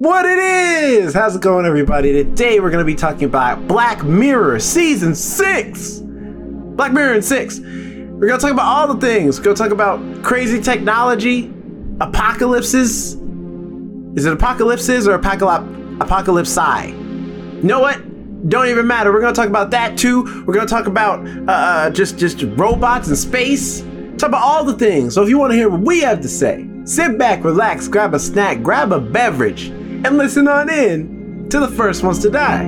what it is. How's it going, everybody? Today we're going to be talking about Black Mirror Season 6. Black Mirror in 6. We're going to talk about all the things. We're going to talk about crazy technology, apocalypses. Is it apocalypses or apocalypse apocalypse? You know what? Don't even matter. We're to talk about that too. We're to talk about uh, uh, just just robots and space. Talk about all the things. So if you want to hear what we have to say, sit back, relax, grab a snack, grab a beverage, and listen on in to the first ones to die.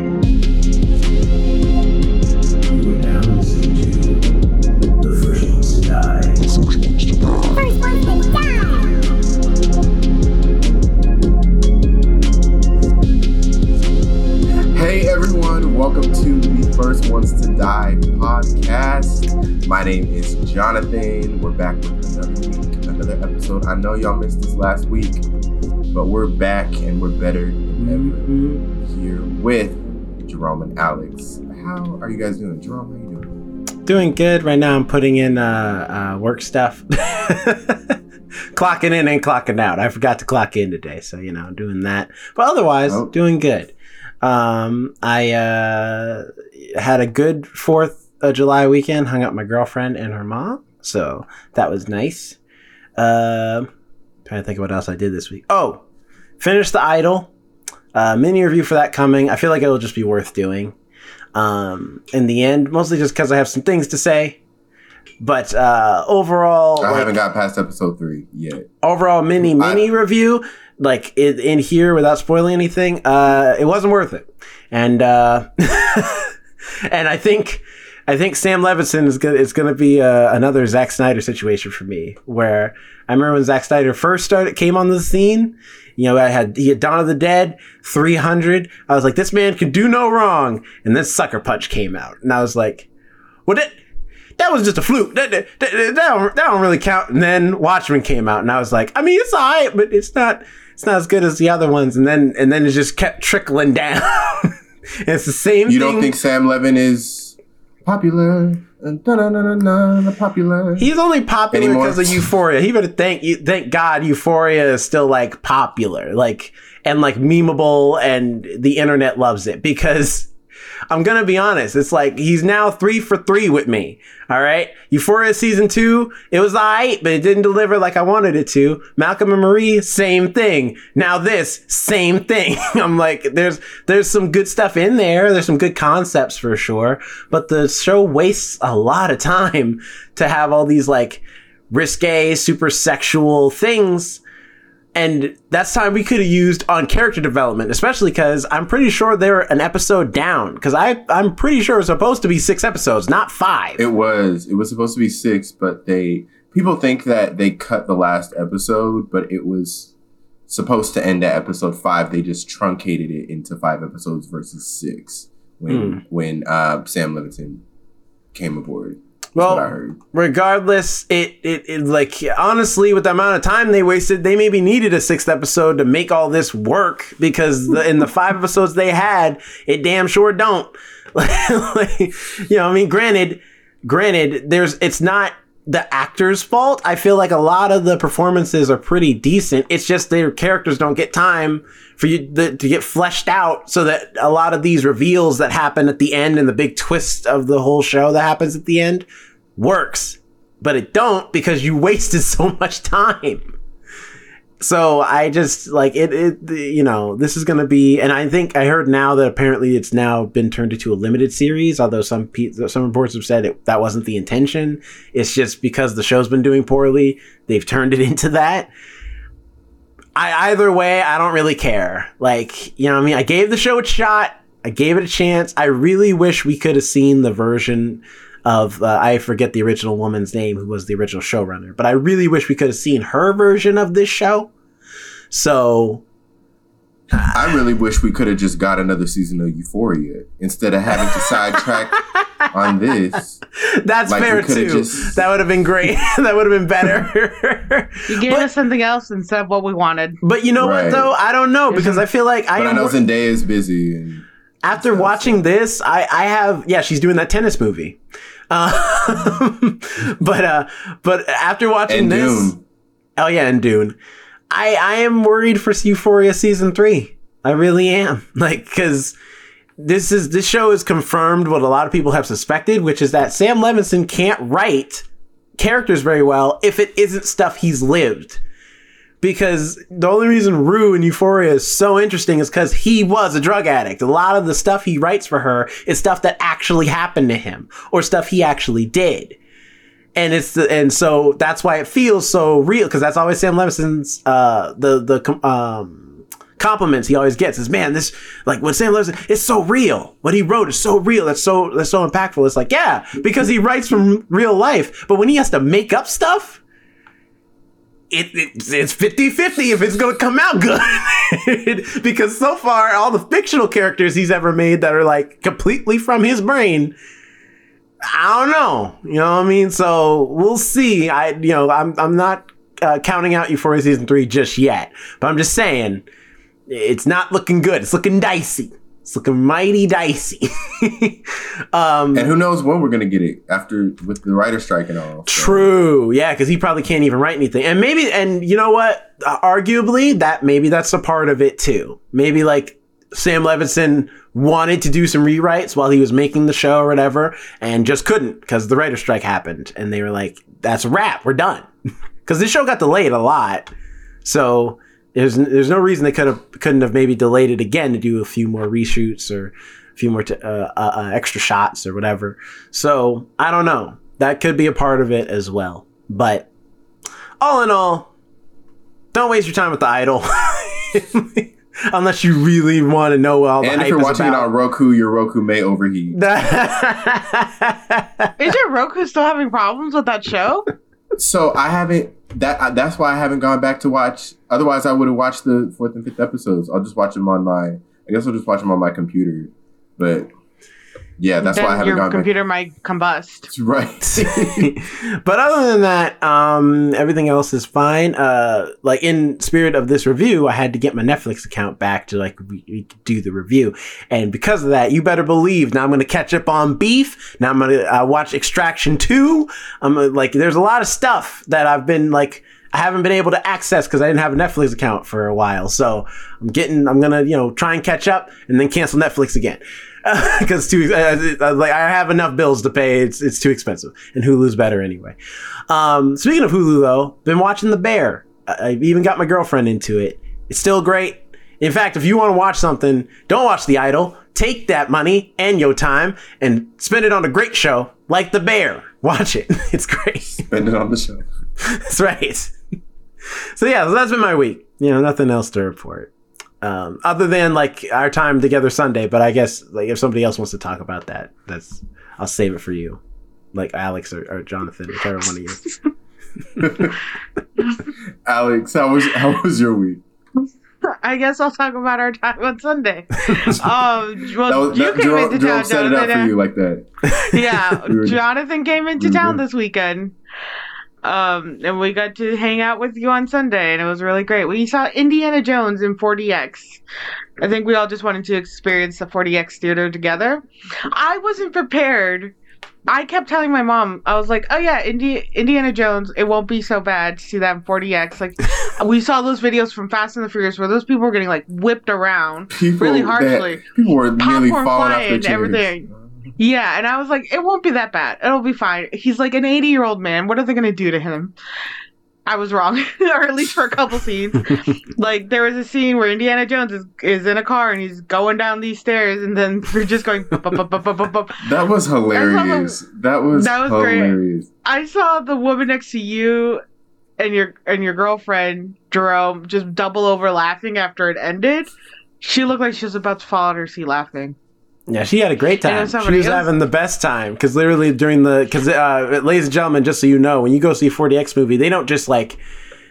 Hey everyone, welcome to the First Ones to Die podcast. My name is Jonathan. We're back with another week, another episode. I know y'all missed this last week, but we're back and we're better than ever here with Jerome and Alex. How are you guys doing? Jerome, how you doing? Doing good right now. I'm putting in uh, uh, work stuff, clocking in and clocking out. I forgot to clock in today, so you know, doing that. But otherwise, Oh. doing good. Um, I uh, had a good Fourth of July weekend. Hung out with my girlfriend and her mom, so that was nice. Um, trying to think of what else I did this week. Oh, finished the Idol. Uh, mini review for that coming. I feel like it'll just be worth doing. Um, in the end, mostly just because I have some things to say. But uh, overall, I like, haven't got past episode three yet. overall mini mini review, like in, in here without spoiling anything, uh, it wasn't worth it. And uh, and I think I think Sam Levinson is gonna is gonna be uh, another Zack Snyder situation for me, where I remember when Zack Snyder first started came on the scene. You know, I had he had Dawn of the Dead, 300. I was like, this man can do no wrong. And then Sucker Punch came out, and I was like, what it? that was just a fluke. That, that, that, that don't, that don't really count. And then Watchmen came out, and I was like, I mean, it's alright, but it's not it's not as good as the other ones. And then and then it just kept trickling down. And it's the same. You thing. don't think Sam Levin is popular? Popular. He's only popular Anymore? because of Euphoria. He better thank you. Thank God, Euphoria is still like popular, like and like memeable, and the internet loves it because. I'm gonna be honest. It's like he's now three for three with me. All right, Euphoria season two, it was alright, but it didn't deliver like I wanted it to. Malcolm and Marie, same thing. Now this, same thing. I'm like, there's there's some good stuff in there. There's some good concepts for sure, but the show wastes a lot of time to have all these like risque, super sexual things. And that's time we could have used on character development, especially because I'm pretty sure they're an episode down. Because I I'm pretty sure it's supposed to be six episodes, not five. It was. It was supposed to be six, but they people think that they cut the last episode, but it was supposed to end at episode five. They just truncated it into five episodes versus six when when uh, Sam Levinson came aboard. Well, what I heard. regardless, it, it it like honestly, with the amount of time they wasted, they maybe needed a sixth episode to make all this work because the, in the five episodes they had, it damn sure don't. like, you know, I mean, granted, granted, there's it's not the actor's fault. I feel like a lot of the performances are pretty decent. It's just their characters don't get time for you the, to get fleshed out so that a lot of these reveals that happen at the end and the big twist of the whole show that happens at the end works. But it don't because you wasted so much time. So I just like it, it, you know, this is going to be, and I think I heard now that apparently it's now been turned into a limited series. Although some pe- some reports have said it, that wasn't the intention. It's just because the show's been doing poorly, they've turned it into that. I either way, I don't really care. Like, you know, I mean, I gave the show a shot. I gave it a chance. I really wish we could have seen the version of uh, I forget the original woman's name who was the original showrunner, but I really wish we could have seen her version of this show. So I really wish we could have just got another season of Euphoria instead of having to sidetrack on this. that's Like, we fair too. just- That would have been great. that would have been better. You gave But- us something else instead of what we wanted. but you know Right. what though? I don't know because I feel like I But I know Zendaya is busy and after watching this, I, I have yeah, she's doing that tennis movie. Um, but uh, but after watching and this, Dune. oh yeah, and Dune, I I am worried for Euphoria season three. I really am. Like, because this is this show is confirmed what a lot of people have suspected, which is that Sam Levinson can't write characters very well if it isn't stuff he's lived. Because the only reason Rue in Euphoria is so interesting is because he was a drug addict. A lot of the stuff he writes for her is stuff that actually happened to him or stuff he actually did. And it's the, and so that's why it feels so real because that's always Sam Levinson's uh the the um compliments he always gets is man this like when Sam Levinson it's so real. What he wrote is so real. That's so that's so impactful. It's like yeah because he writes from real life but when he has to make up stuff it, it it's 50-50 if it's gonna come out good because so far all the fictional characters he's ever made that are like completely from his brain I don't know. You know what I mean? So we'll see. I, you know, I'm, I'm not uh, counting out Euphoria season three just yet, but I'm just saying it's not looking good. It's looking dicey. It's looking mighty dicey. um, And who knows when we're gonna get it after with the writer strike and all. so. True. Yeah, because he probably can't even write anything. And maybe, and you know what? Uh, arguably, that maybe that's a part of it too. Maybe like Sam Levinson wanted to do some rewrites while he was making the show or whatever, and just couldn't because the writer strike happened, and they were like, "That's a wrap. We're done." Because this show got delayed a lot, so there's there's no reason they could have couldn't have maybe delayed it again to do a few more reshoots or a few more t- uh, uh, uh, extra shots or whatever. So I don't know. That could be a part of it as well. But all in all, don't waste your time with the idol. Unless you really want to know all the And hype if you're is watching it on Roku, your Roku may overheat. Is your Roku still having problems with that show? So I haven't. That that's why I haven't gone back to watch. Otherwise, I would have watched the fourth and fifth episodes. I'll just watch them on my. I guess I'll just watch them on my computer. But yeah, that's then why I haven't your gone computer might combust. Right. but other than that, um, everything else is fine. Uh, like in spirit of this review, I had to get my Netflix account back to like we, we do the review, and because of that, you better believe now I'm going to catch up on Beef. Now I'm going to uh, watch Extraction Two. I'm uh, like, there's a lot of stuff that I've been like. I haven't been able to access because I didn't have a Netflix account for a while. So I'm getting, I'm gonna, you know, try and catch up and then cancel Netflix again because too uh, like I have enough bills to pay. It's it's too expensive, and Hulu's better anyway. Um, speaking of Hulu, though, been watching The Bear. I- I've even got my girlfriend into it. It's still great. In fact, if you want to watch something, don't watch The Idol. Take that money and your time and spend it on a great show like The Bear. Watch it. It's great. Spend it on the show. That's right. so yeah, so that's been my week. You know, nothing else to report. Um, other than like our time together Sunday, but I guess like if somebody else wants to talk about that, that's I'll save it for you, like Alex or, or Jonathan, whichever one of you. Alex, how was how was your week? I guess I'll talk about our time on Sunday. um, That well, was, you that, came Jerome, into Jerome town, set it up for you like that. yeah, We were- Jonathan came into we town good. this weekend. Um, and we got to hang out with you on Sunday, and it was really great. We saw Indiana Jones in 4DX. I think we all just wanted to experience the 4DX theater together. I wasn't prepared. I kept telling my mom, I was like, "Oh yeah, Indi- Indiana Jones. It won't be so bad to see that in 4DX." Like, we saw those videos from Fast and the Furious where those people were getting like whipped around. People Really that- harshly. people were nearly falling off their and chairs. everything. Yeah, and I was like, it won't be that bad. It'll be fine. He's like an 80 year old man. What are they going to do to him? I was wrong, or at least for a couple scenes. like there was a scene where Indiana Jones is, is in a car and he's going down these stairs, and then they're just going. bup, bup, bup. That was hilarious. That was, That was great. I saw the woman next to you and your and your girlfriend Jerome just double over laughing after it ended. She looked like she was about to fall out of her seat laughing. Yeah, she had a great time. She was else. having the best time because literally during the because uh, ladies and gentlemen, just so you know, when you go see a 4DX movie, they don't just like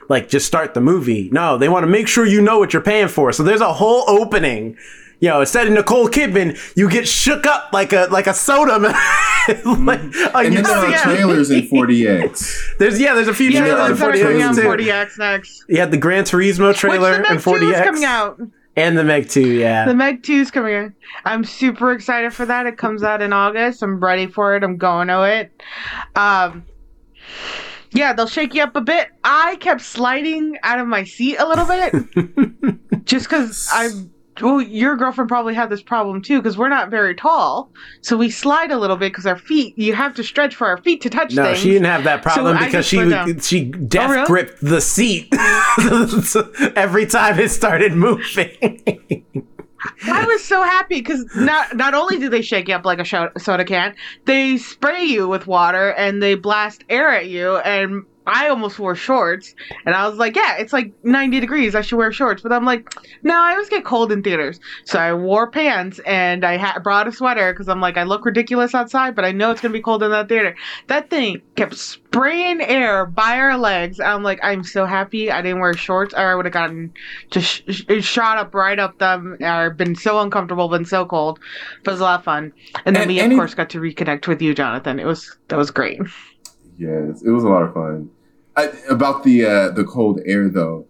like just start the movie. No, they want to make sure you know what you're paying for. So there's a whole opening. You know, instead of Nicole Kidman, you get shook up like a like a soda. man. like, oh, And you then there are trailers in 4DX. There's yeah, there's a few Yeah, trailers in those are coming 4DX 4DX next. You had the Gran Turismo trailer the Meg in 4DX coming out. And the Meg 2, yeah. The Meg 2 is coming out. I'm super excited for that. It comes out in August. I'm ready for it. I'm going to it. Um, yeah, they'll shake you up a bit. I kept sliding out of my seat a little bit just because I'm well, your girlfriend probably had this problem too because we're not very tall, so we slide a little bit because our feet. You have to stretch for our feet to touch No, things. she didn't have that problem I because she slid would- down. she death oh, really? gripped the seat every time it started moving. I was so happy because not not only do they shake you up like a soda can, they spray you with water and they blast air at you. And I almost wore shorts, and I was like, "Yeah, it's like 90 degrees. I should wear shorts." But I'm like, "No, I always get cold in theaters." So I wore pants and I ha- brought a sweater because I'm like, I look ridiculous outside, but I know it's gonna be cold in that theater. That thing kept spraying air by our legs. I'm like, I'm so happy I didn't wear shorts, or I would have gotten just sh- shot up right up them or been so uncomfortable been so cold but it was a lot of fun and then And we any- of course got to reconnect with you jonathan it was that was great Yes, it was a lot of fun. I, about the uh, the cold air though,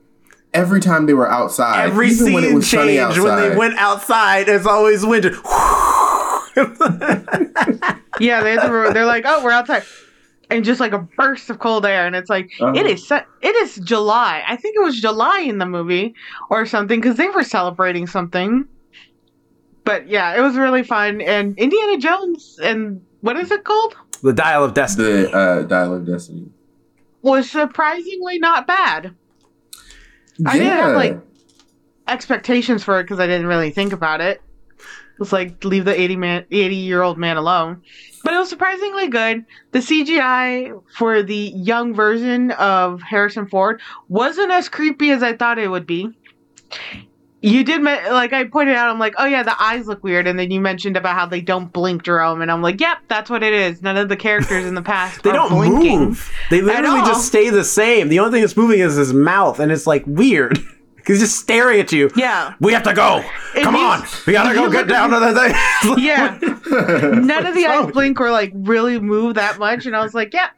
every time they were outside, Every even scene when it was sunny changed outside, when they went outside. It's always winter. yeah they had to, they're like oh we're outside and just like a burst of cold air and it's like Uh-huh. it is it is july i think it was july in the movie or something because they were celebrating something but yeah it was really fun and indiana jones and what is it called the dial of destiny. the uh, Dial of Destiny. was surprisingly not bad I didn't have, like, expectations for it because I didn't really think about it. It was like leave the 80 man 80 year old man alone. But it was surprisingly good. The CGI for the young version of Harrison Ford wasn't as creepy as I thought it would be. You did me- like I pointed out. I'm like, oh yeah, the eyes look weird, and then you mentioned about how they don't blink, Jerome, and I'm like, yep, that's what it is. None of the characters in the past They are don't blinking. move. They literally just stay the same. The only thing that's moving is his mouth, and it's like weird. He's just staring at you. Yeah, We have to go. It Come on. We gotta go get down to the thing. yeah. None of the eyes blink or like really move that much, and I was like, yeah,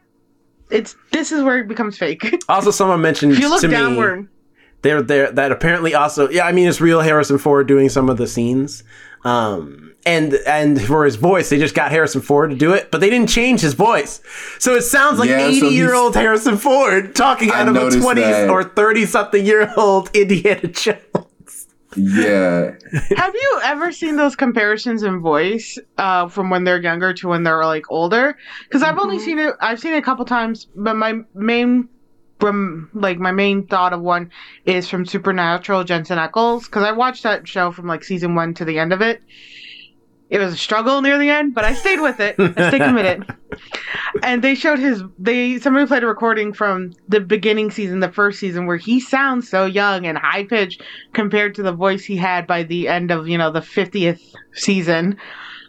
it's this is where it becomes fake. Also, someone mentioned if you look to me downward, they're there that apparently also yeah i mean it's real harrison ford doing some of the scenes um and and for his voice they just got harrison ford to do it but they didn't change his voice so it sounds like Yeah, so 80 year he's- old harrison ford talking I out of a noticed 20 that. or 30 something year old indiana jones yeah, have you ever seen those comparisons in voice uh, from when they're younger to when they're like older? Because I've only Mm-hmm. seen it. I've seen it a couple times, but my main. From like my main thought of one is from Supernatural Jensen Ackles because I watched that show from like season one to the end of it. It was a struggle near the end, but I stayed with it. I stayed committed. and they showed his they somebody played a recording from the beginning season the first season where he sounds so young and high pitched compared to the voice he had by the end of you know the 50th season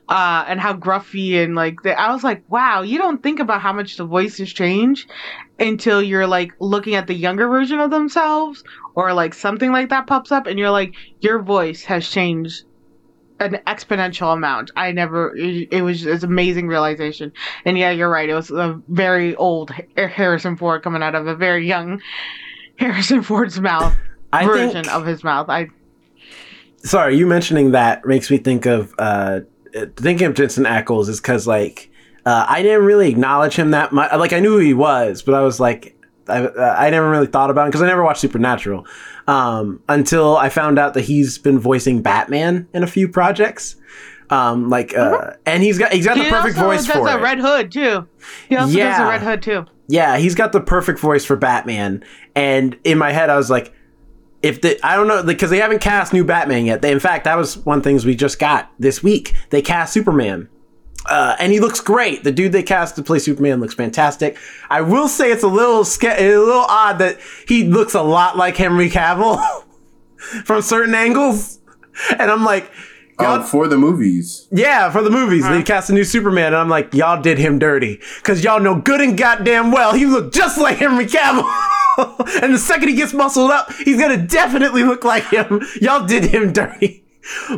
uh and how gruffy and like the, i was like wow you don't think about how much the voices change until you're like looking at the younger version of themselves or like something like that pops up and you're like your voice has changed an exponential amount. I never. It, was it's amazing realization. And yeah, you're right. It was a very old Harrison Ford coming out of a very young Harrison Ford's mouth I version think, of his mouth. I sorry you mentioning that makes me think of uh thinking of jensen ackles is because like uh, i didn't really acknowledge him that much like i knew who he was but i was like I, uh, I never really thought about him because I never watched Supernatural um, until I found out that he's been voicing Batman in a few projects. Um, like, uh, and he's got he's got the he perfect also voice does for a it. Red Hood too. He also does Yeah. a Red Hood too. Yeah, he's got the perfect voice for Batman. And in my head, I was like, if the I don't know because they haven't cast new Batman yet. They, in fact, that was one things we just got this week. They cast Superman. Uh, and he looks great. The dude they cast to play Superman looks fantastic. I will say it's a little sca- a little odd that he looks a lot like Henry Cavill from certain angles, and I'm like, y'all, um, for the movies. yeah, for the movies they cast a new Superman, and I'm like, y'all did him dirty because y'all know good and goddamn well he looked just like Henry Cavill. and the second he gets muscled up, he's gonna definitely look like him. Y'all did him dirty.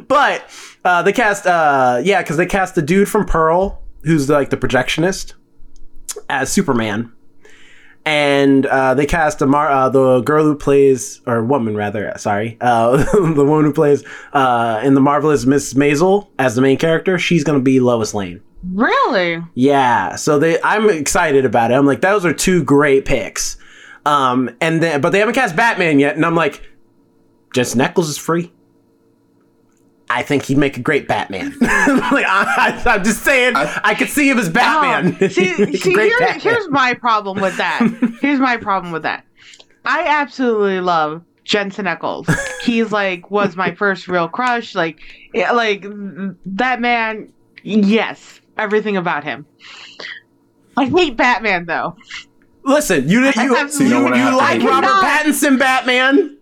But uh, they cast, uh, yeah, because they cast the dude from Pearl, who's like the projectionist, as Superman. And uh, they cast the Mar- uh, the girl who plays, or woman rather, sorry, uh, the woman who plays uh, in the marvelous Miss Maisel as the main character. She's gonna be Lois Lane. Really? Yeah, so they I'm excited about it. I'm like, those are two great picks. Um, and then but they haven't cast Batman yet, and I'm like, Jensen Ackles is free. I think he'd make a great Batman. like I, I, am just saying, I, I- could see him as Batman. Oh, see, see here, Batman. here's my problem with that. Here's my problem with that. I absolutely love Jensen Ackles. He's like was my first real crush. Like, eh, like that man. Yes, everything about him. I hate Batman though. Listen, you you, you, So you don't you like Robert him. Pattinson Batman?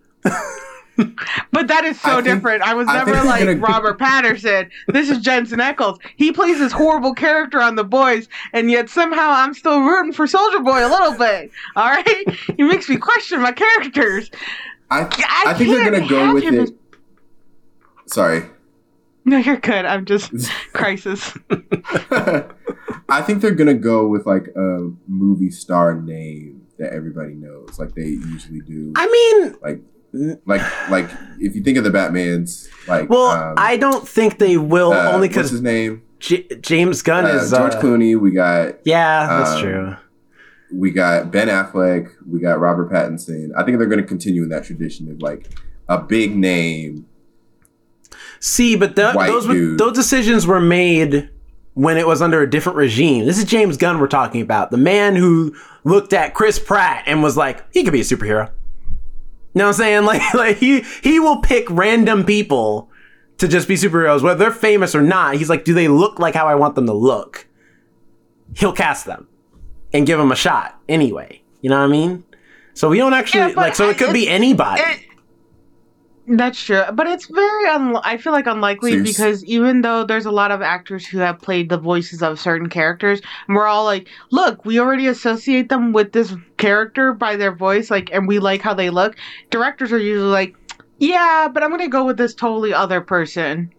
But that is so I think- different. I was I never like gonna- Robert Pattinson. This is Jensen Ackles. He plays this horrible character on The Boys, and yet somehow I'm still rooting for Soldier Boy a little bit. All right, he makes me question my characters. I, I I think they're gonna go with him it. as- Sorry. No, you're good. I'm just crisis. I think they're gonna go with like a movie star name that everybody knows, like they usually do. I mean, like, like, like if you think of the Batman's, like, well, um, I don't think they will uh, only because his name? J- James Gunn Uh, is George uh, Clooney. We got Yeah, that's um, true. we got Ben Affleck. We got Robert Pattinson. I think they're gonna continue in that tradition of like a big name. See, but white those were, those decisions were made when it was under a different regime. This is James Gunn we're talking about, the man who looked at Chris Pratt and was like, he could be a superhero. You know what I'm saying? Like, like he he will pick random people to just be superheroes, whether they're famous or not. He's like, do they look like how I want them to look? He'll cast them and give them a shot anyway. You know what I mean? So we don't actually Yeah, like. So I- it could be anybody. It, that's true, but it's very un- I feel like unlikely So because even though there's a lot of actors who have played the voices of certain characters, we're all like, look, we already associate them with this character by their voice, like, and we like how they look. Directors are usually like, yeah, but I'm gonna go with this totally other person.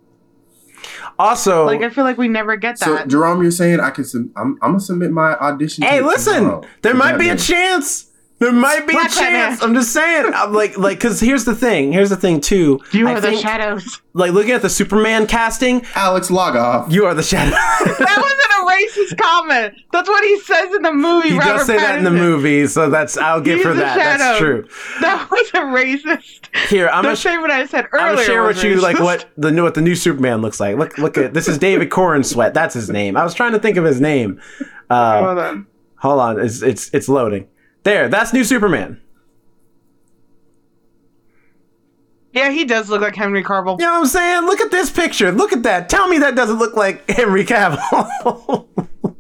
also, Like, I feel like we never get that. So that. Jerome, you're saying I can? Sub- I'm, I'm gonna submit my audition. Hey, tape listen, tomorrow there might be a chance. There might be Black a chance. Batman. I'm just saying. I'm like, like, because here's the thing. Here's the thing too. you I are the shadows. Like looking at the Superman casting, Alex Logoff. you are the shadow. that wasn't a racist comment. That's what he says in the movie. he Robert does say that in the movie, so that's I'll give He's for the that. That's true. That was a racist. Here, I'm gonna, same what I said earlier. I'm earlier. gonna share with you like what the new what the new Superman looks like. Look, look at this is David Corenswet. That's his name. I was trying to think of his name. Uh, Hold on. hold on, it's it's it's loading. There, that's new Superman. Yeah, he does look like Henry Cavill. You know what I'm saying? Look at this picture. Look at that. Tell me that doesn't look like Henry Cavill.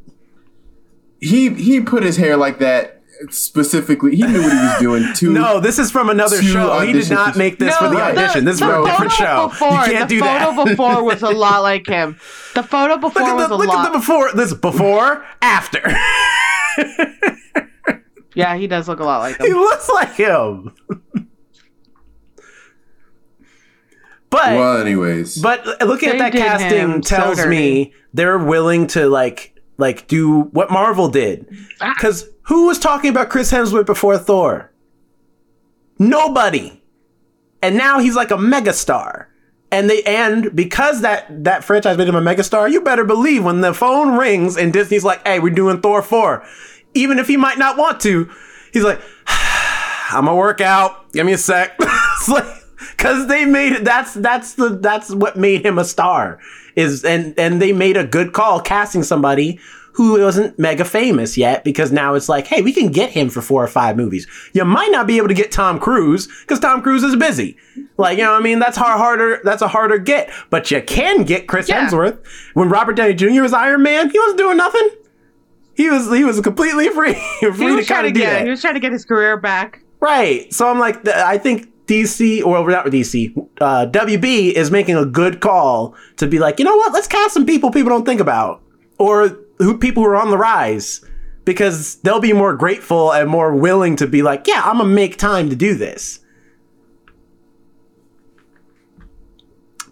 He he put his hair like that specifically. He knew what he was doing. To no, this is from another Two show. He did not make this for the right. audition. This is the for a different photo show. Before, you can't the do that. The photo before was a lot like him. The photo before look was at the a look lot. at the before. This before after. Yeah, he does look a lot like him. he looks like him. but Well, anyways, But looking They at that casting him so tells dirty. me they're willing to like like do what Marvel did. Ah. Cuz who was talking about Chris Hemsworth before Thor? Nobody. And now he's like a megastar. And they and because that that franchise made him a megastar, you better believe when the phone rings and Disney's like, "Hey, we're doing Thor 4." Even if he might not want to, he's like, I'm gonna work out. Give me a sec. it's like because they made it. That's that's the that's what made him a star. Is and and they made a good call casting somebody who wasn't mega famous yet because now it's like, hey, we can get him for four or five movies. You might not be able to get Tom Cruise because Tom Cruise is busy. Like you know, what I mean, that's hard, harder. That's a harder get. But you can get Chris Yeah. Hemsworth. When Robert Downey Jr. was Iron Man, he wasn't doing nothing. He was he was completely free, free He was to kind trying to of do get. that. He was trying to get his career back. Right. So I'm like, I think DC, or not DC, uh, WB is making a good call to be like, you know what? Let's cast some people people don't think about, or who people who are on the rise, because they'll be more grateful and more willing to be like, yeah, I'm gonna make time to do this.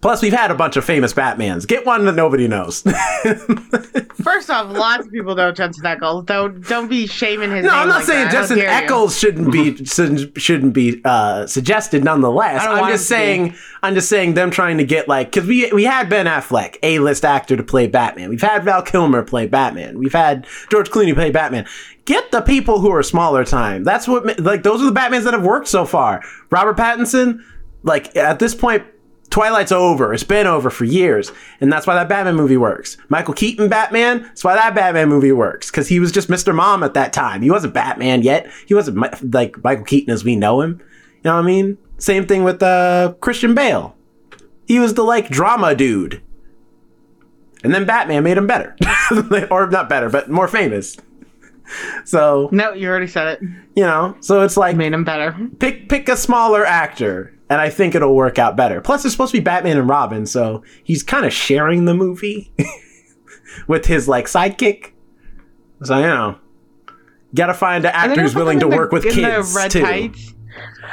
Plus, we've had a bunch of famous Batmans. Get one that nobody knows. First off, lots of people know Jensen Ackles. Don't don't be shaming his name. No, name I'm not like saying that. How Justin dare you. Shouldn't be shouldn't, shouldn't be uh, suggested. Nonetheless, I don't I'm just him be. saying I'm just saying them trying to get like because we we had Ben Affleck, a list actor, to play Batman. We've had Val Kilmer play Batman. We've had George Clooney play Batman. Get the people who are smaller time. That's what like those are the Batmans that have worked so far. Robert Pattinson, like at this point. Twilight's over. It's been over for years. And that's why that Batman movie works. Michael Keaton Batman, that's why that Batman movie works. Because he was just Mr. Mom at that time. He wasn't Batman yet. He wasn't like Michael Keaton as we know him. You know what I mean? Same thing with uh, Christian Bale. He was the like drama dude. And then Batman made him better. or not better, but more famous. So, No, you already said it. you know, so it's like Made him better. pick pick a smaller actor and I think it'll work out better. Plus, it's supposed to be Batman and Robin, so he's kind of sharing the movie with his like sidekick. So you know, gotta find an And actor who's willing to them in work with kids too. tights.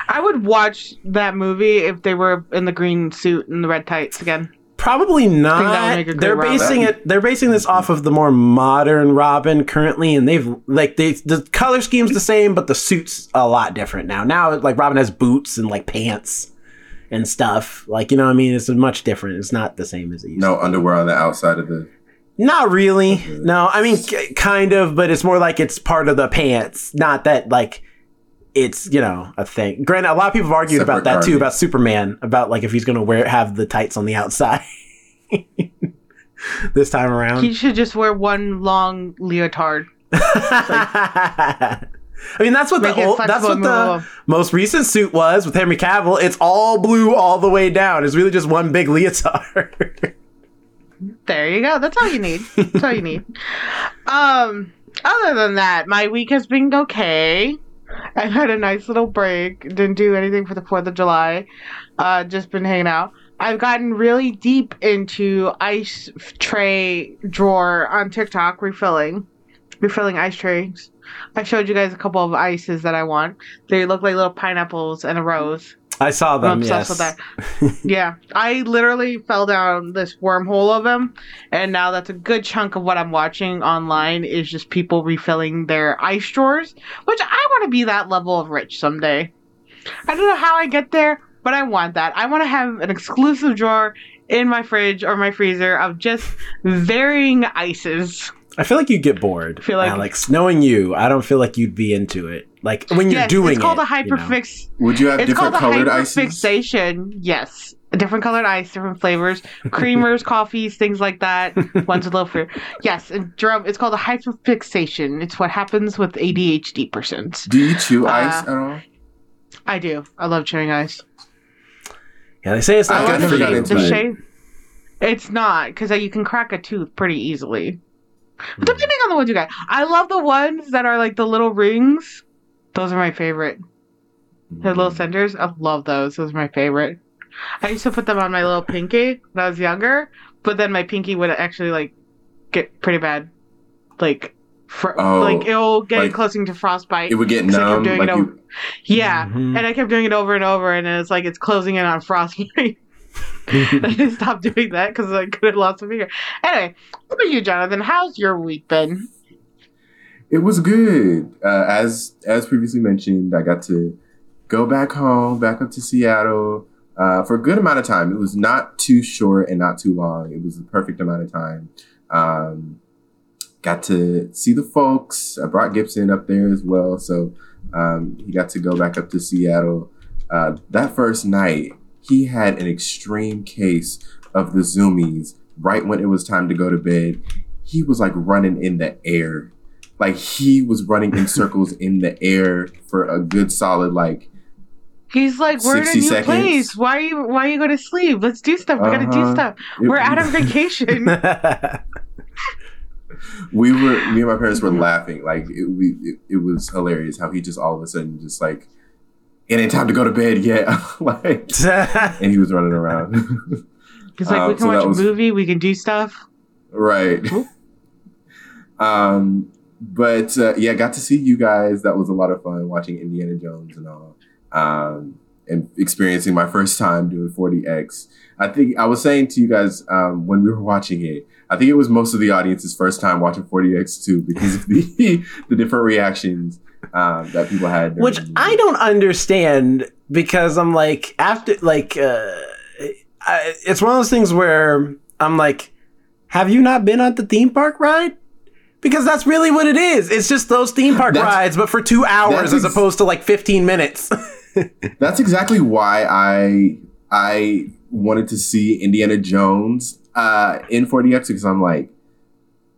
I would watch that movie if they were in the green suit and the red tights again. Probably not. make a good They're Robin. basing it. They're basing this off of the more modern Robin currently, and they've like they the color scheme's the same, but the suit's a lot different now. Now, like Robin has boots and like pants and stuff. Like you know, what I mean, it's much different. It's not the same as it used. to No underwear on the outside of the. Not really. No, I mean, k- kind of, but it's more like it's part of the pants. Not that like it's you know a thing. Granted, a lot of people have argued Separate about that too about Superman about like if he's gonna wear have the tights on the outside this time around. He should just wear one long leotard. I mean, that's what Make the old, that's what the most recent suit was with Henry Cavill. It's all blue all the way down. It's really just one big leotard. There you go. That's all you need. That's all you need. Um, other than that, my week has been okay. I had a nice little break. Didn't do anything for the Fourth of July. Uh, just been hanging out. I've gotten really deep into ice tray drawer on TikTok, refilling, refilling ice trays. I showed you guys a couple of ices that I want. They look like little pineapples and a rose. I saw I'm them. obsessed Yes. with that. yeah, I literally fell down this wormhole of them, and now that's a good chunk of what I'm watching online is just people refilling their ice drawers, which I want to be that level of rich someday. I don't know how I get there, but I want that. I want to have an exclusive drawer in my fridge or my freezer of just varying ices. I feel like you get bored. feel like- Alex, knowing you, I don't feel like you'd be into it. Like when you're yes, doing it's called it, a you know. hyperfix. Would you have It's different called a colored ices? hyperfixation. Yes. Different colored ice, different flavors, creamers, coffees, things like that. One's a little fruit. Yes, and drum. It's called a hyperfixation. It's what happens with ADHD persons. Do you chew Uh, ice at all? I do. I love chewing ice. Yeah, they say it's not I good for you. The shape. It's not because you can crack a tooth pretty easily. Hmm. Depending on the ones you got. I love the ones that are like the little rings. Those are my favorite. The Hmm. little centers. I love those. Those are my favorite. I used to put them on my little pinky when I was younger, but then my pinky would actually like get pretty bad, like, fr- Oh, like it'll get like- close to frostbite. It would get I kept numb. doing Like it you, over- yeah, Mhm. and I kept doing it over and over, and it's like it's closing in on frostbite. I stopped doing that because I could have lost a finger. Anyway, what about you, Jonathan? How's your week been? It was good. Uh, as as previously mentioned, I got to go back home, back up to Seattle uh, for a good amount of time. It was not too short and not too long. It was the perfect amount of time. Um, got to see the folks. I brought Gibson up there as well, so um, he got to go back up to Seattle. Uh, that first night, he had an extreme case of the zoomies. Right when it was time to go to bed, he was like running in the air like he was running in circles in the air for a good solid like He's like, we're in a new seconds. place. Why are you Why are you going to sleep? Let's do stuff. We got to do Uh-huh. stuff. We're out of vacation. we were me and my parents were laughing like it, we, it, it was hilarious how he just all of a sudden just like it ain't time to go to bed yet. Like and he was running around. He's like, we Um, can so watch a was- movie. We can do stuff. right. Um but uh, yeah got to see you guys. That was a lot of fun watching indiana jones and all. Um and experiencing my first time doing 4DX i think i was saying to you guys um when we were watching it i think it was most of the audience's first time watching 4DX too because of the the different reactions um that people had Which. I don't understand because I'm like after like uh, I, it's one of those things where I'm like, have you not been on the theme park ride? Because that's really what it is. It's just those theme park That's- rides, but for two hours that's as opposed to like 15 minutes. That's exactly why I I wanted to see Indiana Jones uh, in 4DX because I'm like,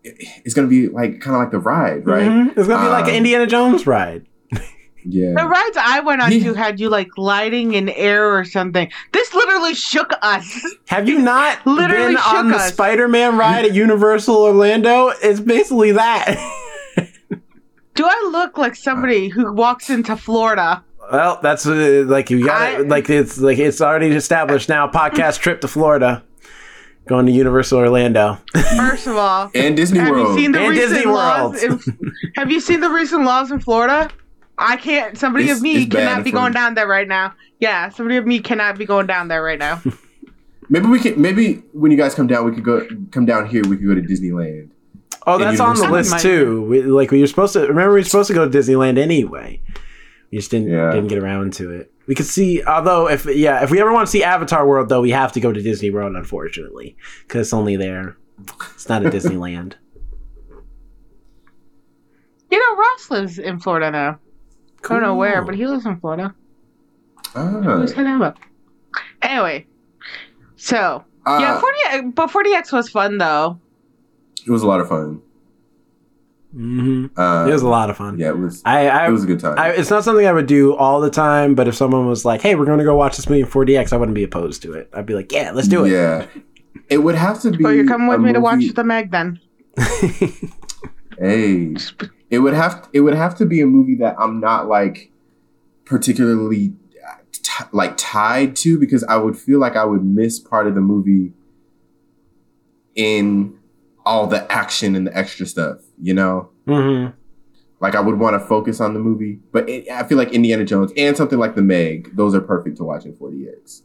it- it's gonna be like kind of like the ride, right? Mhm. It's gonna be like an Um, Indiana Jones ride. Yeah. The rides I went on Yeah. to had you like gliding in air or something. This literally shook us. Have you not Literally been on shook the. Spider-Man ride at Universal Orlando? It's basically that. Do I look like somebody who walks into Florida? well, that's uh, like you got I- like it's like it's already established now. Podcast trip to Florida, going to Universal Orlando. First of all, And Disney have World. you seen the And recent Disney laws? In, have you seen the recent laws in Florida? I can't. Somebody It's- of me cannot be for- going down there right now. Yeah, somebody of me cannot be going down there right now. Maybe we can. Maybe when you guys come down, we could go come down here. We could go to Disneyland. Oh, And that's on the list too. We, like we were supposed to remember, we were supposed to go to Disneyland anyway. We just didn't Yeah. didn't get around to it. We could see, although if yeah, if we ever want to see Avatar World, though, we have to go to Disney World, unfortunately, because it's only there. It's not a Disneyland. You know, Ross lives in Florida now. I don't know where, but he lives in Florida. Ah. Who's his name up? Anyway, so Uh, yeah, 40 but 4DX was fun though. it was a lot of fun. Hmm Uh, It was a lot of fun. Yeah, it was. I, I it was a good time. I, it's not something I would do all the time, but if someone was like, "Hey, we're going to go watch this movie in 4DX," I wouldn't be opposed to it. I'd be like, "Yeah, let's do it." Yeah, it would have to be. Oh, you're coming with a me to watch the Meg then? Hey, it would have. It would have to be a movie that I'm not like particularly uh, t- like tied to because I would feel like I would miss part of the movie in all the action and the extra stuff. You know. hmm Like I would want to focus on the movie, but it, I feel like Indiana Jones and something like The Meg, those are perfect to watch in 4DX.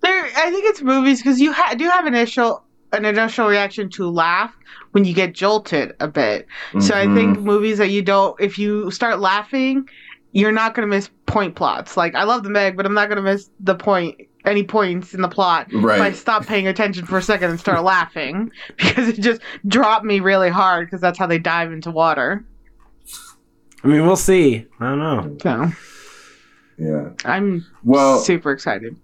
There, I think it's movies because you ha- do have initial an initial reaction to laugh when you get jolted a bit. So I think movies that you don't, if you start laughing, you're not gonna miss point plots. Like I love the Meg, but I'm not gonna miss the point any points in the plot Right. if I right. stop paying attention for a second and start laughing because it just dropped me really hard because that's how they dive into water. I mean, we'll see. I don't know. So Yeah. I'm Well, super excited.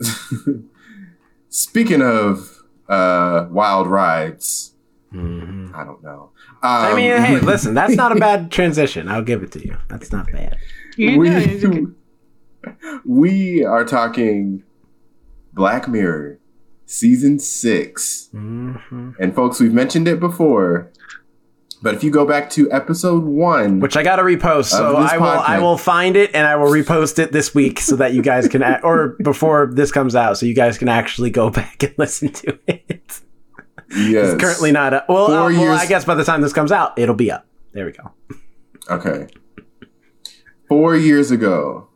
speaking of uh, wild rides, hmm I don't know. I Um, mean, hey, listen, that's not a bad transition. I'll give it to you. That's not bad. You we, know, it's okay. We are talking Black Mirror season six. hmm And folks, we've mentioned it before, but if you go back to episode one, Which I got to repost, so I will. I will find it and I will repost it this week so that you guys can, or before this comes out, so you guys can actually go back and listen to it. yes, It's currently not. Up. Well, uh, well, I guess by the time this comes out, it'll be up. There we go. Okay. Four years ago,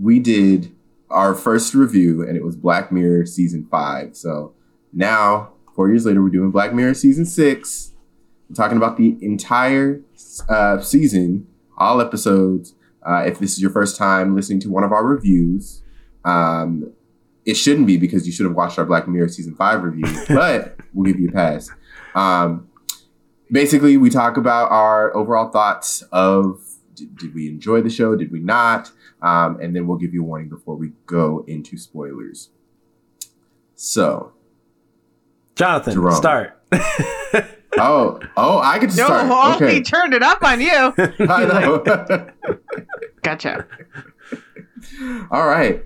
we did our first review, and it was Black Mirror season five. So now, four years later, we're doing Black Mirror season six. We're talking about the entire uh, season, all episodes. Uh, if this is your first time listening to one of our reviews, um, it shouldn't be because you should have watched our Black Mirror season five review, but we'll give you a pass. Um, basically, we talk about our overall thoughts of did, did we enjoy the show, did we not, um, and then we'll give you a warning before we go into spoilers. So, Jonathan, Jerome. start. oh, oh, I get to No, start. oh, okay, he turned it up on you. I know. Gotcha. All right.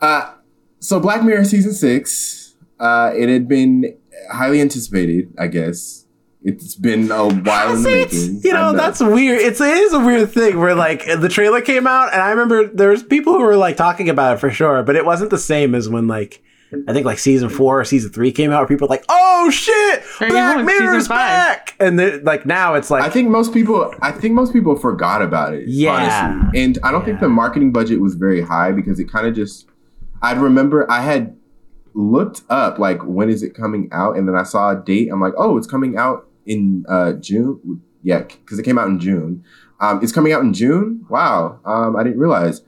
Uh, so Black Mirror season six, uh, it had been highly anticipated, I guess. It's been a while in the making. you know, I that's weird. It's it is a weird thing where like the trailer came out, and I remember there was people who were like talking about it for sure, but it wasn't the same as when like I think like season four or season three came out, where people were like, "Oh shit, There you Black go, Mirror's back!" And then like now it's like I think most people. I think most people forgot about it. Yeah. honestly. and I don't think the marketing budget was very high because it kind of just. I'd remember I had looked up like when is it coming out, and then I saw a date. I'm like, oh, it's coming out in uh, June. Yeah, because it came out in June. Um, it's coming out in June. Wow, um, I didn't realize.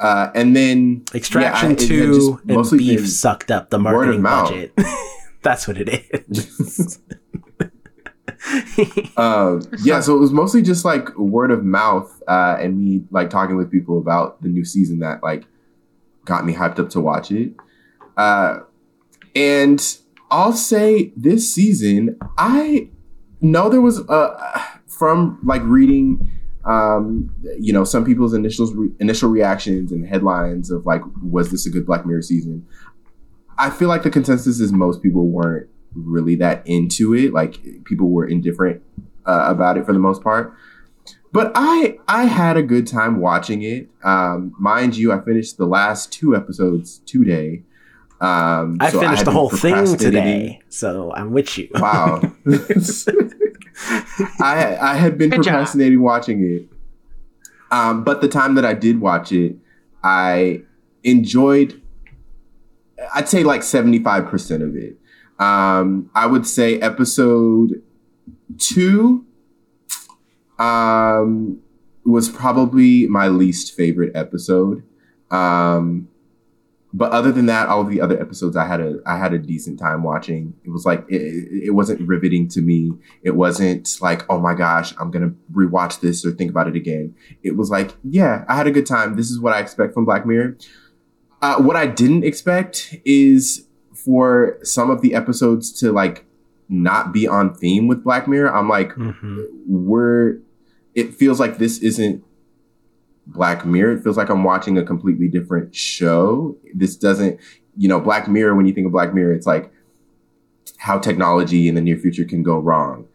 Uh, and then Extraction yeah, I- two just and Beef sucked up the marketing budget. That's what it is. um, yeah, so it was mostly just like word of mouth uh, and me like talking with people about the new season that like got me hyped up to watch it. Uh, and I'll say this season, I know there was uh, from like reading, um, you know, some people's initial re- initial reactions and headlines of like, was this a good Black Mirror season? I feel like the consensus is most people weren't really that into it. Like people were indifferent uh, about it for the most part. But I I had a good time watching it. Um, mind you, I finished the last two episodes today. Um, I so finished had the whole thing today, so I'm with you. Wow. I I had been Good job. procrastinating watching it. Um, but the time that I did watch it, I enjoyed I'd say like 75% of it. Um, I would say episode two um, was probably my least favorite episode. Um, but other than that, all of the other episodes I had a I had a decent time watching. It was like it, it wasn't riveting to me. It wasn't like oh my gosh, I'm gonna rewatch this or think about it again. It was like yeah, I had a good time. This is what I expect from Black Mirror. Uh, what I didn't expect is for some of the episodes to like not be on theme with Black Mirror. I'm like, Mhm. we're. It feels like this isn't Black Mirror. It feels like I'm watching a completely different show. This doesn't, you know, Black Mirror. When you think of Black Mirror, it's like how technology in the near future can go wrong,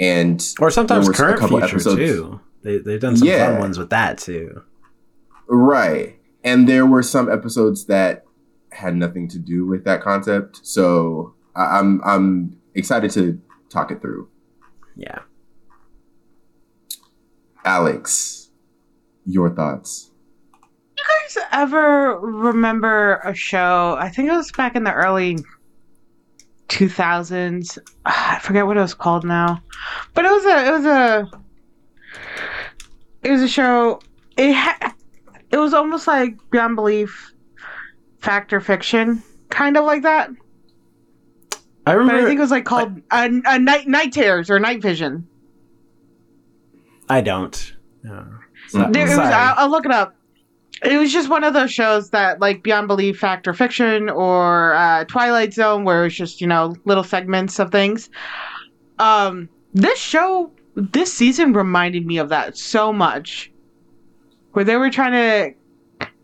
and Or sometimes there was a current couple future episodes- too. They they've done some Yeah. fun ones with that too. Right. And there were some episodes that had nothing to do with that concept. So I'm I'm excited to talk it through. Yeah. Alex, your thoughts? you guys ever remember a show? I think it was back in the early 2000s. Ah, I forget what it was called now, but it was a it was a it was a show. It ha- it was almost like Beyond Belief, Fact or Fiction, kind of like that. I But remember. I think it was like called a, a night night terrors or night vision. I don't. No. There, it was, I'll, I'll look it up. It was just one of those shows that, like Beyond Belief, Fact or Fiction, or uh, Twilight Zone, where it's just you know little segments of things. Um, this show, this season reminded me of that so much, where they were trying to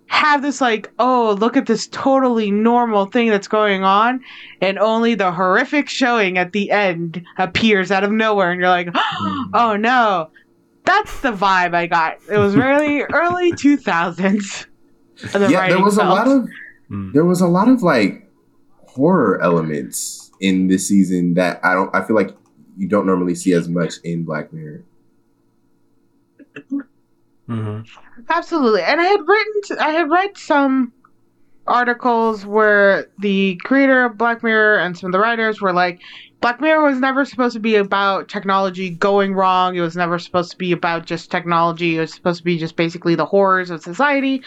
have this like, oh, look at this totally normal thing that's going on, and only the horrific showing at the end appears out of nowhere, and you're like, oh no. That's the vibe I got. It was really early 2000s. The yeah, there writing was a lot of Mm. there was a lot of like horror elements in this season that I don't I feel like you don't normally see as much in Black Mirror. Mhm. Absolutely. And I had written, I had read some articles where the creator of Black Mirror and some of the writers were like, Black Mirror was never supposed to be about technology going wrong. It was never supposed to be about just technology. It was supposed to be just basically the horrors of society.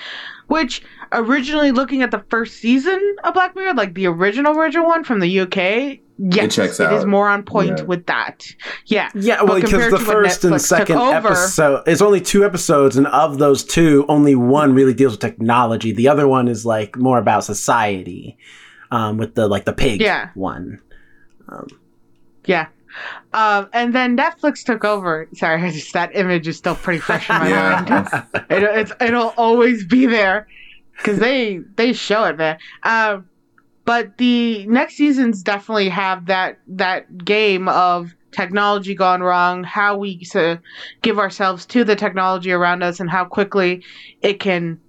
Which, originally looking at the first season of Black Mirror, like the original, original one from the UK, yes, checks it is out. more on point Yeah. with that. Yeah. Yeah, well, because the first and second over- episode it's only two episodes, and of those two, only one really deals with technology. The other one is like more about society, um, with the like the pig Yeah. one. Yeah. Um, and then Netflix took over. Sorry, just, that image is still pretty fresh in my mind. It, it's, it'll always be there because they they show it, man. Um, but the next seasons definitely have that that game of technology gone wrong, how we to give ourselves to the technology around us, and how quickly it can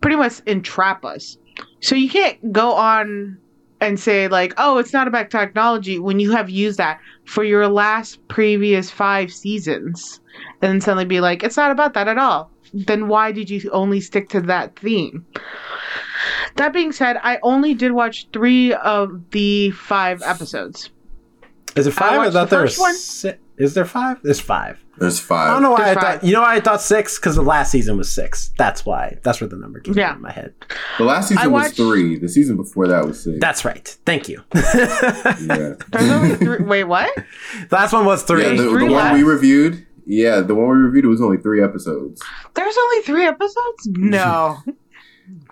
pretty much entrap us. So you can't go on and say like, "Oh, it's not about technology" when you have used that for your last previous five seasons, and then suddenly be like, "It's not about that at all." Then why did you only stick to that theme? That being said, I only did watch three of the five episodes. Is it five? I, watched thought the there first was one. si- Is there five? There's five. There's five. I don't know why I There's thought. You know why I thought six? Because the last season was six. That's why. That's where the number came Yeah. in my head. The last season I was watched- three. The season before that was six. That's right. Thank you. yeah. There's only three. Wait, what? last one was three. Yeah, the, the three one we reviewed. Yeah, the one we reviewed was only three episodes. There's only three episodes? No.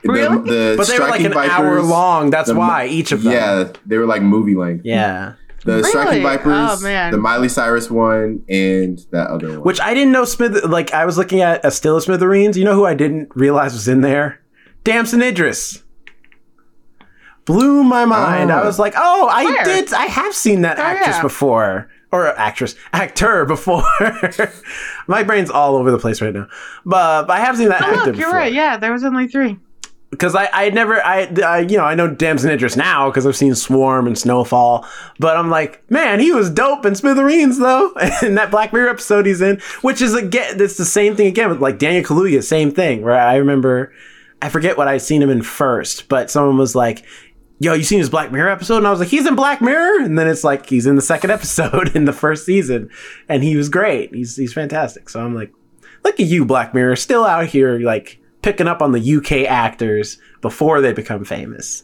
The, Really? the But they were like an Vipers, hour long. That's the- why each of them. Yeah, they were like movie length. Yeah. The Really? Striking oh, Vipers, Oh, man. the Miley Cyrus one, and that other one. Which I didn't know Smith. Like I was looking at a still of Smithereens. You know who I didn't realize was in there? Damson Idris. Blew my mind. Oh. I was like, oh, I Where? did. I have seen that Oh, actress yeah. before. Or actress, actor before. my brain's all over the place right now. But, but I have seen that Oh, actor look, you're before. right. Yeah, there was only three. Because I, I never I, I you know I know Damson Idris now because I've seen Swarm and Snowfall, but I'm like, man, he was dope in Smithereens though, and that Black Mirror episode he's in, which is again it's the same thing again with like Daniel Kaluuya, same thing where I remember I forget what I'd seen him in first, but someone was like. Yo, you seen his Black Mirror episode? And I was like, he's in Black Mirror, and then it's like he's in the second episode in the first season, and he was great. He's he's fantastic. So I'm like, look at you, Black Mirror, still out here like picking up on the UK actors before they become famous.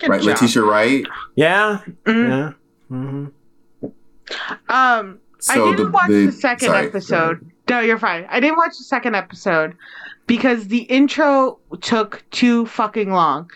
Good right, job. Letitia Wright. Yeah, Mhm. yeah. hmm Um, So I didn't the- watch the- the, second sorry, episode. No, you're fine. I didn't watch the second episode because the intro took too fucking long.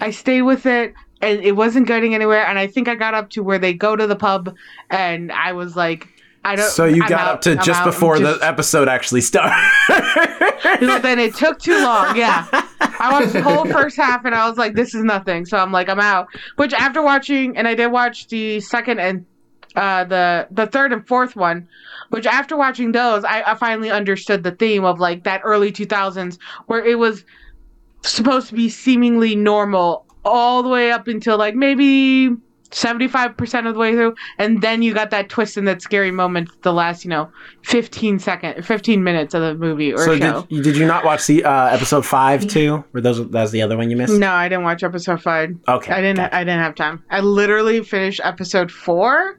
I stayed with it and it wasn't getting anywhere. And I think I got up to where they go to the pub and I was like, I don't. So you I'm got out, up to I'm just out, before just- the episode actually started. Then it took too long. Yeah. I watched the whole first half and I was like, this is nothing. So I'm like, I'm out. Which after watching, and I did watch the second and uh, the the third and fourth one, which after watching those, I, I finally understood the theme of like that early 2000s where it was supposed to be seemingly normal all the way up until like maybe 75% of the way through and then you got that twist and that scary moment the last you know 15 second 15 minutes of the movie or so show did, did you not watch the uh, episode five too? Or those that was the other one you missed? no i didn't watch episode five Okay, i didn't gotcha. i didn't have time i literally finished episode four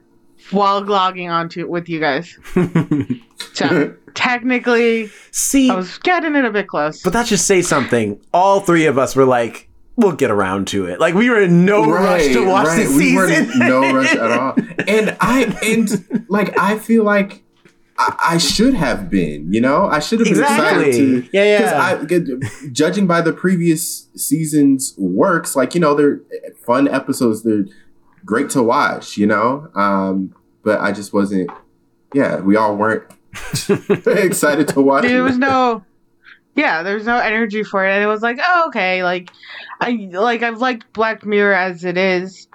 while logging onto it with you guys so technically See, i was getting it a bit close but that just say something. All three of us were like, "We'll get around to it." Like we were in no rush to watch the We were season. in no rush at all. And I and like I feel like I, I should have been, you know, I should have been Exactly. excited to. Yeah, yeah. Because I, good- judging by the previous season's works, like you know, they're fun episodes. They're great to watch, you know. Um, but I just wasn't. Yeah, we all weren't excited to watch. there was no yeah there was no energy for it and it was like oh okay like i like i've liked black mirror as it is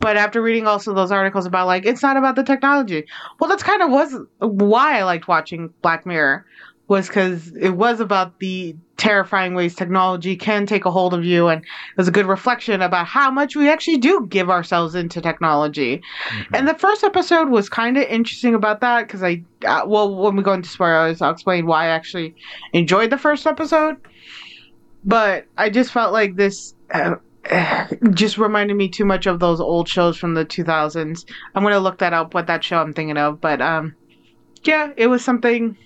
but after reading also those articles about like it's not about the technology. Well that's kind of was why i liked watching black mirror was because it was about the terrifying ways technology can take a hold of you and it was a good reflection about how much we actually do give ourselves into technology. And the first episode was kind of interesting about that because I, uh, well, when we go into spoilers, I'll explain why I actually enjoyed the first episode. But I just felt like this uh, just reminded me too much of those old shows from the 2000s. I'm gonna look that up, what that show I'm thinking of. But um, yeah, it was something.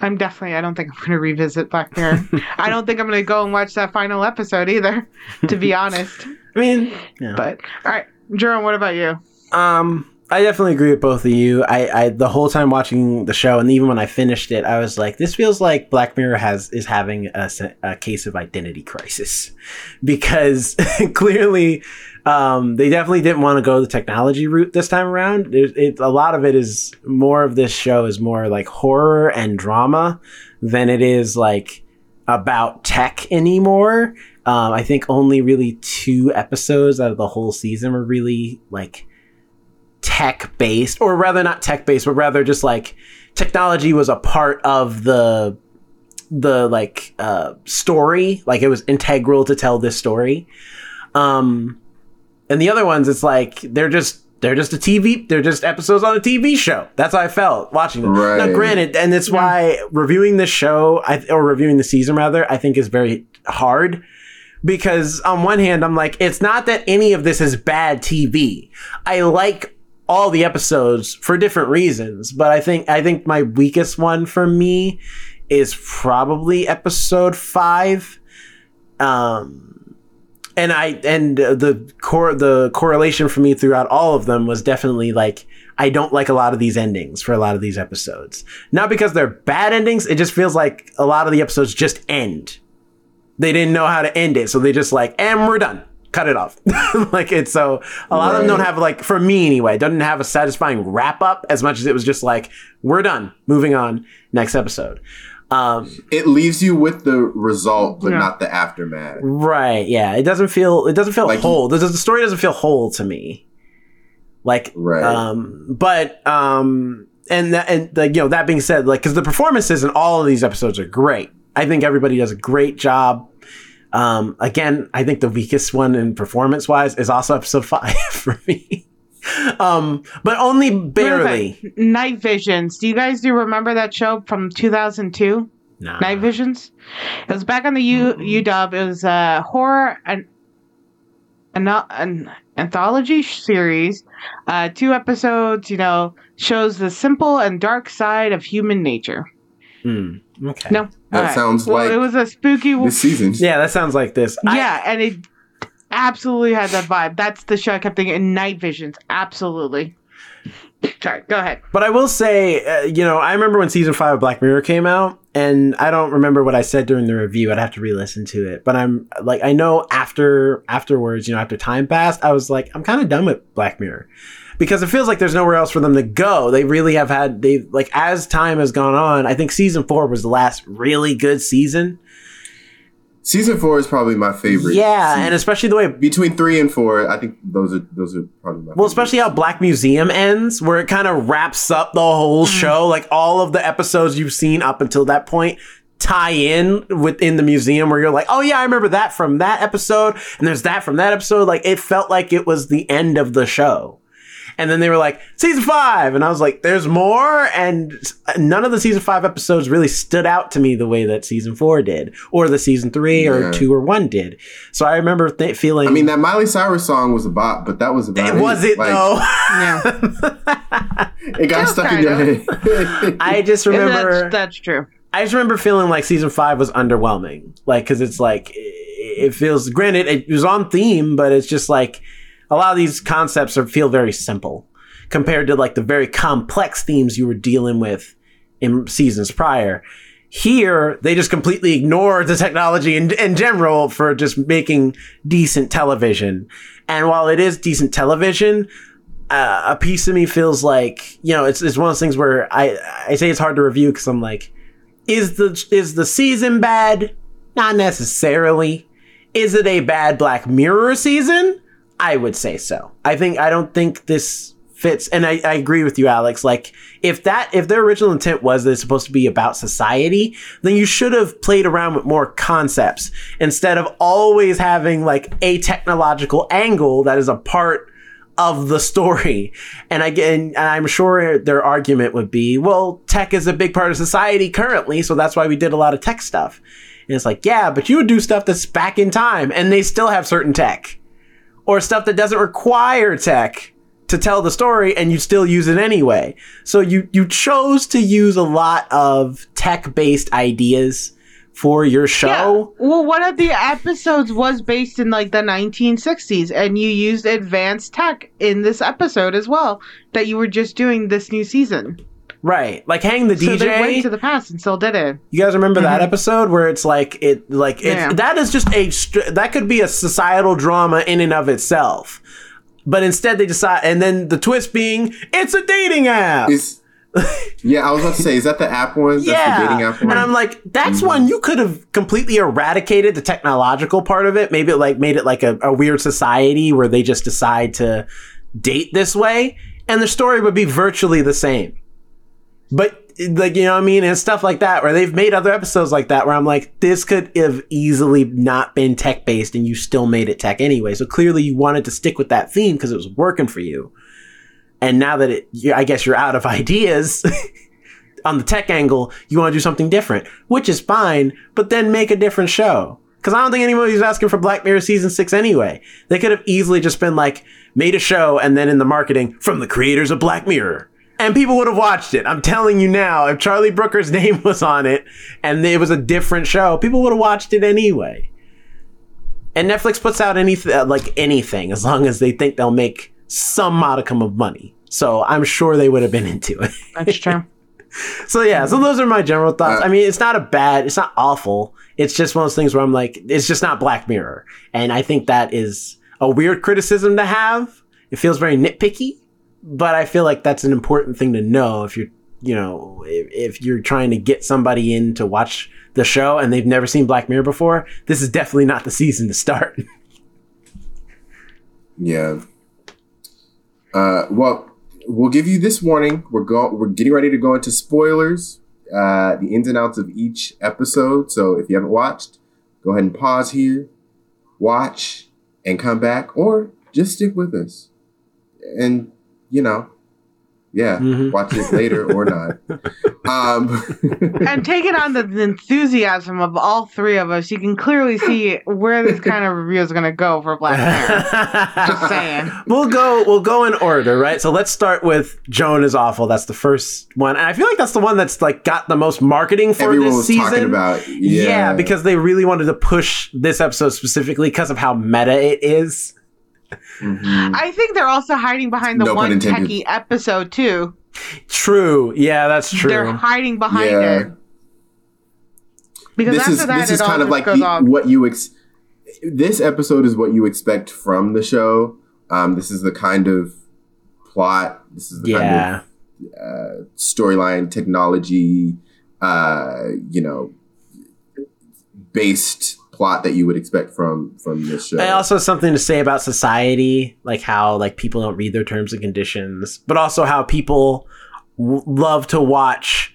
I'm definitely. I don't think I'm gonna revisit Black Mirror. I don't think I'm gonna go and watch that final episode either. To be honest. I mean, yeah. But all right, Jerome, what about you? Um, I definitely agree with both of you. I, I the whole time watching the show, and even when I finished it, I was like, this feels like Black Mirror has is having a, a case of identity crisis, because clearly, um, they definitely didn't want to go the technology route this time around. There's it, a lot of it is more of this show is more like horror and drama than it is like about tech anymore. Um, I think only really two episodes out of the whole season were really like tech based, or rather not tech based, but rather just like technology was a part of the the like uh, story. Like it was integral to tell this story. Um, and the other ones, it's like they're just they're just a TV. They're just episodes on a TV show. That's how I felt watching them. Now, granted, and it's why reviewing this show, I, or reviewing the season rather, I think is very hard because on one hand, I'm like, it's not that any of this is bad TV. I like all the episodes for different reasons, but I think I think my weakest one for me is probably episode five. Um, and I and the core the correlation for me throughout all of them was definitely like I don't like a lot of these endings for a lot of these episodes. Not because they're bad endings, it just feels like a lot of the episodes just end they didn't know how to end it, so they just like, and we're done. Cut it off. like it's so a lot of them don't have like for me anyway, doesn't have a satisfying wrap up as much as it was just like, we're done. Moving on. Next episode. Um It leaves you with the result, but Yeah. not the aftermath. Right. Yeah. It doesn't feel. It doesn't feel Like- whole. The, the story doesn't feel whole to me. Like. Right. Um. But. Um. And that, and like you know that being said, like because the performances in all of these episodes are great. I think everybody does a great job. Um. Again, I think the weakest one in performance wise is also episode five for me. um. But only barely. Night Visions. Do you guys do remember that show from 2002? Nah. Night Visions. It was back on the U UW. It was a horror and an, an anthology series. Uh, two episodes. You know, shows the simple and dark side of human nature. Hmm, okay. No, That Alright. sounds well, like it was a spooky. This season. Yeah, that sounds like this. I- yeah, and it absolutely had that vibe. That's the show I kept thinking. In night Visions. Absolutely. Sorry. Go ahead. But I will say, uh, you know, I remember when season five of Black Mirror came out, and I don't remember what I said during the review. I'd have to re-listen to it. But I'm like, I know after afterwards, you know, after time passed, I was like, I'm kind of done with Black Mirror because it feels like there's nowhere else for them to go. They really have had they like as time has gone on. I think season four was the last really good season. Season four is probably my favorite. Yeah, season. and especially the way between three and four, I think those are those are probably my Well, favorite. especially how Black Museum ends, where it kind of wraps up the whole mm. show. Like all of the episodes you've seen up until that point tie in within the museum where you're like, oh yeah, I remember that from that episode. And there's that from that episode. Like it felt like it was the end of the show. And then they were like, season five. And I was like, there's more. And none of the season five episodes really stood out to me the way that season four did, or the season three or two or one did. So I remember th- feeling. I mean, that Miley Cyrus song was a bop, but that was about it. was it Like, though? Yeah. It got Just stuck in your head. I just remember. that's, that's true. I just remember feeling like season five was underwhelming. Like, cause it's like, it it feels, granted, it was on theme, but it's just like a lot of these concepts are, feel very simple compared to like the very complex themes you were dealing with in seasons prior. Here, they just completely ignore the technology in, in general for just making decent television. And while it is decent television, uh, a piece of me feels like, you know, it's, it's one of those things where I, I say it's hard to review because I'm like, is the is the season bad? Not necessarily. Is it a bad Black Mirror season? I would say so. I think I don't think this fits and I, I agree with you, Alex. Like if that if their original intent was that it's supposed to be about society, then you should have played around with more concepts instead of always having like a technological angle that is a part of the story. And again, I'm sure their argument would be, well, tech is a big part of society currently, so that's why we did a lot of tech stuff. And it's like, yeah, but you would do stuff that's back in time, and they still have certain tech. Or stuff that doesn't require tech to tell the story, and you still use it anyway. So you you chose to use a lot of tech-based ideas for your show. Yeah. Well, one of the episodes was based in like the 1960s, and you used advanced tech in this episode as well that you were just doing this new season. Right. Like Hang the So they DJ. went to the past and still did it. You guys remember that mm-hmm. episode where it's like it like it's Yeah. that is just a that could be a societal drama in and of itself. But instead they decide and then the twist being it's a dating app. Is yeah, I was about to say, is that the app one? That's yeah. the dating app one. And I'm like that's mm-hmm. one you could have completely eradicated the technological part of it. Maybe it like made it like a, a weird society where they just decide to date this way and the story would be virtually the same. But like you know what I mean and stuff like that where they've made other episodes like that where I'm like this could have easily not been tech based and you still made it tech anyway. So clearly you wanted to stick with that theme because it was working for you. And now that it I guess you're out of ideas on the tech angle, you want to do something different, which is fine, but then make a different show. Cuz I don't think anybody's asking for Black Mirror season 6 anyway. They could have easily just been like made a show and then in the marketing from the creators of Black Mirror and people would have watched it. I'm telling you now, if Charlie Brooker's name was on it and it was a different show, people would have watched it anyway. And Netflix puts out anything like anything as long as they think they'll make some modicum of money. So I'm sure they would have been into it. That's true. so yeah, so those are my general thoughts. Uh, I mean, it's not a bad, it's not awful. It's just one of those things where I'm like, it's just not Black Mirror, and I think that is a weird criticism to have. It feels very nitpicky, but I feel like that's an important thing to know if you're, you know, if, if you're trying to get somebody in to watch the show and they've never seen Black Mirror before. This is definitely not the season to start. Yeah. Uh, well, we'll give you this warning. We're go- We're getting ready to go into spoilers, uh, the ins and outs of each episode. So if you haven't watched, go ahead and pause here, watch, and come back, or just stick with us. And you know, yeah, Mhm. watch it later or not. Um, and taking on the, the enthusiasm of all three of us, you can clearly see where this kind of review is going to go for Black Mirror. Just saying. We'll go. We'll go in order, right? So let's start with Joan is awful. That's the first one, and I feel like that's the one that's like got the most marketing for everyone this was season. talking about, yeah, yeah. because they really wanted to push this episode specifically because of how meta it is. Mhm. I think they're also hiding behind the No one intended. techie episode too. True. Yeah, that's true. They're hiding behind Yeah. it because this after is that, this it is all kind of like the, what you ex- this episode is what you expect from the show um this is the kind of plot this is the yeah. kind of uh, storyline technology uh you know based plot that you would expect from from this show I also have something to say about society, like how like people don't read their terms and conditions, but also how people w- love to watch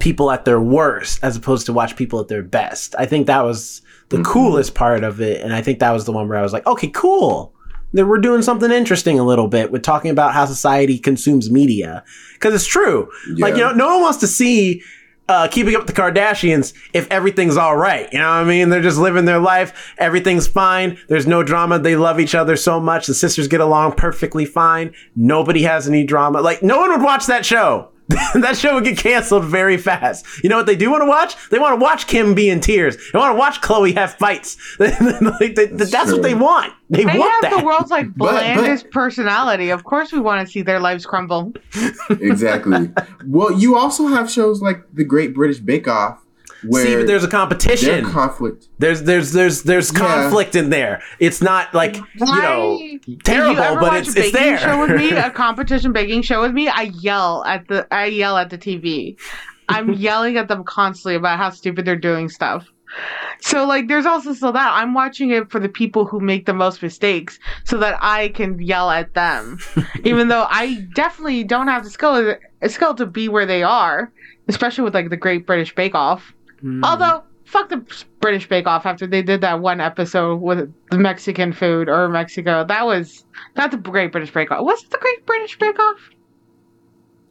people at their worst as opposed to watch people at their best. I think that was the Mhm. coolest part of it, and I think that was the one where I was like, okay, cool. That we're doing something interesting a little bit with talking about how society consumes media because it's true. Like you know, no one wants to see uh, keeping up with the Kardashians if everything's all right. You know what I mean? They're just living their life. Everything's fine. There's no drama. They love each other so much. The sisters get along perfectly fine. Nobody has any drama. Like no one would watch that show. that show would get canceled very fast. You know what they do want to watch? They want to watch Kim be in tears. They want to watch Khloe have fights. Like, they- that's true. what they want. They, They want have that. the world's like But- but- blandest personality. Of course, we want to see their lives crumble. exactly well you also have shows like the great british bake off where See, but there's a their competition. conflict There's there's there's there's Yeah. conflict in there. It's not like you know Why- If you terrible, but watch it's a it's baking there. show with me, a competition baking show with me, I yell at the I yell at the TV. I'm yelling at them constantly about how stupid they're doing stuff. So like there's also still that I'm watching it for the people who make the most mistakes so that I can yell at them. Even though I definitely don't have the skill a skill to be where they are, especially with like the Great British Bake Off. Hmm. Although, fuck the British Bake Off after they did that one episode with the Mexican food or Mexico. That was not the Great British Bake Off. Was it the Great British Bake Off?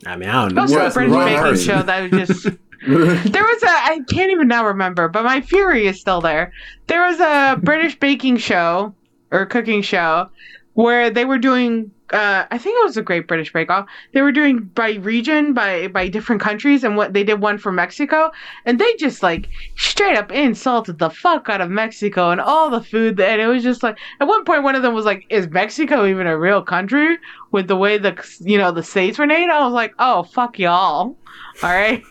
I mean, I don't It know. was What- a British what baking happened? show that was just. There was a. I can't even now remember, but my fury is still there. There was a British baking show or cooking show where they were doing. Uh, I think it was a Great British Bake Off. They were doing by region, by by different countries, and what they did one for Mexico, and they just like straight up insulted the fuck out of Mexico and all the food. And it was just like at one point, one of them was like, "Is Mexico even a real country?" With the way the you know the states were named, I was like, "Oh fuck y'all." All right.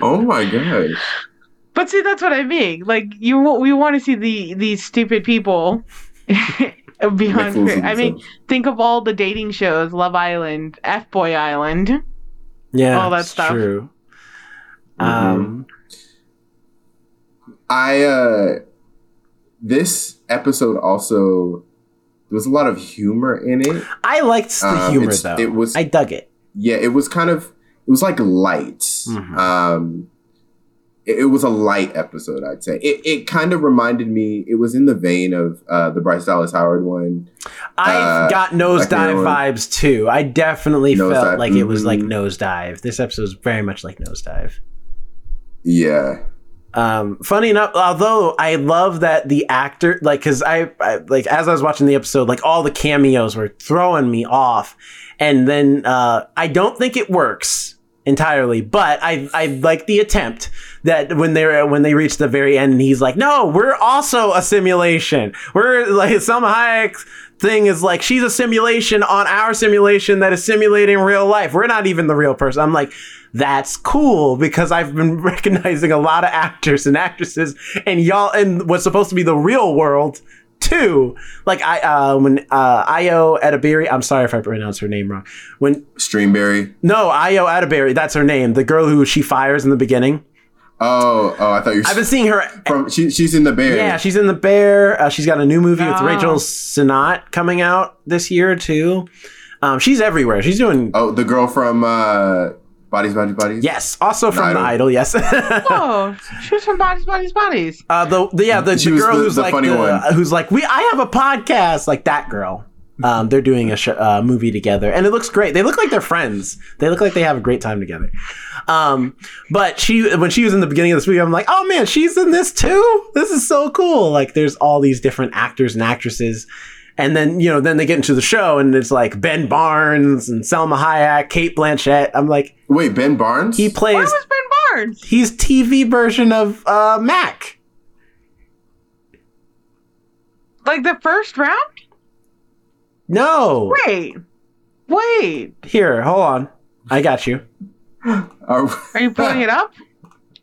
oh my gosh But see, that's what I mean. Like you, we want to see the these stupid people Make behind. I mean, think of all the dating shows: Love Island, F Boy Island. yeah, all that stuff. True. Mhm. Um, I uh this episode also there was a lot of humor in it. I liked the Um, humor it's- though. it was- I dug it. Yeah, it was kind of it was like light. Mhm. Um it, it was a light episode, I'd say. It it kind of reminded me it was in the vein of uh the Bryce Dallas Howard one. I've Uh, got nosedive vibes too. I definitely felt like it was like mhm. nosedive. This episode was very much like nosedive. Yeah. Um, funny enough, although I love that the actor, like, because I, I, like, as I was watching the episode, like, all the cameos were throwing me off, and then uh, I don't think it works entirely, but I, I like the attempt that when they're when they reach the very end, and he's like, "No, we're also a simulation. We're like Salma Hayek thing is like she's a simulation on our simulation that is simulating real life. We're not even the real person." I'm like. that's cool because I've been recognizing a lot of actors and actresses and y'all in what's supposed to be the real world too. Like I uh when uh Ayo Edebiri, I'm sorry if I pronounced her name wrong. When Streamberry. no, Ayo Edebiri, that's her name, the girl who she fires in the beginning. Oh, oh, I thought you. I've been seeing her from. She, she's in the bear. Yeah, she's in the Bear. Uh, she's got a new movie with Oh. Rachel Sennott coming out this year too. Um, she's everywhere. She's doing Oh, the girl from uh, Bodies, Bodies, Bodies. yes, also from Idol. the Idol. Yes, Oh, she was from Bodies, Bodies, Bodies. uh, the, the yeah the, She the girl the- who's the like funny the, one. who's like we I have a podcast like that girl. Um, they're doing a sh- uh, movie together, and it looks great. They look like they're friends. They look like they have a great time together. Um, but she, when she was in the beginning of this movie, I'm like, oh man, she's in this too. This is so cool. Like, there's all these different actors and actresses, and then you know, then they get into the show, and it's like Ben Barnes and Salma Hayek, Cate Blanchett. I'm like, Wait, Ben Barnes. he Where plays. was Ben Barnes? He's TV version of uh, Mac. Like the first round? No, Wait. Wait. here, hold on. I got you. Are- Are you pulling it up?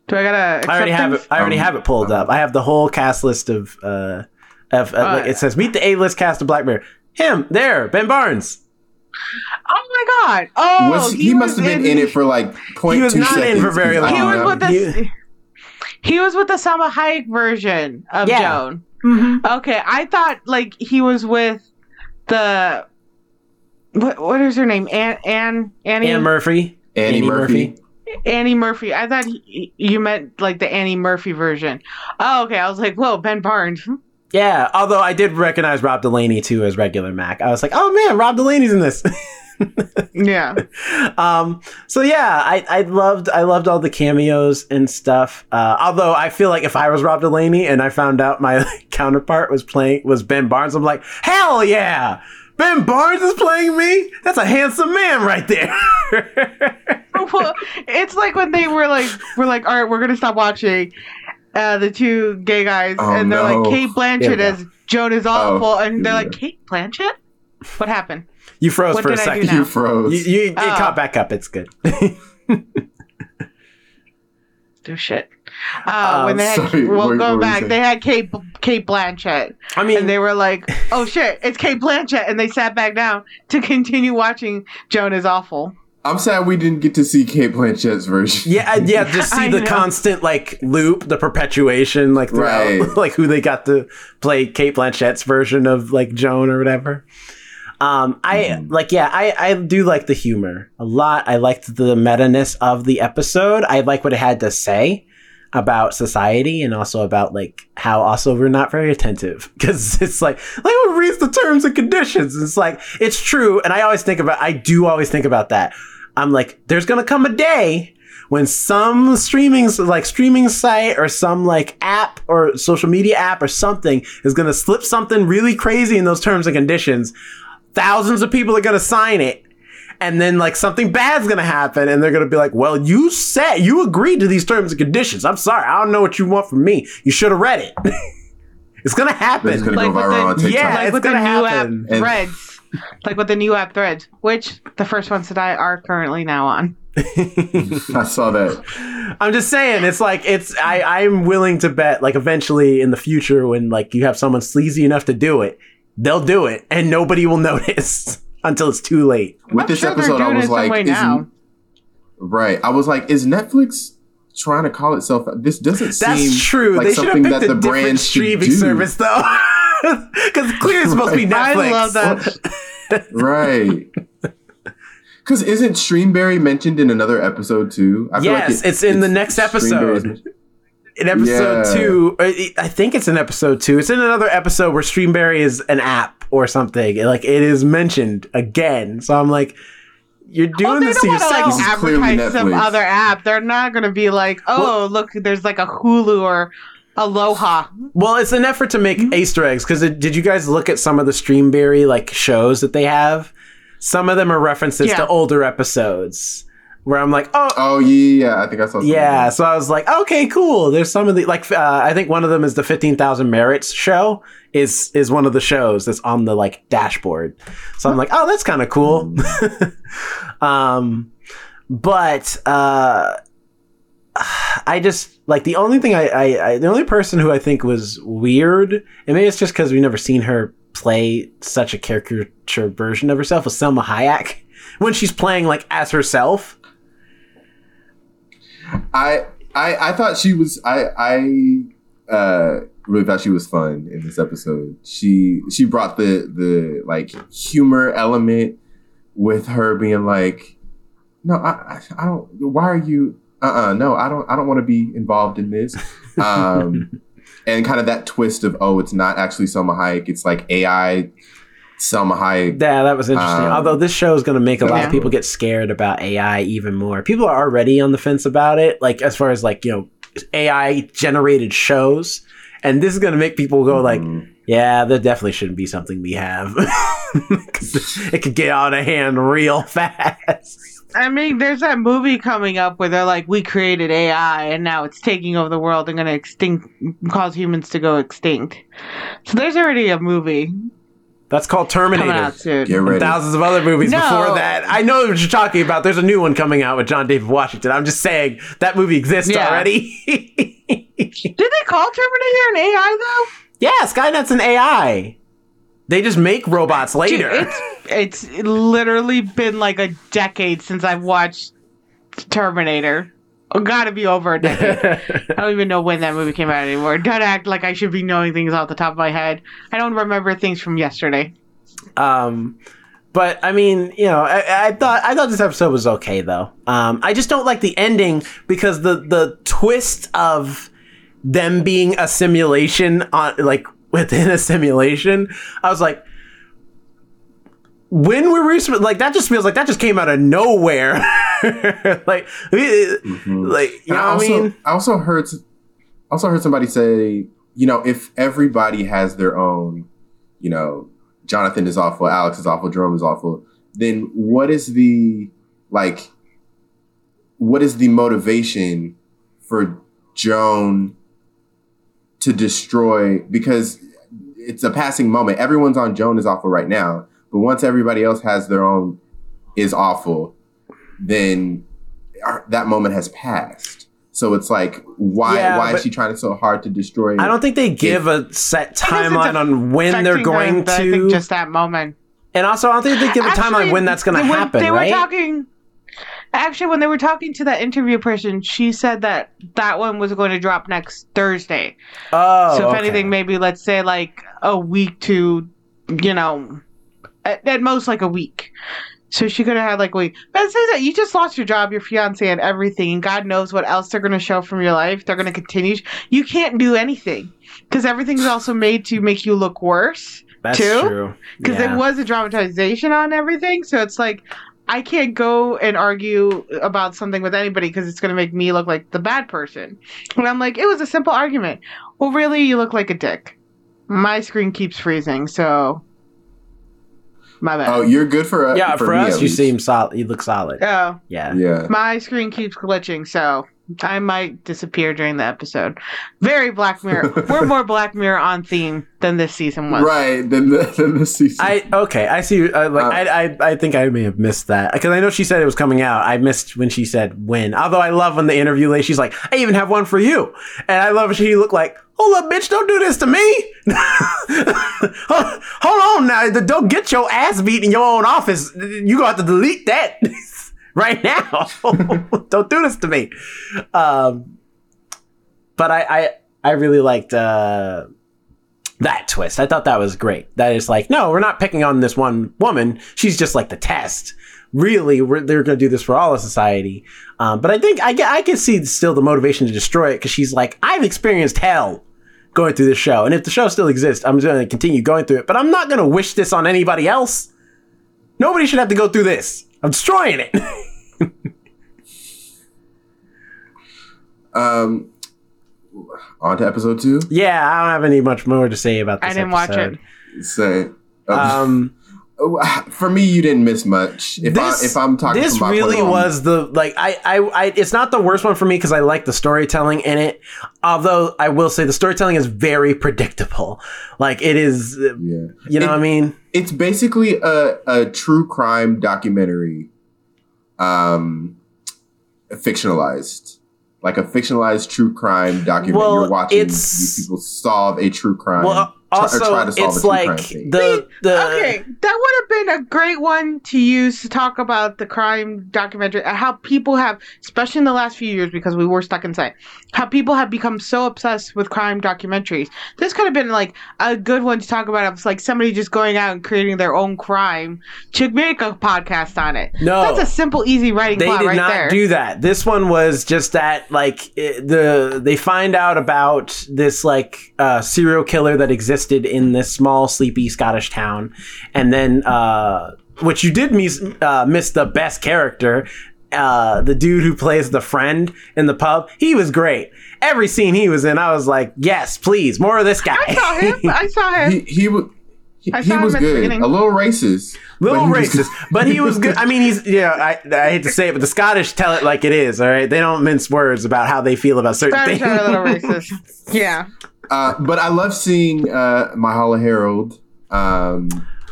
Do I gotta I already have it. I already Um, have it pulled up. I have the whole cast list of. Uh, of uh, Uh, it says meet the A list cast of Black Bear. Him there, Ben Barnes. Oh my god. Oh, was, he, must have been in, it for like point He was two not in for very long. He was with the he was with the Salma Hayek version of Yeah. Joan. Mm-hmm. Okay, I thought like he was with the what what is her name? Ann Ann Annie Anne Murphy. Annie, Murphy. Annie Murphy. I thought he, you meant like the Annie Murphy version. Oh, okay. I was like, whoa, Ben Barnes. Yeah, although I did recognize Rob Delaney too as regular Mac. I was like, oh man, Rob Delaney's in this. yeah. um, so yeah, I, I loved I loved all the cameos and stuff. Uh, although I feel like if I was Rob Delaney and I found out my counterpart was playing was Ben Barnes, I'm like, hell yeah, Ben Barnes is playing me. That's a handsome man right there. well, it's like when they were like, we're like, all right, we're gonna stop watching. Uh, the two gay guys, Oh, and they're no. like, Cate There we Blanchett go. as Joan is awful, and they're yeah. like, Cate Blanchett? What happened? you froze What for a did I do second. You froze. You, you it Oh. caught back up. It's good. Do shit. Uh, Um, when they had, sorry, well, what- what go back. saying? They had Cate Cate Blanchett, I mean, and they were like, "Oh shit, it's Cate Blanchett," and they sat back down to continue watching Joan is awful. I'm sad we didn't get to see Cate Blanchett's version. Yeah, yeah, just see the know. constant like loop, the perpetuation, like throughout, Right. like who they got to play Cate Blanchett's version of like Joan or whatever. Um, I Mm-hmm. like, yeah, I I do like the humor a lot. I liked the meta ness of the episode. I like what it had to say about society and also about like how also we're not very attentive. Because it's like like who reads the terms and conditions? It's like it's true and i always think about i do always think about that. I'm like there's gonna come a day when some streaming like streaming site or some like app or social media app or something is gonna slip something really crazy in those terms and conditions. Thousands of people are gonna sign it and then like something bad's gonna happen and they're gonna be like well you said you agreed to these terms and conditions i'm sorry i don't know what you want from me you should have read it it's gonna happen That's gonna Like go with viral on the- TikTok. Yeah, like it's with gonna new happen. app And- threads, like with the new app threads, which the first ones that I are currently now on. I saw that. i'm just saying it's like it's i i'm willing to bet like eventually in the future when like you have someone sleazy enough to do it they'll do it and nobody will notice until it's too late With I'm this sure episode, I was like, is, now. right. I was like, is Netflix trying to call itself? This doesn't that's seem true like they should have something that a the different brand should streaming do. service though because clearly it's supposed to be Right. netflix I love that. right. Because isn't Streamberry mentioned in another episode too? I feel like Yes, it- it's in the next episode. Streamberry's- in episode Yeah. two, I think it's in episode two. It's in another episode where Streamberry is an app or something. Like it is mentioned again. So I'm like, you're doing they this to don't want to yourself. like advertise some other app. They're not going to be like, oh, look, there's like a Hulu or Aloha. well, it's an effort to make Mm-hmm. Easter eggs. Because did you guys look at some of the Streamberry like shows that they have? Some of them are references Yeah. to older episodes. Where I'm like, oh, Oh yeah, yeah. I think I saw. something. Yeah, so I was like, okay, cool. There's some of the like, uh, I think one of them is the fifteen thousand merits show is is one of the shows that's on the like dashboard. So I'm like, oh, that's kind of cool. um, but uh, I just like the only thing I, I, I the only person who I think was weird, and maybe it's just because we've never seen her play such a caricature version of herself was Salma Hayek when she's playing like as herself. I I I thought she was I I uh really thought she was fun in this episode. She she brought the the like humor element with her being like, no, I I, don't. Why are you? Uh uh no, I don't. I don't want to be involved in this. Um, and kind of that twist of oh, it's not actually Salma Hayek. It's like AI Salma Hayek. Yeah, that was interesting. Um, Although this show is going to make a lot Yeah. of people get scared about AI even more. People are already on the fence about it, like as far as like you know AI generated shows, and this is going to make people go like, Mhm. yeah, that definitely shouldn't be something we have. it could get out of hand real fast. I mean, there's that movie coming up where they're like, we created AI and now it's taking over the world and going to extinct, cause humans to go extinct. So there's already a movie That's called coming Terminator. out soon. Get And ready. thousands of other movies No. before that. I know what you're talking about. There's a new one coming out with John David Washington. I'm just saying that movie exists Yeah. already. Did they call Terminator an AI though? yeah, Skynet's an AI. They just make robots Dude, later. it's it's literally been like a decade since I've watched Terminator. Oh, gotta be over a decade. I don't even know when that movie came out anymore. Don't act like I should be knowing things off the top of my head. I don't remember things from yesterday. Um, but I mean, you know, I, I thought I thought this episode was okay though. Um, I just don't like the ending because the the twist of them being a simulation on like within a simulation. I was like. When were we like that? Just feels like that just came out of nowhere. like, we- Mhm. like you And know I what I mean? I also heard also heard somebody say, you know, if everybody has their own, you know, Jonathan is awful, Alex is awful, Jerome is awful, then what is the like what is the motivation for Joan to destroy because it's a passing moment. Everyone's on Joan is awful right now, but once everybody else has their own is awful, then our- that moment has passed. So it's like, why Yeah, why is she trying so hard to destroy? I don't think they give a set timeline on when they're going her, but I think to, just that moment. and also I don't think they give a timeline when that's going to they were- happen. They right? were talking. Actually, when they were talking to that interview person, she said that that one was going to drop next Thursday. oh, so if oh, okay. anything, maybe let's say like a week to, you know, at, at most like a week. So she could have had like a week. But it says that you just lost your job, your fiance, and everything, and God knows what else they're going to show from your life. They're going to continue. You can't do anything because everything's also made to make you look worse. That's too? true. because Yeah. it was a dramatization on everything. So it's like I can't go and argue about something with anybody because it's going to make me look like the bad person. And I'm like, it was a simple argument. Well, really, you look like a dick. My screen keeps freezing, so my bad. Oh, you're good for uh, yeah, for, me us, at you least. seem solid. You look solid. Oh, Yeah. yeah. my screen keeps glitching, so I might disappear during the episode. Very Black Mirror. We're more Black Mirror on theme than this season was. Right. than the, then the season. I okay. I see. Uh, like Uh, I, I, I think I may have missed that because I know she said it was coming out. I missed when she said when. Although I love when the interview lady, she's like, "I even have one for you," and I love she looked like, "Hold up, bitch! Don't do this to me! Hold hold on now! Don't get your ass beat in your own office. You gonna have to delete that right now. don't do this to me." Um, but I, I, I really liked. Uh, that twist. I thought that was great. That is like, no, we're not picking on this one woman. She's just like the test. Really, we're, they're going to do this for all of society. Um, but I think I, I can see still the motivation to destroy it because she's like, I've experienced hell going through this show. And if the show still exists, I'm going to continue going through it. But I'm not going to wish this on anybody else. Nobody should have to go through this. I'm destroying it. um. On to episode two. yeah, I don't have any much more to say about this I didn't watch it. Say. Um, for me, you didn't miss much. If this, I if I'm talking, this really was the like I, I I it's not the worst one for me because I like the storytelling in it. Although I will say the storytelling is very predictable. Like it is, uh, Yeah. you know It- what I mean? It's basically a, a true crime documentary. Um, fictionalized, like a fictionalized true crime document. Well, You're watching these people solve a true crime. Well, also try to solve it's like crime case. the the okay, that would have been a great one to use to talk about the crime documentary. uh, How people have, especially in the last few years, because we were stuck inside, how people have become so obsessed with crime documentaries. This could have been like a good one to talk about. It's like somebody just going out and creating their own crime to make a podcast on it. No. that's a simple, easy writing they plot did right not there. do that. This one was just that like it, the they find out about this like uh, serial killer that existed in this small sleepy Scottish town, and then uh, which you did miss uh, miss the best character. Uh, the dude who plays the friend in the pub, he was great. Every scene he was in, I was like, yes, please, more of this guy. I saw him. I saw him. he he was he, he was good. A little racist. little but racist, but he was good. I mean, he's yeah. I, I hate to say it, but the Scottish tell it like it is. All right, they don't mince words about how they feel about certain Scottish things. are a little racist. Yeah. Uh, but I love seeing uh, Myha'la Herrold, um,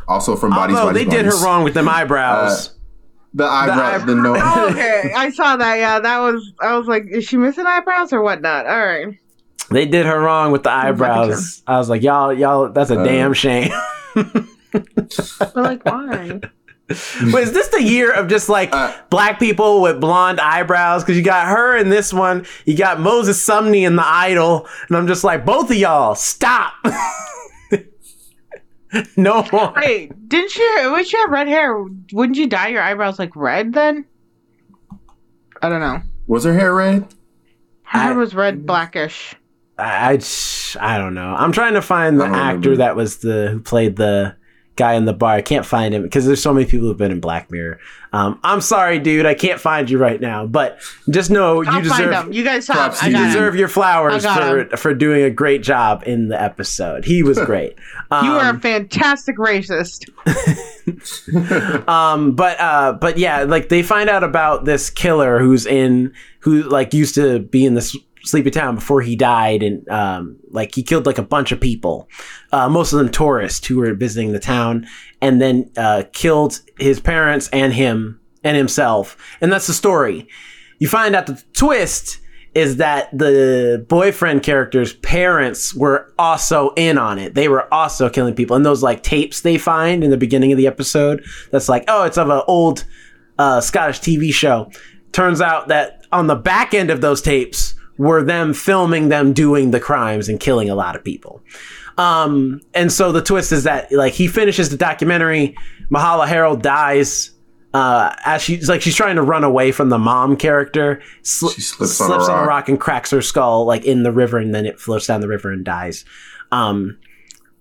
also from Bodies. Although Bodies, they did her wrong with them eyebrows. The eyebrow, the, no. Oh, okay, I saw that. Yeah, that was. I was like, is she missing eyebrows or whatnot? All right. they did her wrong with the eyebrows. I was like, y'all, y'all, that's a Uh, damn shame. But like, why? Wait, is this the year of just like Uh, black people with blonde eyebrows? Because you got her in this one, you got Moses Sumney in the Idol, and I'm just like, both of y'all, stop. no more. Wait, didn't you? Would you have red hair? Wouldn't you dye your eyebrows like red then? I don't know. Was her hair red? Her hair I- was red, blackish. I, I, I don't know. I'm trying to find the actor remember. that was the who played the guy in the bar. I can't find him because there's so many people who've been in Black Mirror. Um, I'm sorry, dude. I can't find you right now. But just know I'll you find deserve. You guys saw him. Props you. got you him. deserve your flowers I got for for doing a great job in the episode. He was great. Um, You are a fantastic racist. um but uh but yeah like they find out about this killer who's in who like used to be in this sleepy town before he died and um like he killed like a bunch of people uh most of them tourists who were visiting the town and then uh killed his parents and him and himself and that's the story you find out the twist is that the boyfriend character's parents were also in on it. They were also killing people. And those like tapes they find in the beginning of the episode, that's like, oh, it's of an old uh, Scottish TV show. Turns out that on the back end of those tapes were them filming them doing the crimes and killing a lot of people. Um, and so the twist is that like he finishes the documentary, Myha'la Herrold dies. Uh, as she's like she's trying to run away from the mom character, sli- She slips on a on a rock. rock and cracks her skull like in the river, and then it floats down the river and dies. Um,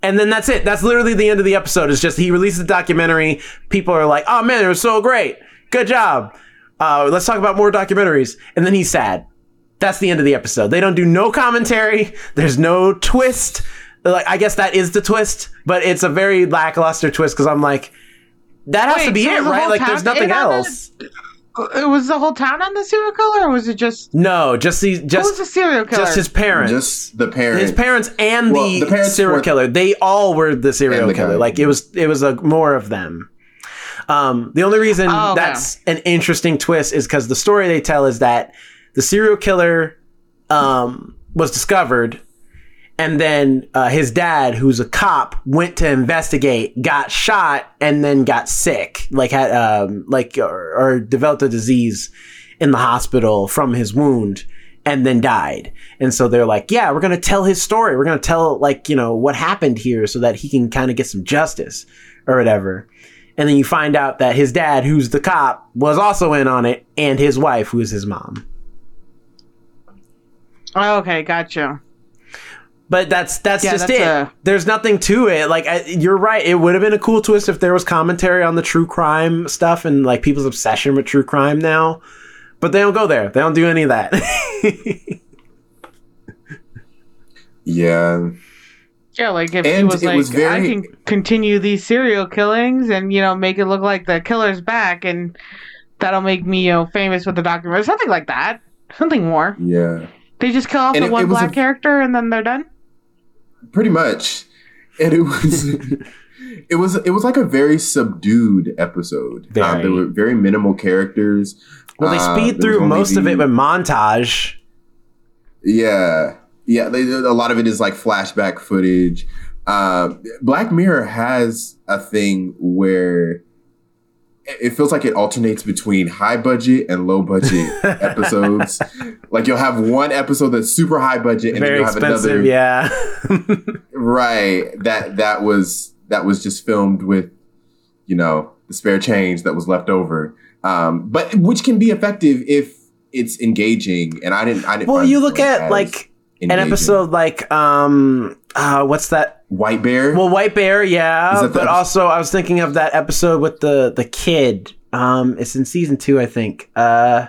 and then that's it. That's literally the end of the episode. It's just he releases the documentary. People are like, "Oh man, it was so great, good job." Uh, let's talk about more documentaries. And then he's sad. That's the end of the episode. They don't do no commentary. There's no twist. Like I guess that is the twist, but it's a very lackluster twist because I'm like, that has to be so it, right? Like there's nothing in on it? else. It was the whole town on the serial killer, or was it just No, just the who was just the serial killer? just his parents. Just the parents. his parents and Well, the, the parents serial were- killer. They all were the serial the killer. guy. Like it was it was a more of them. Um, the only reason Oh, okay. that's an interesting twist is because the story they tell is that the serial killer um, was discovered, and then uh, his dad, who's a cop, went to investigate, got shot, and then got sick, like had um, like or, or developed a disease in the hospital from his wound and then died. And so they're like, yeah, we're going to tell his story. We're going to tell like, you know, what happened here so that he can kind of get some justice or whatever. And then you find out that his dad, who's the cop, was also in on it and his wife, who is his mom. Oh, okay, gotcha. But that's that's Yeah, just that's it. a- There's nothing to it. Like I, you're right. It would have been a cool twist if there was commentary on the true crime stuff and like people's obsession with true crime now. But they don't go there. They don't do any of that. yeah. Yeah, like if he was like, was very- I can continue these serial killings and you know make it look like the killer's back, and that'll make me you know famous with the documentary, something like that, something more. Yeah. They just kill off And the it- one it black a- character and then they're done. Pretty much. And it was it was it was like a very subdued episode. Um, there were very minimal characters. Well, they Uh, speed there was through only most of it with montage. Yeah, yeah. They, a lot of it is like flashback footage. Um, Black Mirror has a thing where it feels like it alternates between high budget and low budget episodes. Like you'll have one episode that's super high budget, and Very then you'll have expensive, another yeah. right that that was that was just filmed with you know the spare change that was left over. Um, but which can be effective if it's engaging. And I didn't. I didn't. well, you look at like an episode like um uh what's that? White Bear. Well, White Bear, yeah, Is that the but episode- also I was thinking of that episode with the the kid. Um, it's in season two, I think. Uh,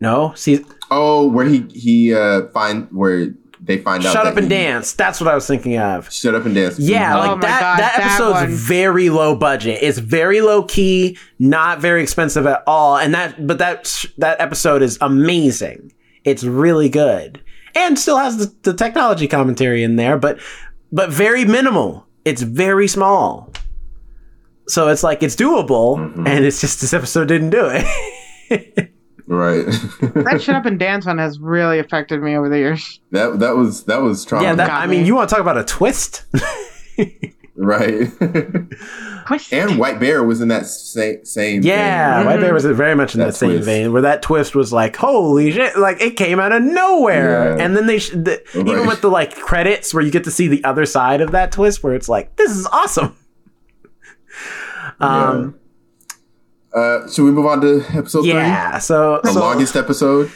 no, see, Oh, where he he uh find where they find out. Shut that Up and he- Dance. That's what I was thinking of. Shut up and dance. Yeah, Oh like my that. God, that that episode's one. very low budget. It's very low key, not very expensive at all. And that, but that that episode is amazing. It's really good, and still has the, the technology commentary in there, but but very minimal. It's very small, so it's like it's doable, Mhm. and it's just this episode didn't do it. right. That shut up and dance one has really affected me over the years. that that was that was trauma. yeah, that, I mean, you want to talk about a twist? right. And White Bear was in that same same. Yeah, thing. White Bear was very much in That that, same twist. vein, where that twist was like, "Holy shit!" Like it came out of nowhere, Yeah. and then they sh- the, even with the like credits where you get to see the other side of that twist, where it's like, "This is awesome." Um, Uh, should we move on to episode yeah. So. The so longest episode.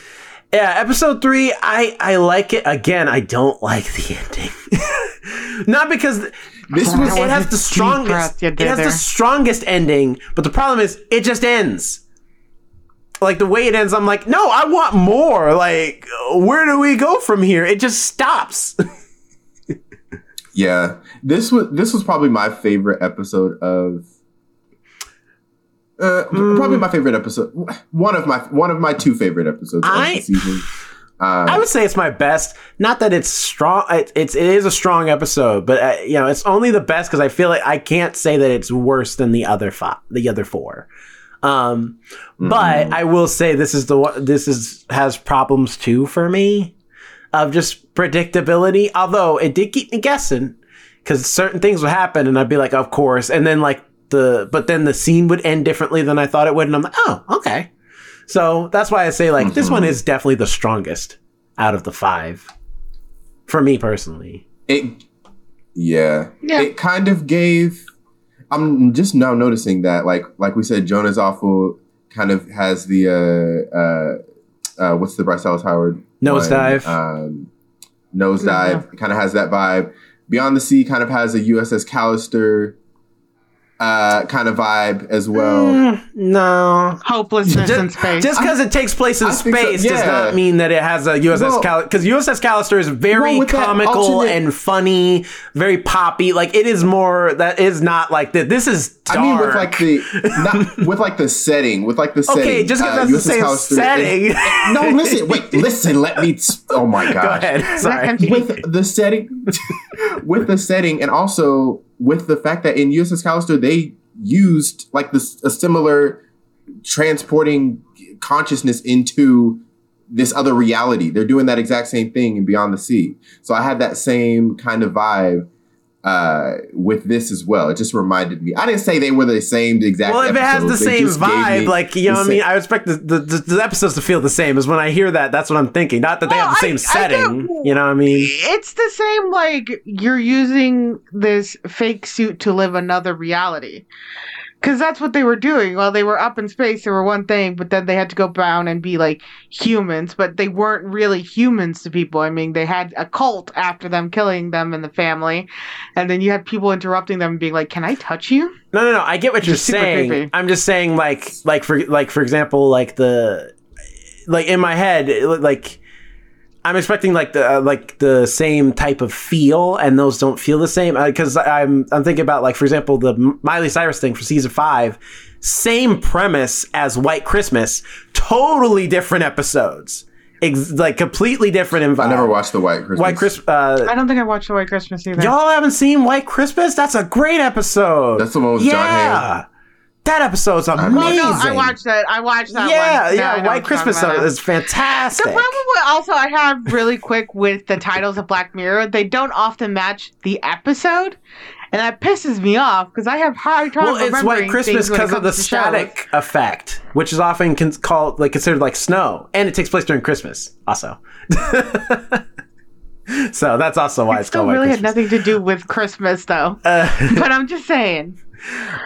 yeah, episode three, I I like it. Again, I don't like the ending, not because This was it has the strongest. It has the strongest ending, but the problem is it just ends. Like the way it ends, I'm like, no, I want more. Like, where do we go from here? It just stops. Yeah, this was this was probably my favorite episode of. Uh, Mm. Probably my favorite episode. One of my one of my two favorite episodes of the season. Uh, I would say it's my best. Not that it's strong. It, it's it is a strong episode, but uh, you know, it's only the best because I feel like I can't say that it's worse than the other five, the other four. Um, but I will say this is the one. This is has problems too for me of just predictability. Although it did keep me guessing because certain things would happen, and I'd be like, of course, and then like the but then the scene would end differently than I thought it would, and I'm like, oh, okay. So that's why I say like this one is definitely the strongest out of the five for me personally. it yeah. Yeah. it kind of gave i'm just now noticing that like like we said Joan Is Awful kind of has the uh uh uh what's the bryce dallas howard Nosedive. one? um nosedive kind of has that vibe beyond the sea kind of has a uss callister uh kind of vibe as well Mm, no. Hopelessness in space. just because it takes place in I think so, space does not mean that it has a USS Well- Cal because USS Callister is very Well, comical alternate- and funny, very poppy. Like it is more that is not like that. This is dark. I mean, with like the not with like the setting, with like the setting. okay, just because uh, that's the same Callister is- setting. no, listen, wait, listen. Let me. T- Oh my god. Go gosh. ahead. Sorry. with the setting with the setting and also with the fact that in USS Callister they used like this a similar transporting consciousness into this other reality. They're doing that exact same thing in Beyond the Sea. So I had that same kind of vibe uh with this as well. It just reminded me. I didn't say they were the same exact Well, if it has the same vibe, like you know, the what I mean, I expect the, the, the, the episodes to feel the same. Is when I hear that, that's what I'm thinking. Not that they have the same I- I setting. you know what I mean? it's the same like you're using this fake suit to live another reality because that's what they were doing while they were up in space they were one thing but then they had to go down and be like humans but they weren't really humans to people i mean they had a cult after them killing them and the family and then you had people interrupting them and being like can i touch you No, no, no. I get what you're saying. creepy. I'm just saying, like, like for like for example, like the like in my head, like I'm expecting like the uh, like the same type of feel, and those don't feel the same because I'm I'm thinking about like for example the Miley Cyrus thing for season five, same premise as White Christmas, totally different episodes, Ex- like completely different in vibe. I never watched the White Christmas. White Christmas. Uh, i don't think i watched the white christmas either Y'all haven't seen White Christmas? That's a great episode. That's the one with John yeah. That episode's know. amazing. Well, no, I watched that. I watched that yeah, one. yeah. I White Christmas is fantastic. The problem with also I have really quick with the titles of Black Mirror, they don't often match the episode, and that pisses me off because I have hard time well, it's remembering White Christmas things when it because of the comes to shows. static effect, which is often con- called like considered like snow, and it takes place during Christmas also. so that's also why It it's still called White really had nothing to do with Christmas though. Uh, but I'm just saying,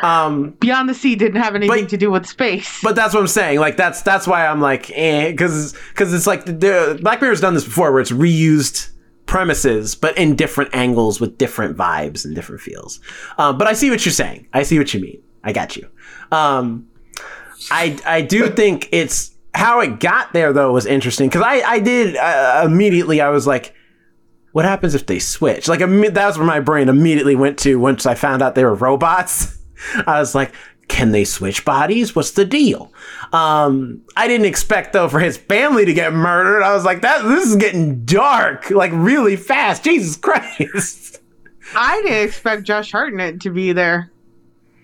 um, Beyond the Sea didn't have anything But- to do with space. But that's what I'm saying. Like that's that's why I'm like, eh, because because it's like the, the Black Mirror's done this before, where it's reused premises, but in different angles with different vibes and different feels. Um, but I see what you're saying. I see what you mean. I got you. Um, I I do think it's how it got there though was interesting because I I did uh, immediately I was like. What happens if they switch? Like imme- that was where my brain immediately went to once I found out they were robots. I was like, can they switch bodies? What's the deal? Um, I didn't expect though for his family to get murdered. I was like, that this is getting dark, like really fast. Jesus Christ. I didn't expect Josh Hartnett to be there.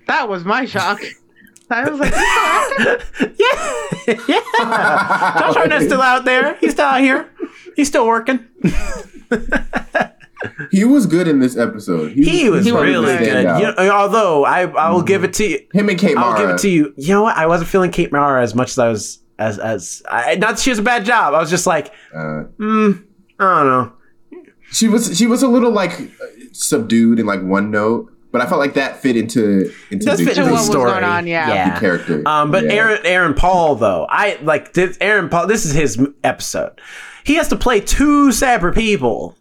That was my shock. I was like, "He's yeah, yeah. Josh Hartnett's still out there. He's still out here. He's still working. He was good in this episode. He was He was really good. good. You know, although I, I will give it to you. Him and Kate I'll give it to you. You know what? I wasn't feeling Kate Mara as much as I was as as I, not that she has a bad job. I was just like, Uh, mm, I don't know. she was she was a little like subdued in like one note, but I felt like that fit into into does the, fit into the story. going on, yeah. the character. Um, but Yeah. Aaron Aaron Paul though, I like this Aaron Paul. This is his episode. He has to play two separate people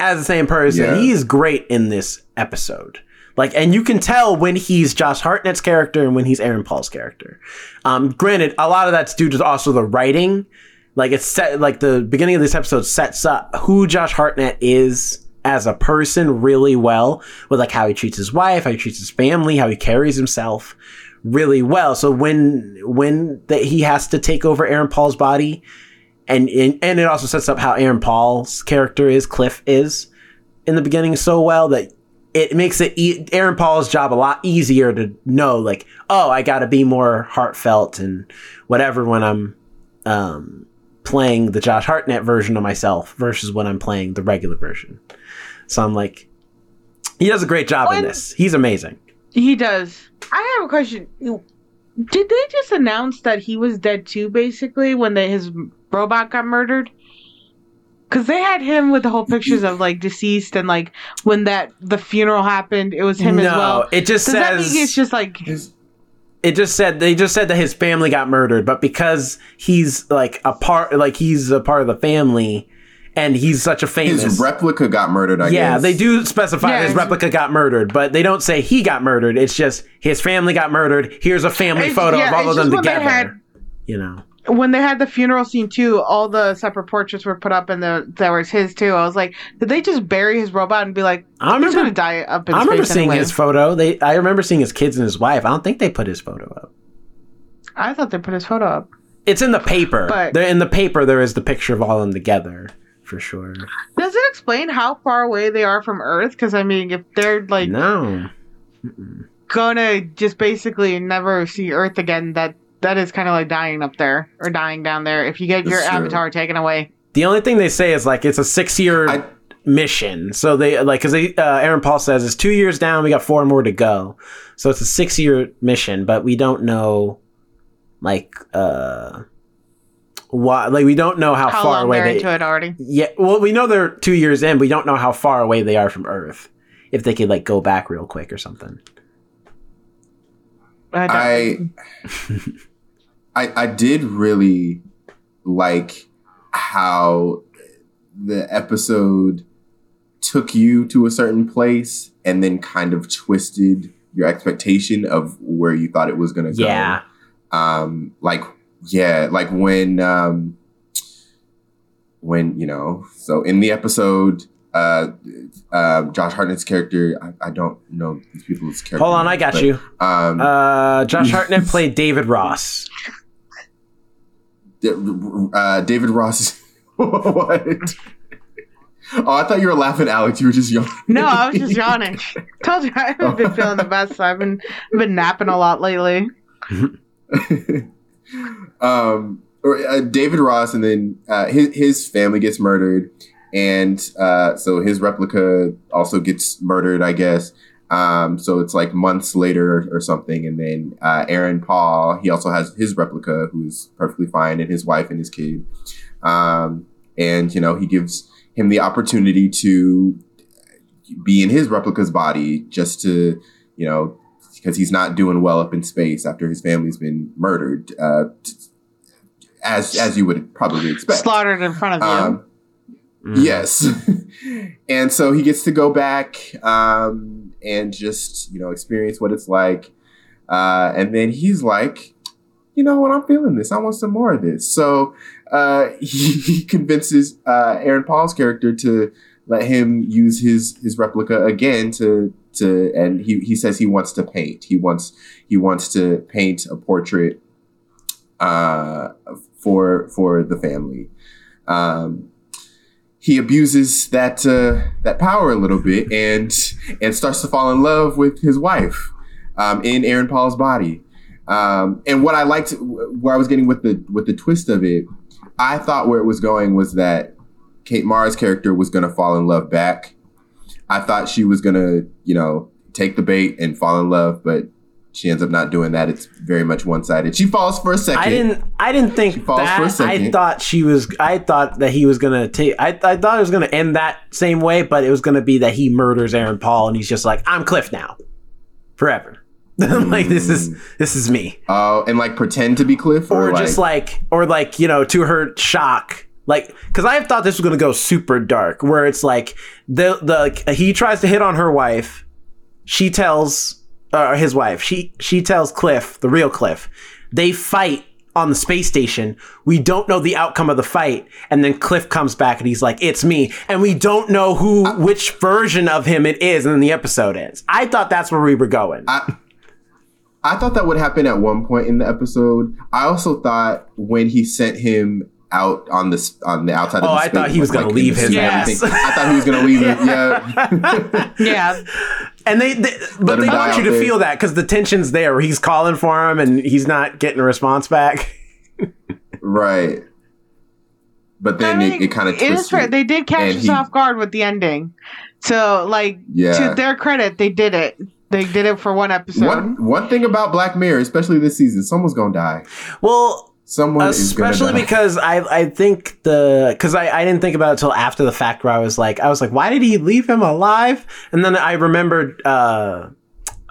as the same person. Yeah. He's great in this episode. Like, and you can tell when he's Josh Hartnett's character and when he's Aaron Paul's character. Um, granted, a lot of that's due to also the writing. Like it's set, like the beginning of this episode sets up who Josh Hartnett is as a person really well with like how he treats his wife, how he treats his family, how he carries himself really well. So when when that he has to take over Aaron Paul's body, and, and it also sets up how Aaron Paul's character is, Cliff is in the beginning so well that it makes it e- Aaron Paul's job a lot easier to know like oh I got to be more heartfelt and whatever when I'm um, playing the Josh Hartnett version of myself versus when I'm playing the regular version. So I'm like he does a great job in this. He's amazing. He does. I have a question. Did they just announce that he was dead too, basically, when they, his robot got murdered? Because they had him with the whole pictures of like deceased and like when that the funeral happened, it was him no, as well. it just Does that says mean it's just like it just said they just said that his family got murdered, but because he's like a part, like he's a part of the family, and he's such a famous. his replica got murdered. I guess. yeah, guess they do specify Yeah, his replica got murdered, but they don't say he got murdered. It's just his family got murdered. Here's a family It's- photo yeah, of all of them just when they together. had- you know, when they had the funeral scene too, all the separate portraits were put up and the there was his too. I was like, did they just bury his robot and be like, I remember. gonna die up in I remember seeing anyway? his photo. They, I remember seeing his kids and his wife. I don't think they put his photo up. I thought they put his photo up. It's in the paper. But- They're in the paper. There is the picture of all of them together for sure. Does it explain how far away they are from Earth? Because I mean, if they're like No, gonna just basically never see Earth again, that that is kind of like dying up there or dying down there. If you get your That's true. avatar taken away, The only thing they say is like it's a six year I- mission. So they like because they uh, Aaron Paul says it's two years down. We got four more to go. So it's a six year mission, but we don't know like uh why like we don't know how, how far long away they're they. into it already? Yeah, well we know they're two years in. But we don't know how far away they are from Earth. If they could like go back real quick or something. I, don't- I, I did really like how the episode took you to a certain place and then kind of twisted your expectation of where you thought it was going to go. Yeah, Um like yeah, like when um when you know, so in the episode uh, uh, Josh Hartnett's character, I, I don't know these people's character. hold on, I got but, you. Um, Uh, Josh Hartnett played David Ross. Uh, David Ross. what? Oh, I thought you were laughing, Alex. You were just yawning. No, I was just yawning. Told you I haven't been feeling the best. So I've been I've been napping a lot lately. um, or, uh, David Ross, and then uh, his his family gets murdered, and uh, so his replica also gets murdered, I guess. Um, so it's like months later or something, and then uh, Aaron Paul, he also has his replica, who's perfectly fine, and his wife and his kid. Um, and you know, he gives him the opportunity to be in his replica's body, just to you know, because he's not doing well up in space after his family's been murdered, uh, t- as as you would probably expect. Slaughtered in front of you. Um, Yes. and so he gets to go back um, and just, you know, experience what it's like. Uh, and then he's like, you know what, I'm feeling this. I want some more of this. So uh, he, he convinces uh, Aaron Paul's character to let him use his his replica again to to and he, he says he wants to paint. He wants he wants to paint a portrait uh, for for the family. Um, he abuses that uh, that power a little bit and and starts to fall in love with his wife um, in Aaron Paul's body. Um, and what I liked, where I was getting with the with the twist of it, I thought where it was going was that Kate Mara's character was going to fall in love back. I thought she was going to, you know, take the bait and fall in love, but she ends up not doing that. It's very much one sided. She falls for a second. I didn't. I didn't think falls that. for a I second. I thought she was. I thought that he was gonna take. I, I thought it was gonna end that same way, but it was gonna be that he murders Aaron Paul, and he's just like, "I'm Cliff now, forever." like this is mm. this is me, Oh, and like pretend to be Cliff, or, or just like, or like you know, to her shock, like because I thought this was gonna go super dark, where it's like the the he tries to hit on her wife, she tells uh, his wife. She she tells Cliff, the real Cliff. They fight on the space station. We don't know the outcome of the fight, and then Cliff comes back and he's like, "It's me," and we don't know who which version of him it is, and then the episode ends. I thought that's where we were going. I, I thought that would happen at one point in the episode. I also thought when he sent him out on the on the outside. Oh, of the I space, thought he was like, gonna leave the his suit and ass. everything. I thought he was gonna leave it. Yeah, yeah. and they, they but they want you to there. feel that because the tension's there. He's calling for him and he's not getting a response back. right. But then I it, mean, it kind of it is fair. They did catch us he- off guard with the ending. So, like, Yeah. to their credit, they did it. They did it for one episode. One one thing about Black Mirror, especially this season, someone's gonna die. Well, Someone especially because I I think the because I, I didn't think about it until after the fact where I was like I was like why did he leave him alive and then I remembered uh,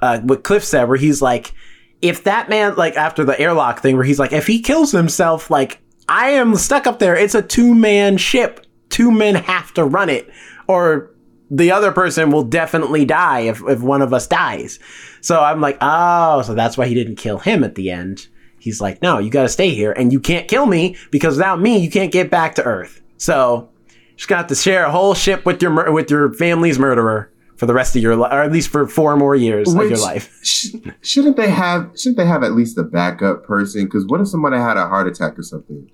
uh, what Cliff said where he's like if that man like after the airlock thing where he's like if he kills himself like I am stuck up there it's a two man ship two men have to run it or the other person will definitely die if, if one of us dies. So I'm like, oh, so that's why he didn't kill him at the end. He's like, no, you got to stay here and you can't kill me because without me, you can't get back to Earth. So just got to share a whole ship with your mur- with your family's murderer for the rest of your life, or at least for four more years of your life. Sh- shouldn't they have? Shouldn't they have at least a backup person? Because what if somebody had a heart attack or something?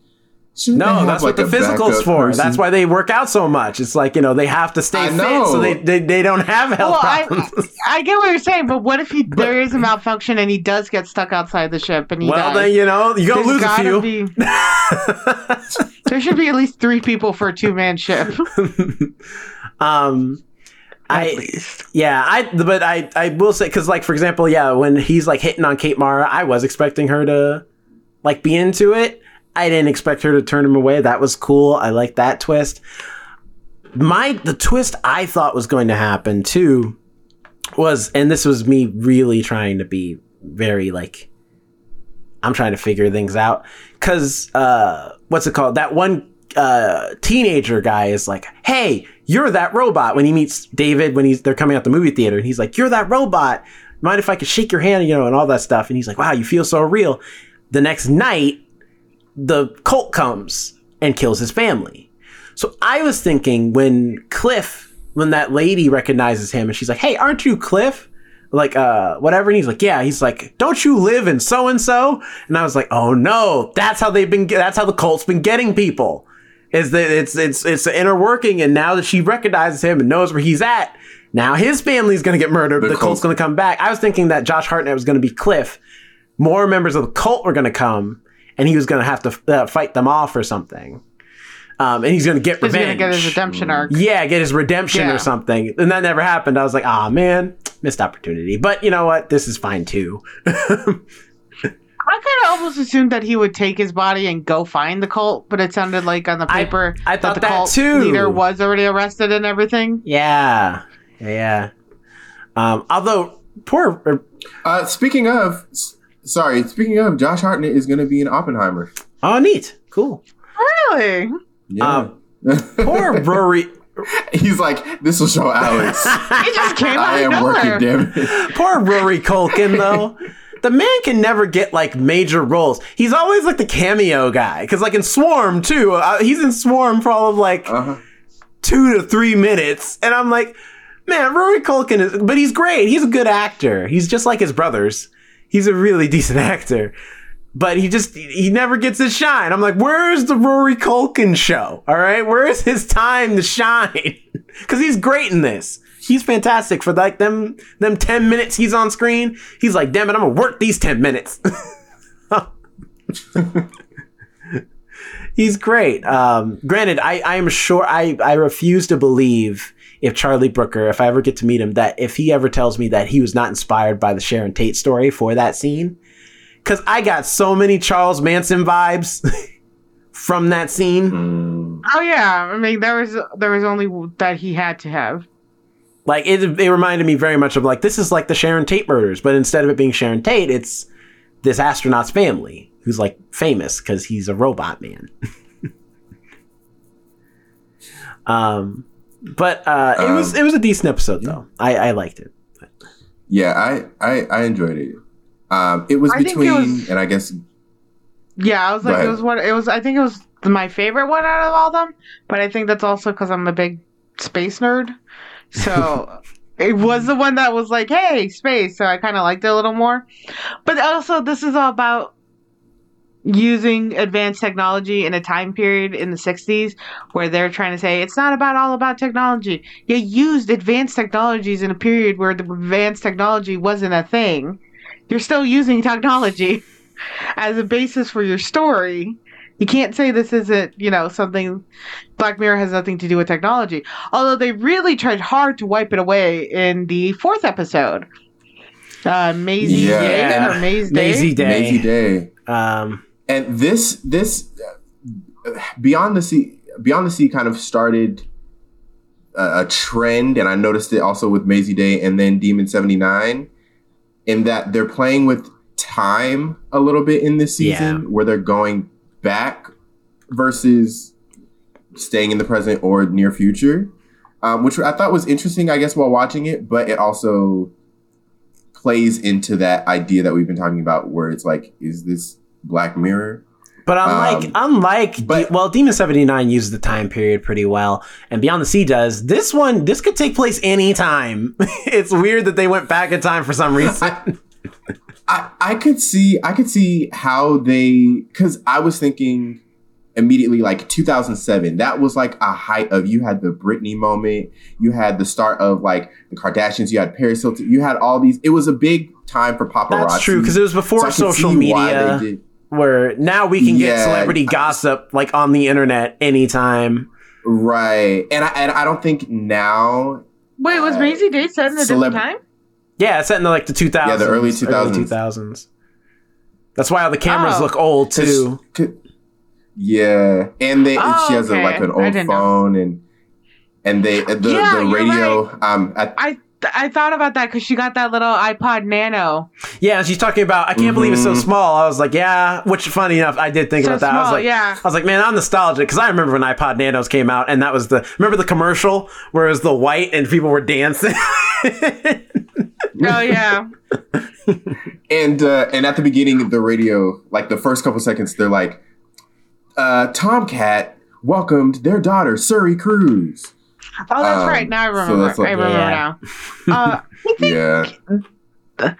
Shouldn't No, that's like, what the physical's for. person? That's why they work out so much. It's like, you know, they have to stay I fit know. so they, they, they don't have health well, I, problems. I get what you're saying, but what if he there is a malfunction and he does get stuck outside the ship and he well, dies? then, you know, you're going to lose There's a few. be- there should be at least three people for a two man ship. um At I least. yeah I but I I will say because like for example yeah when he's like hitting on Kate Mara I was expecting her to like be into it I didn't expect her to turn him away that was cool I like that twist my the twist I thought was going to happen too was and this was me really trying to be very like I'm trying to figure things out because uh, what's it called? That one uh, teenager guy is like, "Hey, you're that robot." When he meets David, when he's they're coming out the movie theater, and he's like, "You're that robot. Mind if I could shake your hand?" You know, and all that stuff. And he's like, "Wow, you feel so real." The next night, the cult comes and kills his family. So I was thinking when Cliff, when that lady recognizes him, and she's like, "Hey, aren't you Cliff?" like uh whatever and he's like yeah he's like don't you live in so and so and i was like oh no that's how they've been that's how the cult's been getting people Is that it's it's it's the inner working, and now that she recognizes him and knows where he's at, now his family's gonna get murdered. The The, cult's cult. gonna come back. I was thinking that Josh Hartnett was gonna be Cliff. More members of the cult were gonna come, and he was gonna have to uh, fight them off or something. Um, and he's gonna get He's gonna revenge. get his redemption arc. Yeah, get his redemption Yeah. or something. And that never happened. I was like, ah, man, missed opportunity. But you know what? This is fine too. I kind of almost assumed that he would take his body and go find the cult, but it sounded like on the I- paper I thought the that cult too. leader was already arrested and everything. yeah. Yeah. yeah. Um, although, poor. er, Uh, speaking of, s- sorry, speaking of, Josh Hartnett is going to be in Oppenheimer. Oh, neat. Cool. Really? Yeah. Poor Rory. He's like, this will show Alex. He just came out I am working, damn it. Poor Rory Culkin, though. The man can never get like major roles. He's always like the cameo guy. Because, like in Swarm, too, uh, he's in Swarm for all of like Uh-huh. two to three minutes. And I'm like, man, Rory Culkin is, but he's great. He's a good actor. He's just like his brothers. He's a really decent actor. But he just, he never gets his shine. I'm like, where's the Rory Culkin show? All right. Where's his time to shine? Because he's great in this. He's fantastic for like them, them 10 minutes he's on screen. He's like, damn it, I'm to work these 10 minutes. he's great. Um, granted, I, I am sure I, I refuse to believe if Charlie Brooker, if I ever get to meet him, that if he ever tells me that he was not inspired by the Sharon Tate story for that scene, because I got so many Charles Manson vibes from that scene. Mm. Oh yeah. I mean, there was there was only that he had to have. Like it, it reminded me very much of like this is like the Sharon Tate murders, but instead of it being Sharon Tate, it's this astronaut's family who's like famous because he's a robot man. um, but uh, it was Um, it was a decent episode though. I, I liked it. Yeah, I, I, I enjoyed it. Um, it was I think it between, was- and I guess, Yeah, I was like, it was what it was. I think it was my favorite one out of all them, but I think that's also because I'm a big space nerd. So it was the one that was like, hey, space. So I kind of liked it a little more. But also, this is all about using advanced technology in a time period in the 60s where they're trying to say it's not about all about technology. You used advanced technologies in a period where the advanced technology wasn't a thing. You're still using technology as a basis for your story. You can't say this isn't, you know, something Black Mirror has nothing to do with technology. Although they really tried hard to wipe it away in the fourth episode. Uh Mazey Yeah. Day or Maze Day. Mazey Day. Mazey Day. Um, And this, this, uh, Beyond the Sea, Beyond the Sea kind of started a, a trend, and I noticed it also with Mazey Day and then Demon 79, in that they're playing with time a little bit in this season, Yeah. where they're going back versus staying in the present or near future, um, which I thought was interesting, I guess, while watching it, but it also plays into that idea that we've been talking about where it's like, is this Black Mirror? But unlike Um, unlike but- well, Demon seventy nine uses the time period pretty well, and Beyond the Sea does. This one, this could take place anytime. it's weird that they went back in time for some reason. I, I could see I could see how they because I was thinking immediately like 2007 that was like a height of you had the Britney moment you had the start of like the Kardashians you had Paris Hilton you had all these it was a big time for paparazzi That's true because it was before I could social media, where now we can get Yeah. celebrity gossip like on the internet anytime. right and I, and I don't think now Wait, was Uh, Mazey Day set in a celeb- different time? Yeah, it's set in the, like the two thousands, Yeah, the early 2000s. two thousands. That's why all the cameras Oh. look old 'cause- too. 'cause- yeah and they Oh, she has a, like an old didn't know. phone and and they the, Yeah, the you're radio um at, I I thought about that because she got that little iPod Nano. Yeah, she's talking about I can't believe it's so Mhm. small. I was like, yeah, which funny enough, I did think So about that. I was like, yeah. I was like, man, I'm nostalgic because I remember when iPod Nanos came out, and that was the remember the commercial where it was the white and people were dancing. Oh yeah. And uh, and at the beginning of the radio, like the first couple seconds, they're like, uh, "TomKat welcomed their daughter Suri Cruise." Oh, that's Um, right. Now I so remember. that's like- I remember Yeah. now. Uh, I think Yeah,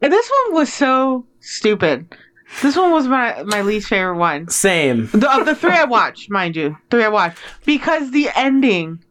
this one was so stupid. This one was my my least favorite one. Same. The, of the three I watched, mind you, three I watched because the ending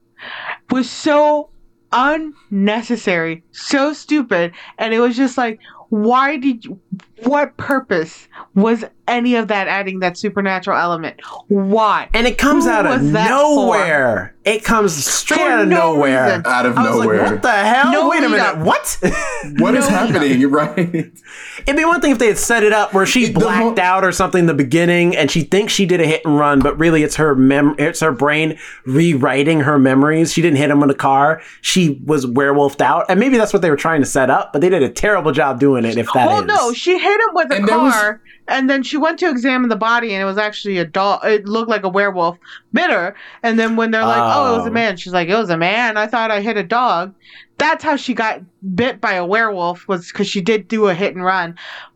was so unnecessary, so stupid, and it was just like, why did you? What purpose was any of that adding that supernatural element? Why? And it comes Who out of was that nowhere. It comes straight For out of no nowhere. reason. Out of I was nowhere. like, what the hell? No Wait a minute. up. What? what is No, happening? You're right. It'd be one thing if they had set it up where she It- blacked whole- out or something in the beginning and she thinks she did a hit and run, but really it's her mem it's her brain rewriting her memories. She didn't hit him in a car. She was werewolfed out. And maybe that's what they were trying to set up, but they did a terrible job doing it if that well, is. no, she hit him with a And there was- car, and then she went to examine the body, and it was actually a dog. It looked like a werewolf bit her, and then when they're like, "Oh, it was Oh. a man," she's like, "It was a man." I thought I hit a dog. That's how she got bit by a werewolf was because she did do a hit and run,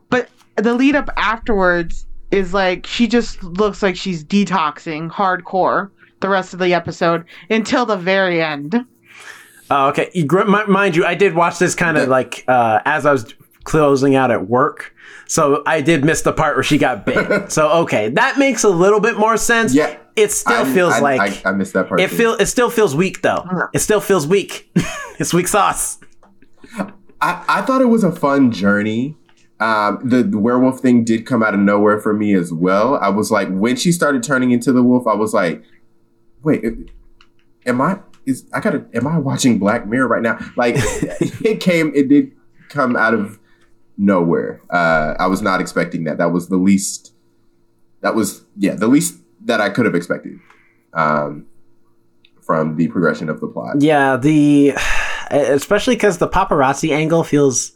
but the lead up afterwards is like she just looks like she's detoxing hardcore the rest of the episode until the very end. Oh, okay. You gr- mi- Mind you, I did watch this kind of like uh, as I was closing out at work. So I did miss the part where she got bit. so okay, that makes a little bit more sense. Yeah. It still I- feels I, like I, I missed that part. it too. feel it still feels weak though. It still feels weak. it's weak sauce. I, I thought it was a fun journey. Um, the, the werewolf thing did come out of nowhere for me as well. I was like, when she started turning into the wolf, I was like, wait, am I? Is I gotta? Am I watching Black Mirror right now? Like, it came. It did come out of nowhere. Uh, I was not expecting that. That was the least. That was yeah, the least that I could have expected. Um, from the progression of the plot. Yeah, the especially because the paparazzi angle feels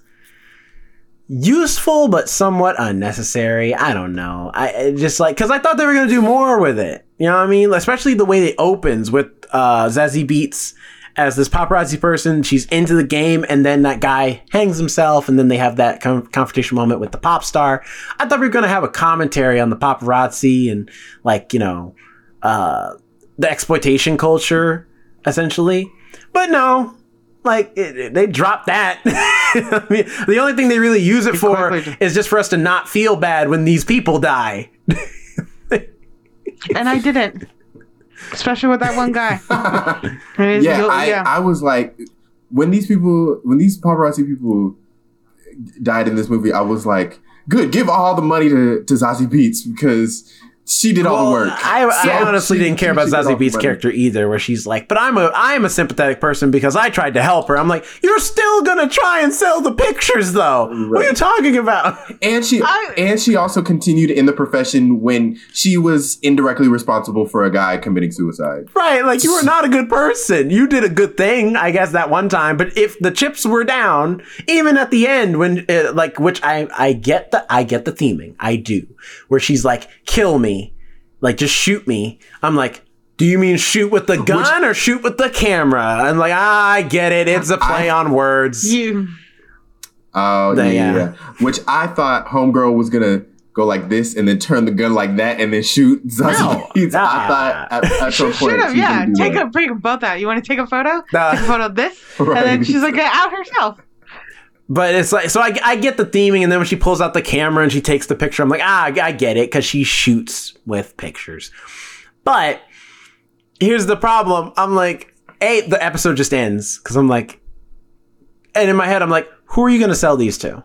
useful but somewhat unnecessary. I don't know. I just like because I thought they were gonna do more with it. You know what I mean? Especially the way it opens with uh, Zazie Beetz as this paparazzi person. She's into the game, and then that guy hangs himself, and then they have that con- confrontation moment with the pop star. I thought we were gonna have a commentary on the paparazzi and like you know uh, the exploitation culture essentially. But no, like it, it- they dropped that. I mean, the only thing they really use it for quickly- is just for us to not feel bad when these people die. And I didn't, especially with that one guy. Yeah, I, I was like, when these people, when these paparazzi people died in this movie, I was like, good, give all the money to, to Zazie Beetz because she did all the work. I, I honestly she- didn't care she- about she Zazie the Beetz' character either, where she's like, "But I'm a I'm a sympathetic person because I tried to help her." I'm like, "You're still gonna try and sell the pictures, though. What are you talking about?" And she I- and she also continued in the profession when she was indirectly responsible for a guy committing suicide. Right, like you were not a good person. You did a good thing, I guess, that one time. But if the chips were down, even at the end, when uh, like, which I I get the I get the theming, I do, where she's like, "Kill me, like just shoot me." I'm like. Do you mean shoot with the gun or shoot with the camera? And like, ah, I get it. It's a play on words. you. Oh The- yeah, yeah, yeah. yeah. Which I thought Homegirl was gonna go like this and then turn the gun like that and then shoot Zazie No, Beetz. I thought at, at some She point should have, yeah. Take that. a take both out. You want to take a photo? Nah. Take a photo of this, and then she's like out herself. But it's like, so I, I get the theming, and then when she pulls out the camera and she takes the picture, I'm like, ah, I get it, because she shoots with pictures. But here's the problem. I'm like, A, the episode just ends, because I'm like, and in my head, I'm like, who are you going to sell these to?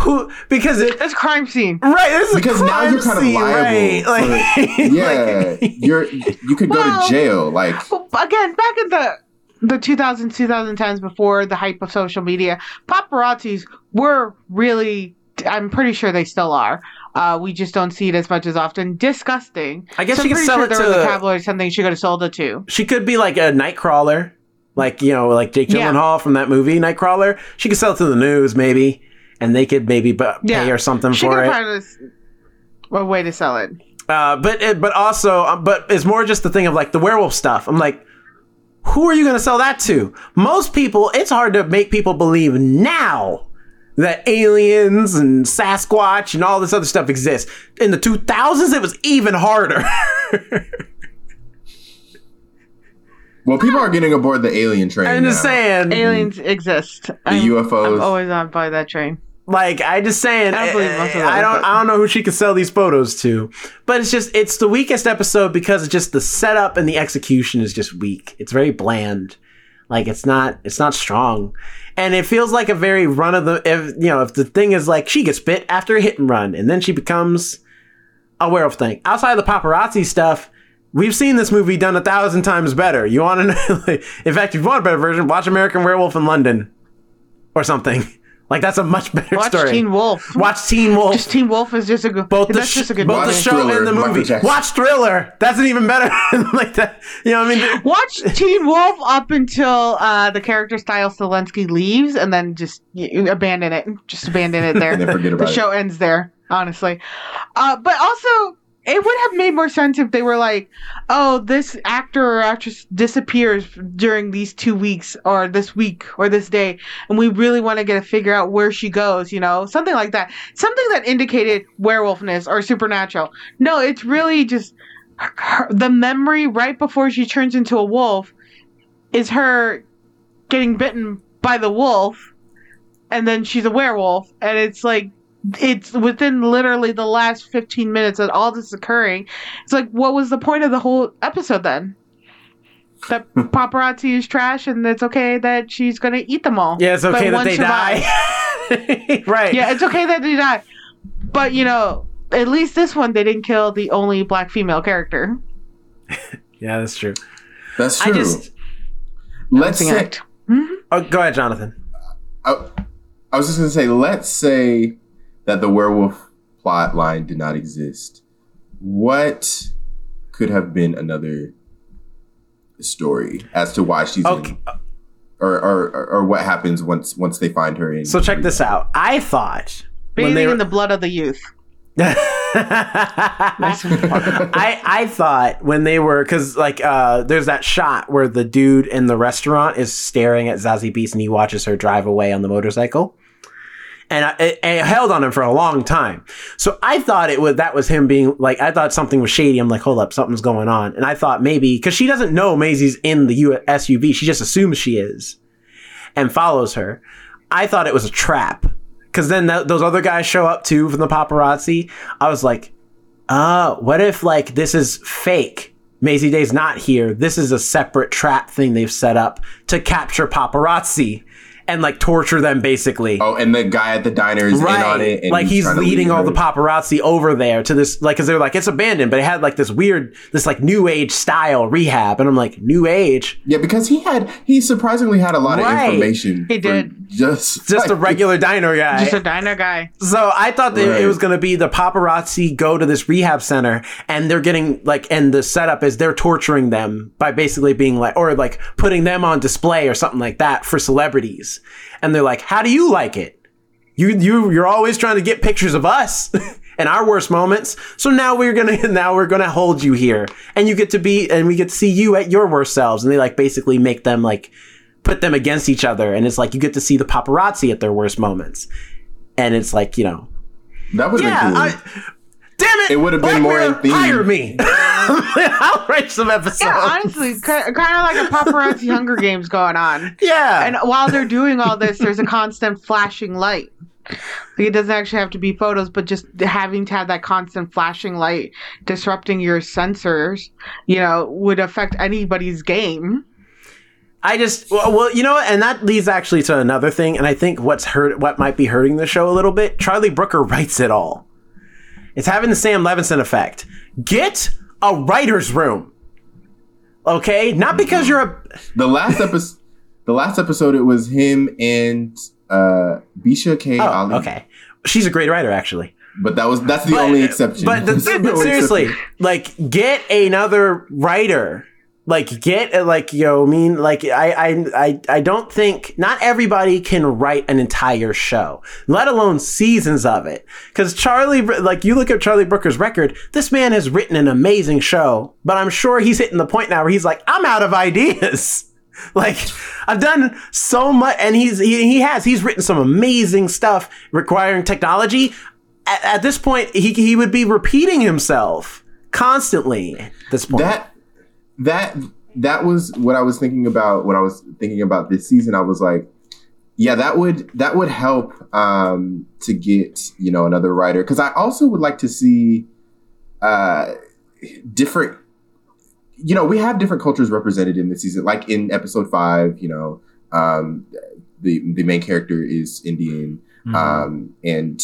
Who, because it, It's a crime scene. right, this is a because now you're kind of liable. right? for- Like- yeah, like- you're you could go to jail. Like again, back in the the 2000s, 2010s, before the hype of social media, paparazzis were really. I'm pretty sure they still are. Uh, we just don't see it as much as often. Disgusting. I guess so I'm could sell sure it there was a to- tabloid or something she could have sold it to. She could be like a Nightcrawler, like you know, like Jake Yeah. Gyllenhaal from that movie Nightcrawler. She could sell it to the news, maybe, and they could maybe bu- Yeah. pay or something for it. She for could it. find a, way to sell it. Uh, but it, but also, uh, but it's more just the thing of like the werewolf stuff. I'm like, who are you going to sell that to? Most people, it's hard to make people believe now that aliens and Sasquatch and all this other stuff exists. In the 2000s, it was even harder. well, people are getting aboard the alien train. I'm just now. saying. Aliens exist. The UFOs. I'm always on by that train. Like I just saying, I don't eh, of eh, I, don't. I don't know who she could sell these photos to, but it's just it's the weakest episode because it's just the setup and the execution is just weak. It's very bland. Like it's not it's not strong, and it feels like a very run of the. If you know, if the thing is like she gets bit after a hit and run, and then she becomes a werewolf thing. Outside of the paparazzi stuff, we've seen this movie done a thousand times better. You want to know? Like, in fact, if you want a better version, watch American Werewolf in London or something. Like that's a much better Watch story. Teen Wolf. Watch Teen Wolf. Just Teen Wolf is just a good. both the, that's sh- just a good both the movie. Watch show Thriller, and the movie. Watch Thriller. That's an even better. like that. You know what I mean? Watch Teen Wolf up until uh, the character Stiles Stilinski leaves, and then just you abandon it. Just abandon it there. And then forget the about it. show ends there, honestly. Uh, but also, it would have made more sense if they were like, "Oh, this actor or actress disappears during these two weeks, or this week, or this day, and we really want to get to figure out where she goes." You know, something like that. Something that indicated werewolfness or supernatural. No, it's really just her, the memory right before she turns into a wolf is her getting bitten by the wolf and then she's a werewolf and it's like it's within literally the last 15 minutes that all this is occurring it's like what was the point of the whole episode then that hmm. paparazzi is trash and it's okay that she's gonna eat them all Yeah, it's okay that they survived. die. right. yeah it's okay that they die but you know at least this one they didn't kill the only black female character Yeah, that's true. That's I true. just. Let's Balancing say, act. Hmm? Oh, go ahead, Jonathan. I, I was just gonna say, let's say that the werewolf plot line did not exist. What could have been another story as to why she's Okay. in, or, or or or what happens once once they find her in? So check this out. I thought when bathing they were, in the blood of the youth I I thought when they were because like uh there's that shot where the dude in the restaurant is staring at Zazie Beetz and he watches her drive away on the motorcycle. And I, it, it held on him for a long time. So I thought it was that was him being like I thought something was shady. I'm like, hold up, something's going on. And I thought maybe because she doesn't know Mazey's in the SUV, she just assumes she is, and follows her. I thought it was a trap because then th- those other guys show up too from the paparazzi. I was like, uh, what if like this is fake? Mazey Day's not here. This is a separate trap thing they've set up to capture paparazzi and like torture them basically. Oh, and the guy at the diner is in on it. And like he's trying to leading all her. the paparazzi over there to this, like, cause they're like, it's abandoned, but it had like this weird, this like new age style rehab. And I'm like, new age? Yeah, because he had he surprisingly had a lot Right. of information. He did. just Just a regular diner guy. just a diner guy So I thought that Right. it was going to be the paparazzi go to this rehab center and they're getting like, and the setup is they're torturing them by basically being like, or like putting them on display or something like that for celebrities. And they're like, how do you like it? You, you, you're always trying to get pictures of us and our worst moments. So now we're going to, now we're going to hold you here and you get to be, and we get to see you at your worst selves. And they like basically make them like, put them against each other. And it's like, you get to see the paparazzi at their worst moments. And it's like, you know, that would yeah, cool. I, damn it! It would've been more Mirror, in theme. Hire me. I'll write some episodes. yeah honestly kind of like a paparazzi hunger games going on Yeah. And while they're doing all this, there's a constant flashing light. Like it doesn't actually have to be photos, but just having to have that constant flashing light disrupting your sensors, you know, would affect anybody's game. I just well, well, you know and that leads actually to another thing, and I think what's hurt, what might be hurting the show a little bit. Charlie Brooker writes it all. It's having the Sam Levinson effect. Get a writer's room. Okay, not because you're a the last episode, the last episode, it was him and uh Bisha K. oh, Ali. okay. She's a great writer, actually. But that was that's the only exception. But, the, but seriously, like get another writer. Like get uh, like yo, I mean like I I I I don't think not everybody can write an entire show, let alone seasons of it. Because Charlie, like you look at Charlie Brooker's record, this man has written an amazing show, but I'm sure he's hitting the point now where he's like, I'm out of ideas. Like I've done so much, and he's he, he has he's written some amazing stuff requiring technology. At, at this point, he he would be repeating himself constantly. At this point, that that that was what I was thinking about when I was thinking about this season. I was like, yeah, that would that would help um, to get you know another writer because I also would like to see uh, different. You know, we have different cultures represented in the season. Like in episode five, you know, um, the the main character is Indian, Mhm. um, and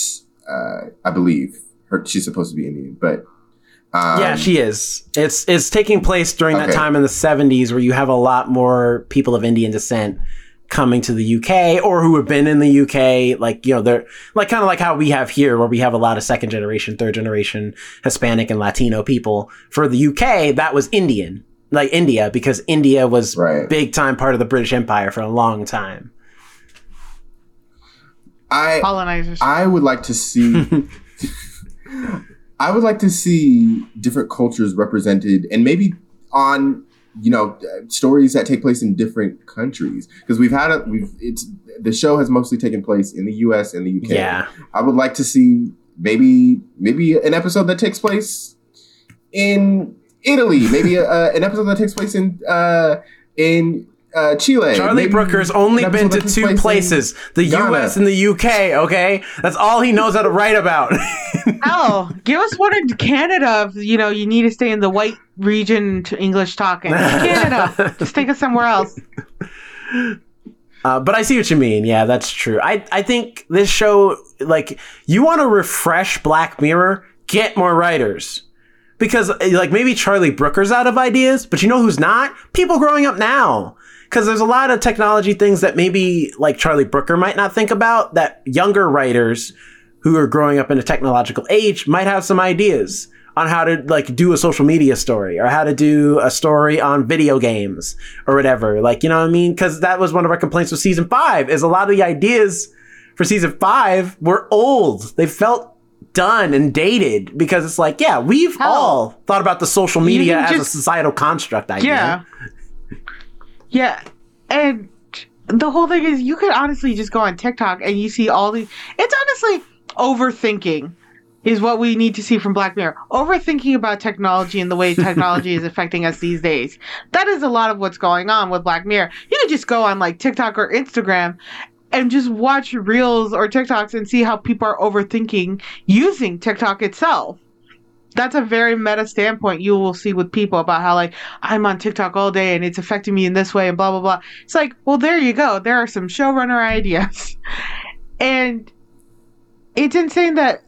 uh, I believe her she's supposed to be Indian, but um, yeah, she is. It's it's taking place during that time in the '70s where you have a lot more people of Indian descent coming to the UK or who have been in the UK. Like you know, they're like kind of like how we have here, where we have a lot of second generation, third generation Hispanic and Latino people. For the UK, that was Indian, like India, because India was Right. big time part of the British Empire for a long time. I Colonizers. I would like to see. I would like to see different cultures represented, and maybe on you know stories that take place in different countries because we've had a we've it's the show has mostly taken place in the U.S. and the U.K. Yeah. I would like to see maybe maybe an episode that takes place in Italy, maybe a, uh, an episode that takes place in uh, in uh, Chile. Charlie maybe Brooker's only been to two place places: the Ghana. U.S. and the U.K. Okay, that's all he knows how to write about. Oh, give us one in Canada. If, you know, you need to stay in the white region to English talking. Canada. Just take us somewhere else. Uh, but I see what you mean. Yeah, that's true. I, I think this show, like, you want to refresh Black Mirror, get more writers. Because, like, maybe Charlie Brooker's out of ideas, but you know who's not? People growing up now. Because there's a lot of technology things that maybe, like, Charlie Brooker might not think about that younger writers who are growing up in a technological age might have some ideas on how to like do a social media story or how to do a story on video games or whatever. Like, you know what I mean? Cause that was one of our complaints with season five is a lot of the ideas for season five were old. They felt done and dated because it's like, yeah, we've Hell. all thought about the social media as a societal construct idea. Yeah. Yeah. And the whole thing is you could honestly just go on TikTok and you see all these it's honestly overthinking is what we need to see from Black Mirror. Overthinking about technology and the way technology is affecting us these days. That is a lot of what's going on with Black Mirror. You could just go on like TikTok or Instagram and just watch reels or TikToks and see how people are overthinking using TikTok itself that's a very meta standpoint you will see with people about how like I'm on TikTok all day and it's affecting me in this way and blah blah blah. It's like, well, there you go. There are some showrunner ideas, and it's insane that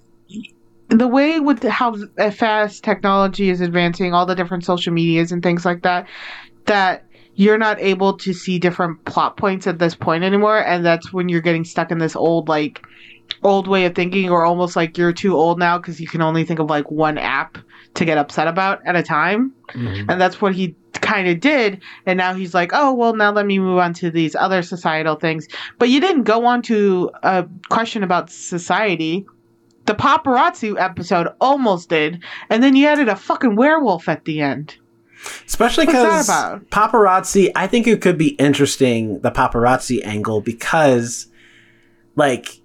the way with how fast technology is advancing, all the different social medias and things like that, that you're not able to see different plot points at this point anymore, and that's when you're getting stuck in this old like old way of thinking or almost like you're too old now because you can only think of like one app to get upset about at a time. Mhm. and that's what he kind of did. And now he's like oh well now let me move on to these other societal things. But you didn't go on to a question about society. The paparazzi episode almost did. And then you added a fucking werewolf at the end. Especially because paparazzi, I think it could be interesting, the paparazzi angle, because, like,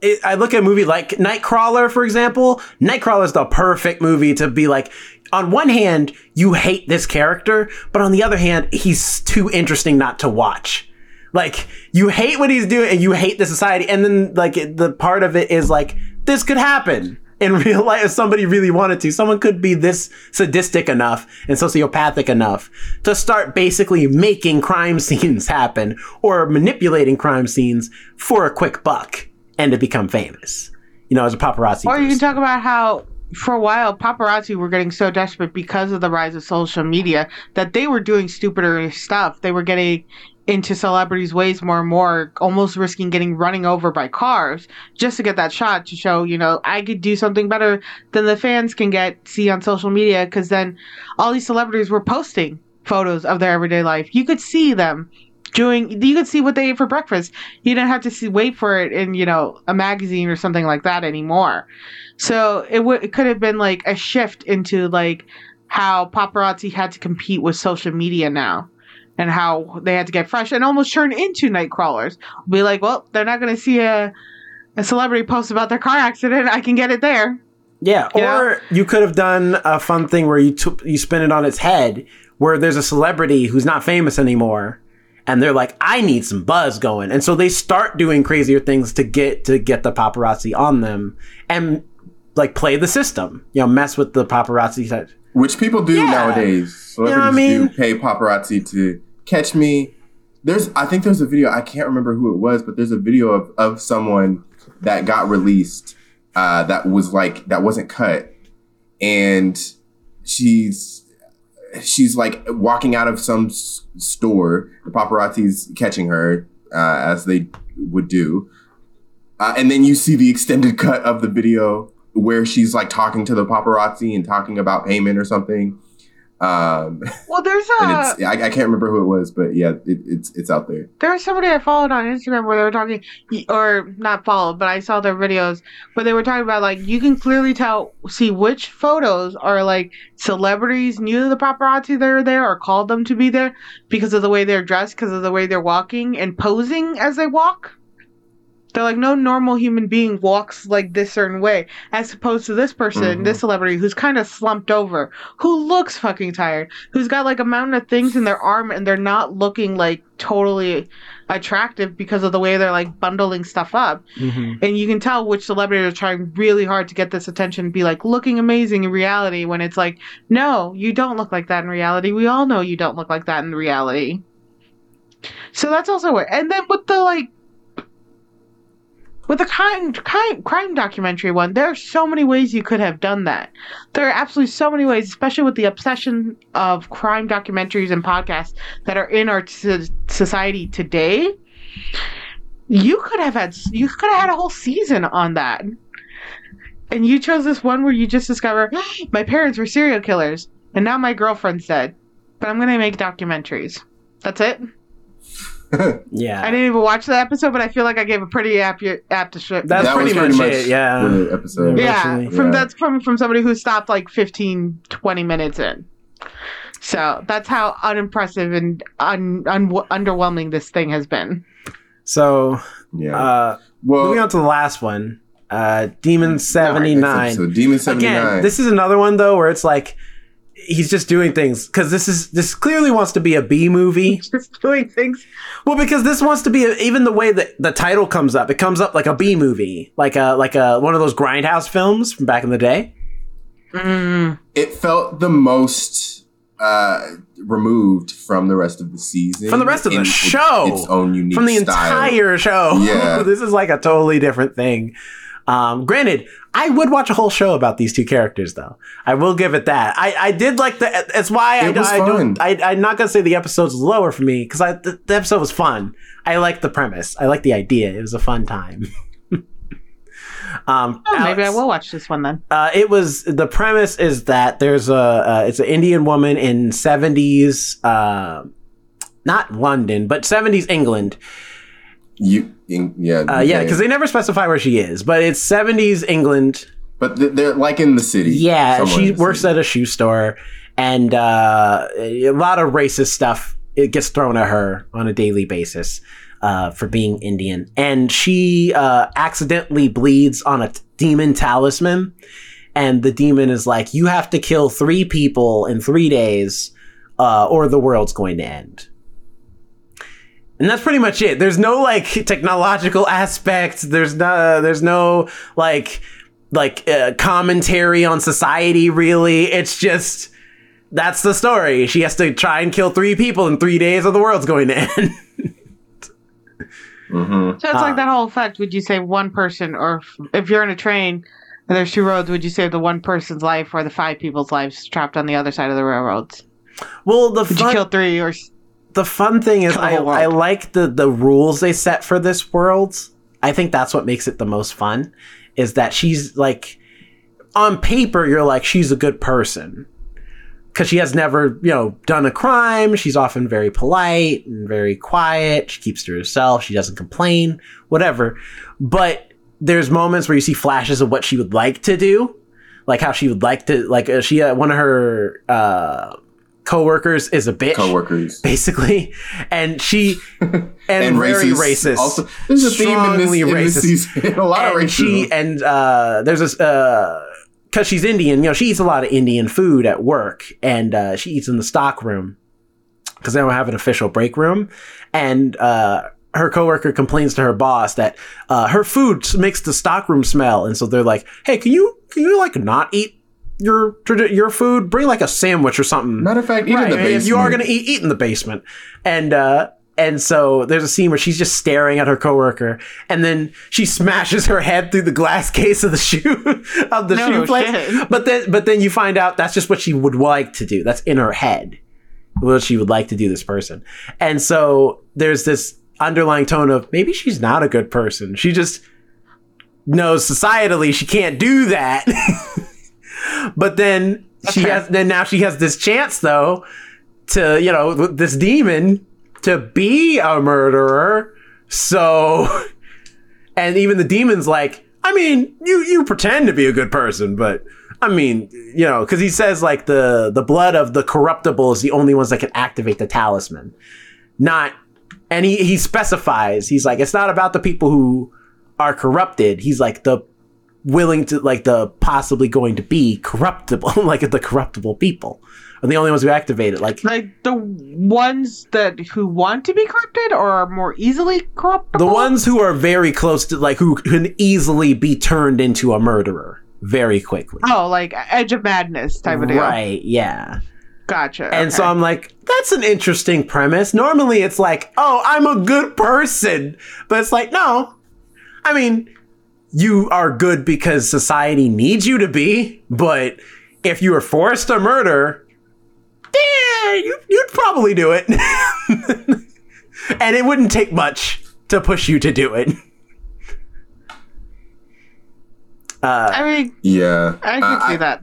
it, I look at a movie like Nightcrawler, for example. Nightcrawler is the perfect movie to be like, on one hand, you hate this character, but on the other hand, he's too interesting not to watch. Like, you hate what he's doing and you hate the society. And then, like, the part of it is like, this could happen in real life if somebody really wanted to. Someone could be this sadistic enough and sociopathic enough to start basically making crime scenes happen or manipulating crime scenes for a quick buck and to become famous. You know, as a paparazzi. Or you can talk about how for a while paparazzi were getting so desperate because of the rise of social media that they were doing stupider stuff. They were getting into celebrities' ways more and more, almost risking getting running over by cars just to get that shot to show, you know, I could do something better than the fans can get see on social media because then all these celebrities were posting photos of their everyday life. You could see them doing you could see what they ate for breakfast. You didn't have to see wait for it in, you know, a magazine or something like that anymore. So it it could have been like a shift into like how paparazzi had to compete with social media now and how they had to get fresh and almost turn into night crawlers. Be like, well, they're not going to see a a celebrity post about their car accident. I can get it there. Yeah, You or you could have done a fun thing where you t- you spin it on its head, where there's a celebrity who's not famous anymore, and they're like, I need some buzz going. And so they start doing crazier things to get to get the paparazzi on them and like play the system, you know, mess with the paparazzi side. Which people do Yeah. nowadays. Celebrities I mean- do pay paparazzi to catch me. There's, I think there's a video. I can't remember who it was, but there's a video of of someone that got released uh, that was like that wasn't cut, and she's she's like walking out of some s- store. The paparazzi's catching her uh, as they would do, uh, and then you see the extended cut of the video where she's like talking to the paparazzi and talking about payment or something. Um, Well, there's and a it's I, I can't remember who it was, but yeah, it, it's it's out there. there was somebody I followed on Instagram where they were talking, or not followed, but I saw their videos where they were talking about like you can clearly tell, see which photos are like celebrities knew the paparazzi they were there or called them to be there because of the way they're dressed, because of the way they're walking and posing as they walk. They're like no normal human being walks like this certain way, as opposed to this person, Mhm. this celebrity who's kind of slumped over, who looks fucking tired, who's got like a mountain of things in their arm, and they're not looking like totally attractive because of the way they're like bundling stuff up. And you can tell which celebrities are trying really hard to get this attention, and be like looking amazing in reality. When it's like, no, you don't look like that in reality. We all know you don't look like that in reality. So that's also it. And then with the like with the crime, crime, crime documentary one, there are so many ways you could have done that. There are absolutely so many ways, especially with the obsession of crime documentaries and podcasts that are in our t- society today. You could have had you could have had a whole season on that. And you chose this one where you just discover my parents were serial killers and now my girlfriend's dead. But I'm going to make documentaries. That's it. Yeah. I didn't even watch the episode, but I feel like I gave a pretty apt apt description. That's That pretty was much it, yeah. The episode. yeah, Virtually. from Yeah. that's from from somebody who stopped like 15 20 minutes in. So, that's how unimpressive and un, un, underwhelming this thing has been. So, Yeah. uh, well, moving on to the last one, uh, Demon all right, next 79. episode, Demon seventy nine. Again, this is another one though where it's like he's just doing things because this is this clearly wants to be a B movie. Just doing things. Well, because this wants to be a, even the way that the title comes up, it comes up like a B movie, like a like a one of those grindhouse films from back in the day. Mm, it felt the most uh, removed from the rest of the season, From the rest of the in show. its own unique from the style. entire show. Yeah. this is like a totally different thing. Um, granted, I would watch a whole show about these two characters, though. I will give it that. I, I did like the. That's why I, It was I don't. I, I'm not gonna say the episode's lower for me because I the, the episode was fun. I like the premise. I like the idea. It was a fun time. um, oh, maybe I will watch this one then. Uh, it was the premise is that there's a uh, it's an Indian woman in 70s, uh, not London, but 70s England. You, in, yeah, Uh, yeah, because they never specify where she is, but it's 70s England. but they're like in the city. Yeah, she works city. at a shoe store, and uh, a lot of racist stuff it gets thrown at her on a daily basis uh, for being Indian, and she uh, accidentally bleeds on a t- demon talisman, and the demon is like, "You have to kill three people in three days, uh, or the world's going to end." And that's pretty much it. There's no like technological aspect. There's no. There's no like like uh, commentary on society really it's just that's the story she has to try and kill three people in three days or the world's going to end Mhm. So it's Uh, like that whole effect. Would you save one person, or if, if you're in a train and there's two roads, would you save the one person's life or the five people's lives trapped on the other side of the railroads? well the Would you kill three or? The fun thing is I. I like the the rules they set for this world. I think that's what makes it the most fun is that she's like on paper you're like she's a good person. Because she has never you know done a crime. She's often very polite and very quiet. She keeps to herself. She doesn't complain. Whatever. But there's moments where you see flashes of what she would like to do. Like how she would like to like uh, she uh, one of her uh co-workers is a bitch Coworkers. basically. And she and, very racist, Also, there's a theme in this, Strongly in this racist. a lot of racism. she and uh there's this uh because she's indian you know she eats a lot of indian food at work and uh she eats in the stock room because they don't have an official break room, and uh, her coworker complains to her boss that uh, her food makes the stockroom smell, and so they're like, "Hey, can you can you like not eat your your food? Bring like a sandwich or something." Matter of fact, even Right, the basement. if you are gonna eat, eat in the basement, and uh, and so there's a scene where she's just staring at her coworker, and then she smashes her head through the glass case of the shoe of the No shoe place. shit. But then, but then you find out that's just what she would like to do. That's in her head, what she would like to do this person, and so there's this underlying tone of maybe she's not a good person. She just knows societally she can't do that. but then she has then now she has this chance though to you know this demon to be a murderer. So and even the demon's like i mean you you pretend to be a good person but i mean you know because he says like the the blood of the corruptible is the only ones that can activate the talisman. Not and he he specifies he's like it's not about the people who are corrupted. He's like the willing to like the possibly going to be corruptible like the corruptible people are the only ones who activate it like Like the ones that who want to be corrupted or are more easily corruptible. the ones who are very close to like who can easily be turned into a murderer very quickly Oh, like Edge of Madness type of deal. right yeah Gotcha. and so i'm like that's an interesting premise normally it's like oh i'm a good person but it's like no i mean you are good because society needs you to be but if you were forced to murder yeah, you, you'd probably do it and it wouldn't take much to push you to do it I mean, Yeah. I can Uh, see that.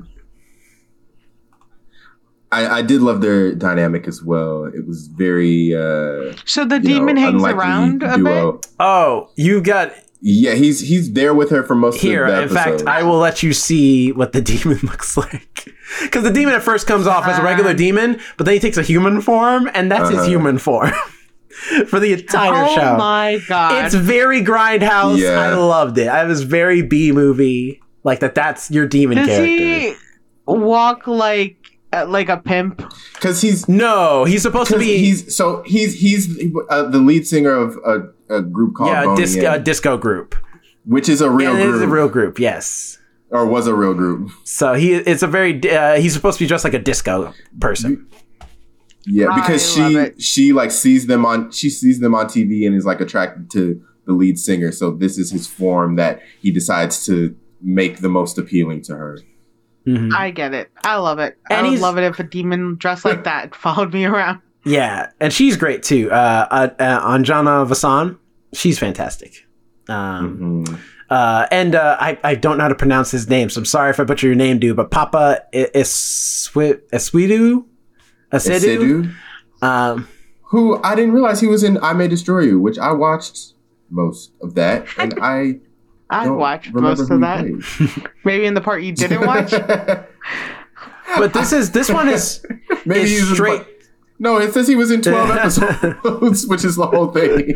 I, I did love their dynamic as well. It was very uh So the demon know, hangs unlikely around a bit. oh you got Yeah, he's he's there with her for most Here, of the episode. in fact. I will let you see what the demon looks like. Because the demon at first comes off as a regular Um. demon, but then he takes a human form, and that's his Uh-huh. human form for the entire oh show. my god! It's very grindhouse. Yeah. I loved it. I was very B movie, like that. That's your demon Does character. he walk like like a pimp? because he's No, he's supposed to be. he's so he's he's uh, the lead singer of a, a group called yeah, a Boney dis- M, a disco group. which is a real it group is a real group. Yes. or was a real group. So he it's a very uh, he's supposed to be dressed like a disco person. Yeah, because I she she like sees them on she sees them on TV and is like attracted to the lead singer. So this is his form that he decides to make the most appealing to her. Mhm. I get it. I love it. And I would love it if a demon dressed like that followed me around. Yeah, and she's great too. Uh, uh, uh, Anjana Vasan, she's fantastic. Um, Mhm. uh, and uh, I, I don't know how to pronounce his name, so I'm sorry if I butcher your name, dude. But Paapa Eswidu, Eswidu, Sedu, Um, who I didn't realize he was in I May Destroy You, which I watched most of that, and I I don't watched most of that. Maybe in the part you didn't watch. but this is this one is Maybe is he's in- straight. No, it says he was in twelve episodes, which is the whole thing.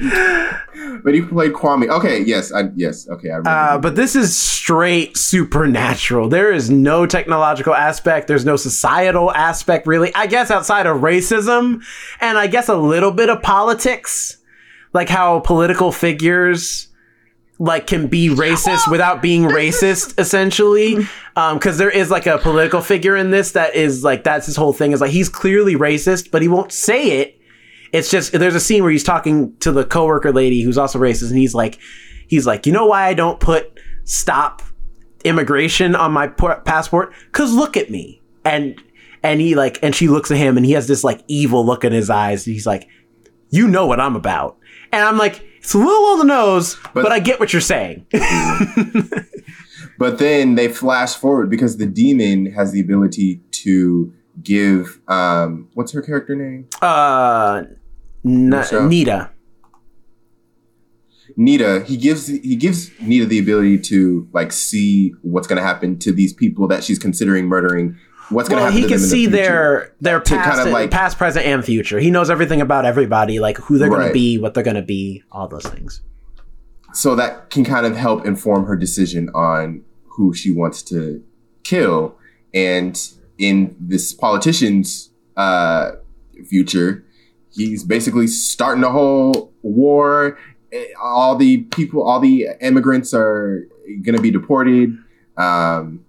But he played Kwame. Okay, yes, I yes, okay, I remember. Uh, but this is straight supernatural. There is no technological aspect. There's no societal aspect, really. I guess outside of racism, and I guess a little bit of politics, like how political figures like can be racist without being racist, essentially. Um, because there is like a political figure in this that is like that's his whole thing. Is like he's clearly racist, but he won't say it. It's just there's a scene where he's talking to the coworker lady who's also racist, and he's like, he's like, you know why I don't put stop immigration on my por- passport? Cause look at me, and and he like, and she looks at him, and he has this like evil look in his eyes. He's like, you know what I'm about, and I'm like, it's a little on the nose, but, But- I get what you're saying. But then they flash forward because the demon has the ability to give um what's her character name? uh, N- Nida. Nida. He gives he gives Nida the ability to like see what's gonna happen to these people that she's considering murdering. What's gonna Well, happen he to can see the their their past, kind of, like- past, present, and future. He knows everything about everybody, like who they're going Right. to be, what they're going to be, all those things. so that can kind of help inform her decision on who she wants to kill. And in this politician's uh, future, he's basically starting a whole war. Eh, All the people, all the immigrants are going to be deported. Um,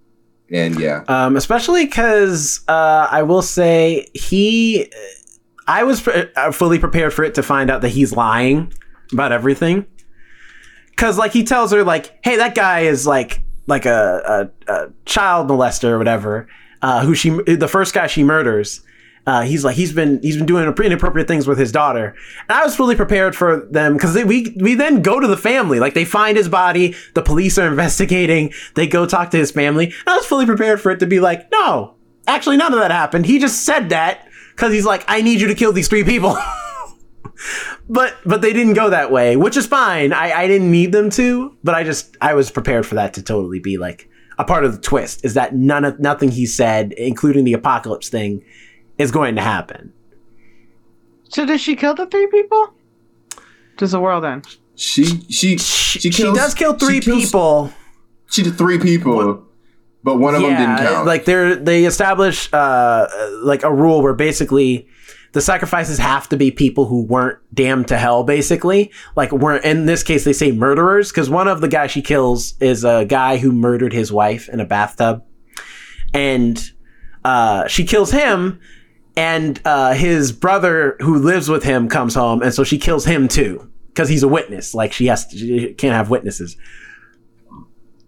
and yeah, Um, especially because uh, I will say he, I was uh, fully prepared for it to find out that he's lying about everything. Because like he tells her like, hey, that guy is like like a, a, a child molester or whatever. Uh, who she the first guy she murders. Uh, he's like he's been he's been doing inappropriate things with his daughter, and I was fully prepared for them because we we then go to the family like they find his body, the police are investigating, they go talk to his family, and I was fully prepared for it to be like no, actually none of that happened. He just said that because he's like I need you to kill these three people, but but they didn't go that way, which is fine. I I didn't need them to, but I just I was prepared for that to totally be like a part of the twist is that none of nothing he said, including the apocalypse thing, is going to happen. So does she kill the three people? Does the world end? she she She, she, kills, does kill three she kills- people. She did three people, but one of them didn't count. like they're they establish uh like a rule where basically the sacrifices have to be people who weren't damned to hell basically like weren't in this case they say murderers because one of the guys she kills is a guy who murdered his wife in a bathtub and uh she kills him and uh his brother who lives with him comes home and so she kills him too because he's a witness like she has to she can't have witnesses.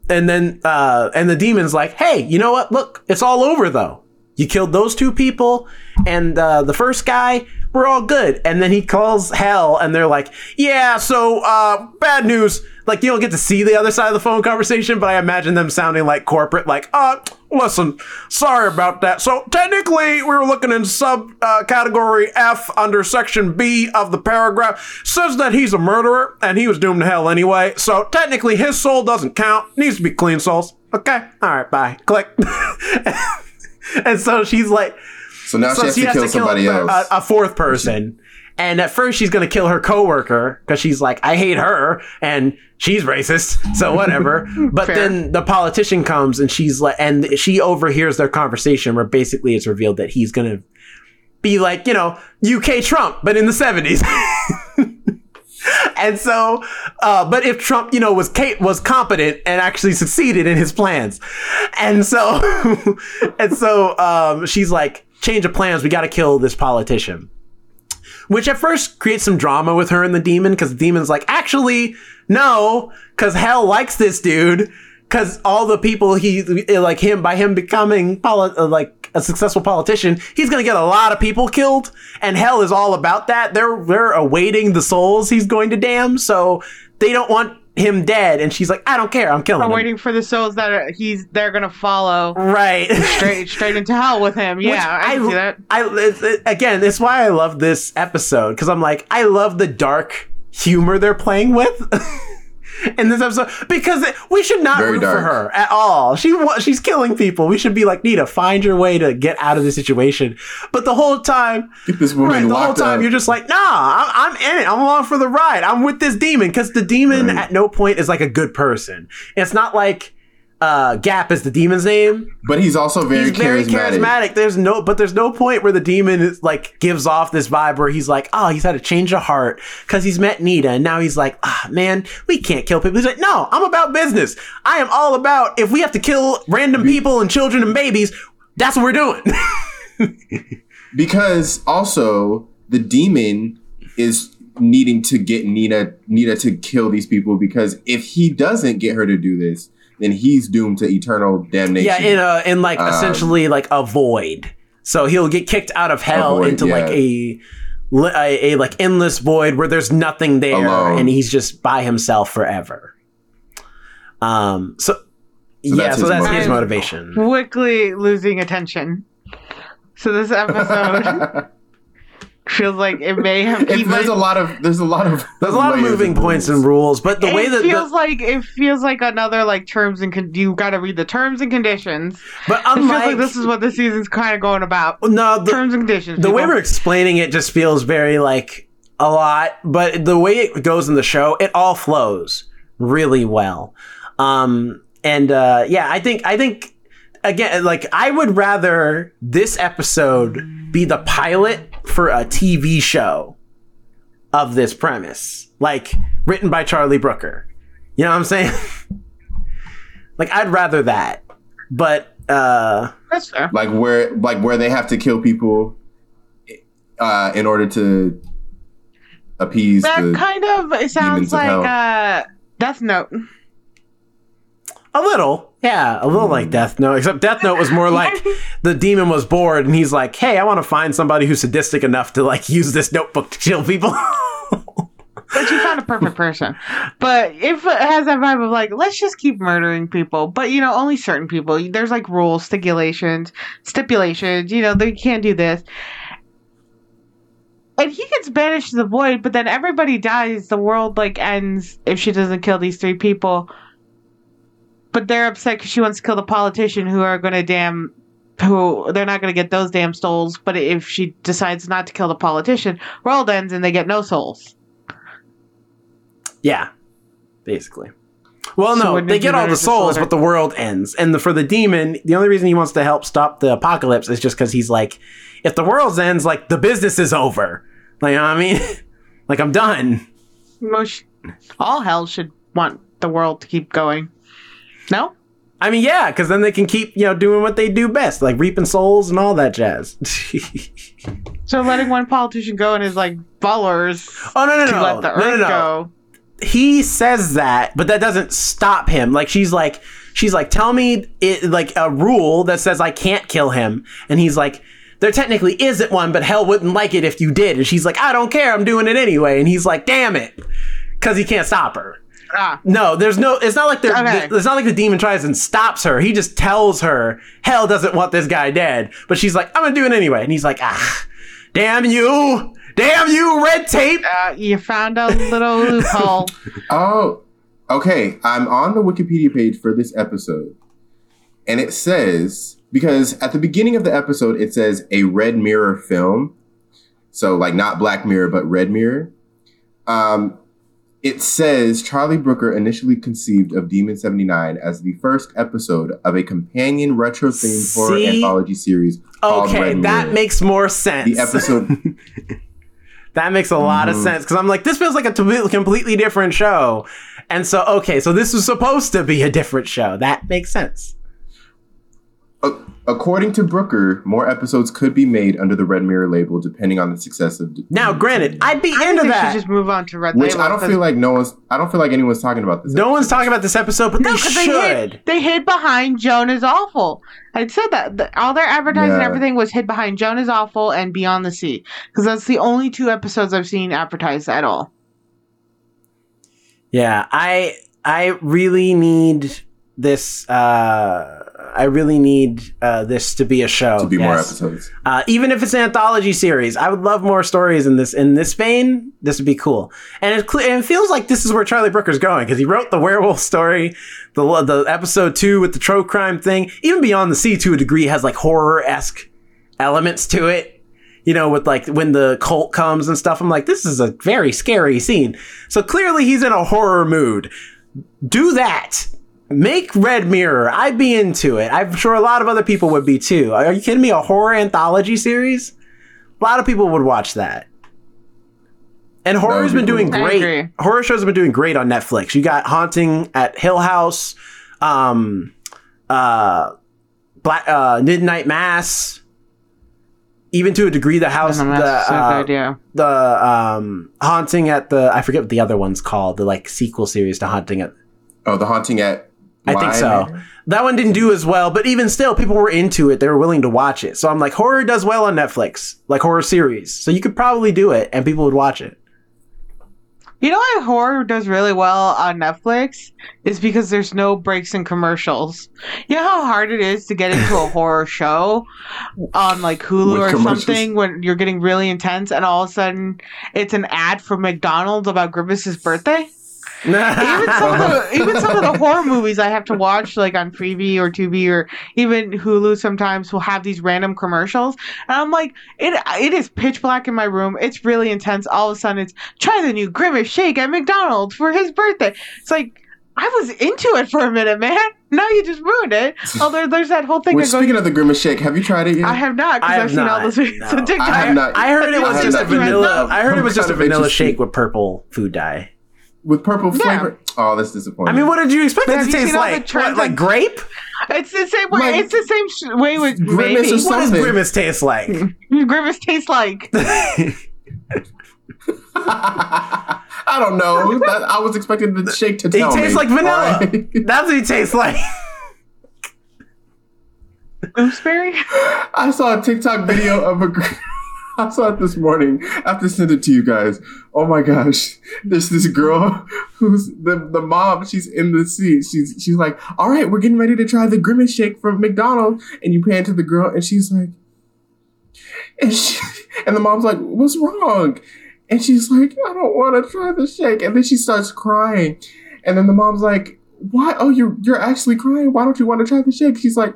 And then uh and the demon's like hey you know what? Look it's all over though. You killed those two people and uh the first guy we're all good. And then he calls hell and they're like yeah so uh bad news. Like you don't get to see the other side of the phone conversation but i imagine them sounding like corporate like uh listen sorry about that. So technically we were looking in sub uh, category f under section b of the paragraph. Says that he's a murderer and he was doomed to hell anyway. So technically his soul doesn't count. Needs to be clean souls. Okay. All right. Bye. Click. And so she's like so now so she has to kill somebody a, else. a fourth person. And at first she's gonna kill her coworker because she's like, I hate her and she's racist, so whatever. but Fair. then the politician comes and she's like, and she overhears their conversation where basically it's revealed that he's gonna be like, you know, UK Trump, but in the seventies. and so, uh, but if Trump, you know, was Kate was competent and actually succeeded in his plans, and so, and so, um, she's like, change of plans. We got to kill this politician. Which at first creates some drama with her and the demon because the demon's like, actually, no, because hell likes this dude. Because all the people he like him by him becoming poli- uh, like a successful politician, he's gonna get a lot of people killed, and hell is all about that. They're they're awaiting the souls he's going to damn, so they don't want him dead. And she's like, I don't care, I'm killing him. I'm him. waiting for the souls that are, he's they're gonna follow Right. straight straight into hell with him. Yeah, I, can see that. I it's, it- again, it's why I love this episode because I'm like, I love the dark humor they're playing with in this episode because we should not Very root for her at all. She she's killing people. We should be like, Nida, find your way to get out of this situation. But the whole time, this woman right, the whole time up. you're just like, nah, I'm, I'm in it. I'm along for the ride. I'm with this demon because the demon Right. at no point is like a good person. It's not like. Uh, Gaap is the demon's name but he's also very, he's very charismatic. charismatic. There's no, but there's no point where the demon is like gives off this vibe where he's like, oh, he's had a change of heart because he's met Nida, and now he's like, ah, man, we can't kill people. He's like, no, I'm about business. I am all about if we have to kill random people and children and babies, that's what we're doing. because also the demon is needing to get Nina Nina to kill these people because if he doesn't get her to do this, then he's doomed to eternal damnation. yeah, in a in like Um, essentially like a void. So he'll get kicked out of hell void, into like a, li- a a like endless void where there's nothing there, Alone. and he's just by himself forever. Um. So. yeah, that's so his that's his motivation. motivation. Quickly losing attention. So this episode feels like it may have. If he there's a lot of there's a lot of There's a lot of layers moving points and rules, but the it way that feels the, like it feels like another like terms and con- you got to read the terms and conditions. but It feels like this is what the season's kind of going about. no the, terms and conditions. the way we're explaining it just feels very like a lot, but the way it goes in the show, it all flows really well. Um, and uh, yeah, I think I think again, like I would rather this episode be the pilot for a TV show of this premise, like written by Charlie Brooker. You know what I'm saying? like I'd rather that. But uh That's fair. like where like where they have to kill people uh in order to appease That the kind of it sounds demons of like hell. uh Death Note. A little. Yeah, a little like hmm. Death Note, except Death Note was more like the demon was bored and he's like, "Hey, I want to find somebody who's sadistic enough to like use this notebook to kill people." But you found a perfect person. But if it has that vibe of like, let's just keep murdering people, but you know, only certain people. There's like rules, stipulations, stipulations. You know, they can't do this. And he gets banished to the void, but then everybody dies. The world like ends if she doesn't kill these three people. But they're upset because she wants to kill the politician who are going to damn. Who they're not going to get those damn souls, but if she decides not to kill the politician, world ends and they get no souls. Yeah, basically. Well, So no, they get all the souls, but the world ends. And the, for the demon, the only reason he wants to help stop the apocalypse is just because he's like, if the world ends, like the business is over. Like, you know what I mean? like I'm done. Most all hell should want the world to keep going. No, I mean, yeah, because then they can keep you know doing what they do best, like reaping souls and all that jazz. so letting one politician go and his like followers oh no no to no let the no no earth no. go. he says that, but that doesn't stop him. Like she's like, she's like, tell me it, like a rule that says I can't kill him, and he's like, there technically isn't one, but hell wouldn't like it if you did. And she's like, I don't care, I'm doing it anyway. And he's like, damn it, because he can't stop her. Ah, No, there's no. It's not like the. Okay. It's not like the demon tries and stops her. He just tells her hell doesn't want this guy dead, but she's like, I'm gonna do it anyway. And he's like, ah, damn you, damn you, red tape. uh, you found a little loophole. Oh, okay. I'm on the Wikipedia page for this episode, and it says because at the beginning of the episode it says a Red Mirror film, so like not Black Mirror but Red Mirror. Um, it says Charlie Brooker initially conceived of Demon 79 as the first episode of a companion retro themed horror anthology series Okay, that Mirror. makes more sense. the episode. That makes a lot of Mhm. sense because I'm like, this feels like a completely different show. And so, okay, so this was supposed to be a different show. That makes sense. A- According to Brooker, more episodes could be made under the Red Mirror label depending on the success of. Now, granted, I'd be I into think they should just move on to Red Which Label. I don't 'cause- feel like no one's. I don't feel like anyone's talking about this. no one's talking about this episode, but No, they 'cause should. they hid, they hid behind Joan is awful. I said that The- all their advertising and everything was hid behind Joan is awful and Beyond the Sea because that's the only two episodes I've seen advertised at all. Yeah, I I really need this. Uh, I really need uh, this to be a show. to be more episodes. Uh, even if it's an anthology series, I would love more stories in this in this vein. This would be cool, and it, cle- and it feels like this is where Charlie Brooker's going because he wrote the werewolf story, the the episode two with the true crime thing. Even Beyond the Sea, to a degree, has like horror esque elements to it. You know, with like when the cult comes and stuff. I'm like, this is a very scary scene. So clearly, he's in a horror mood. Do that. Make Red Mirror. I'd be into it. I'm sure a lot of other people would be too. Are you kidding me? A horror anthology series? A lot of people would watch that. And horror's be been doing great. Horror shows have been doing great on Netflix. You got Haunting at Hill House, um, uh, Black uh, Midnight Mass. Even to a degree, the house, And the, that's so uh, good, yeah. the um, Haunting at the I forget what the other one's called. The like sequel series to Haunting at Oh, the haunting at. I think so. That one didn't do as well, but even still, people were into it. They were willing to watch it. So I'm like, horror does well on Netflix, like horror series. So you could probably do it, and people would watch it. You know why horror does really well on Netflix? Is because there's no breaks in commercials. You know how hard it is to get into a horror show on like Hulu With or something when you're getting really intense and all of a sudden it's an ad for McDonald's about Grimace's birthday? Even some of the even some of the horror movies I have to watch like on Freevee or Tubi or even Hulu sometimes will have these random commercials and I'm like it it is pitch black in my room it's really intense all of a sudden it's try the new Grimace shake at McDonald's for his birthday it's like I was into it for a minute, man. Now you just ruined it. Although there's that whole thing Which, of going. speaking of the Grimace Shake, have you tried it yet? I have not because I've seen all not, those videos no. on TikTok. I have not. I heard it was just a vanilla. I heard it was just a vanilla shake with purple food dye. With purple Yeah. flavor. Oh, that's disappointing. I mean, what did you expect it Have to taste seen all the like? trends What, like grape? It's the same way. Like, it's the same sh- way with Grimace maybe. or What does Something. grimace taste like? Grimace tastes like. I don't know. That, I was expecting the shake to He tell tastes me. like vanilla. Alright. That's what it tastes like. Gooseberry? I saw a TikTok video of a. I saw it this morning. I have to send it to you guys. Oh my gosh! There's this girl who's the the mom. She's in the seat. She's she's like, "All right, we're getting ready to try the grimace shake from McDonald's." And you pan to the girl, and she's like, and she, and the mom's like, "What's wrong?" And she's like, "I don't want to try the shake." And then she starts crying, and then the mom's like, "Why? Oh, you're you're actually crying. Why don't you want to try the shake?" She's like.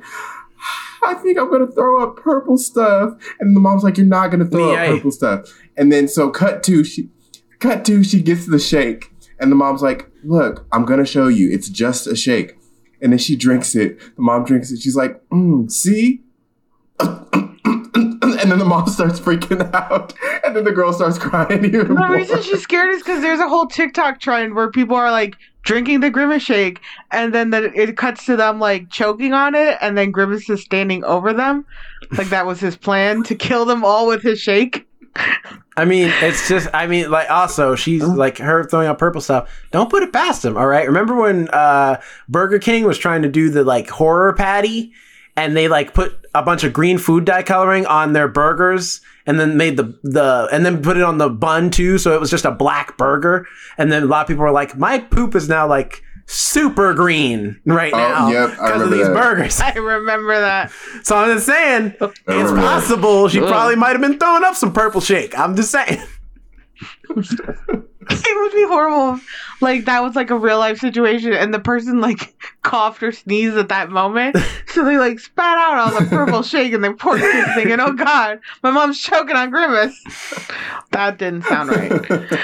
I think I'm gonna throw up purple stuff, and the mom's like, "You're not gonna throw Yay. up purple stuff." And then so cut to she, cut to she gets the shake, and the mom's like, "Look, I'm gonna show you. It's just a shake." And then she drinks it. The mom drinks it. She's like, mm, "See." and then the mom starts freaking out, and then the girl starts crying even The more. reason she's scared is because there's a whole TikTok trend where people are like drinking the Grimace shake, and then the, it cuts to them like choking on it, and then Grimace is standing over them. Like that was his plan to kill them all with his shake. I mean, it's just. I mean, like, also, she's like her throwing out purple stuff. Don't put it past him. All right. Remember when uh, Burger King was trying to do the like horror patty, and they like put a bunch of green food dye coloring on their burgers, and then made the the and then put it on the bun too, so it was just a black burger. And then a lot of people were like, "My poop is now like." Super green right Oh, now yep, I because of remember these that. burgers. I remember that. So I'm just saying, it's remember that. possible she Ugh. probably might have been throwing up some purple shake. I'm just saying. It would be horrible. if, Like that was like a real life situation, and the person like coughed or sneezed at that moment, so they like spat out all the purple shake, and the poor kid thinking, "Oh God, my mom's choking on grimace." That didn't sound right.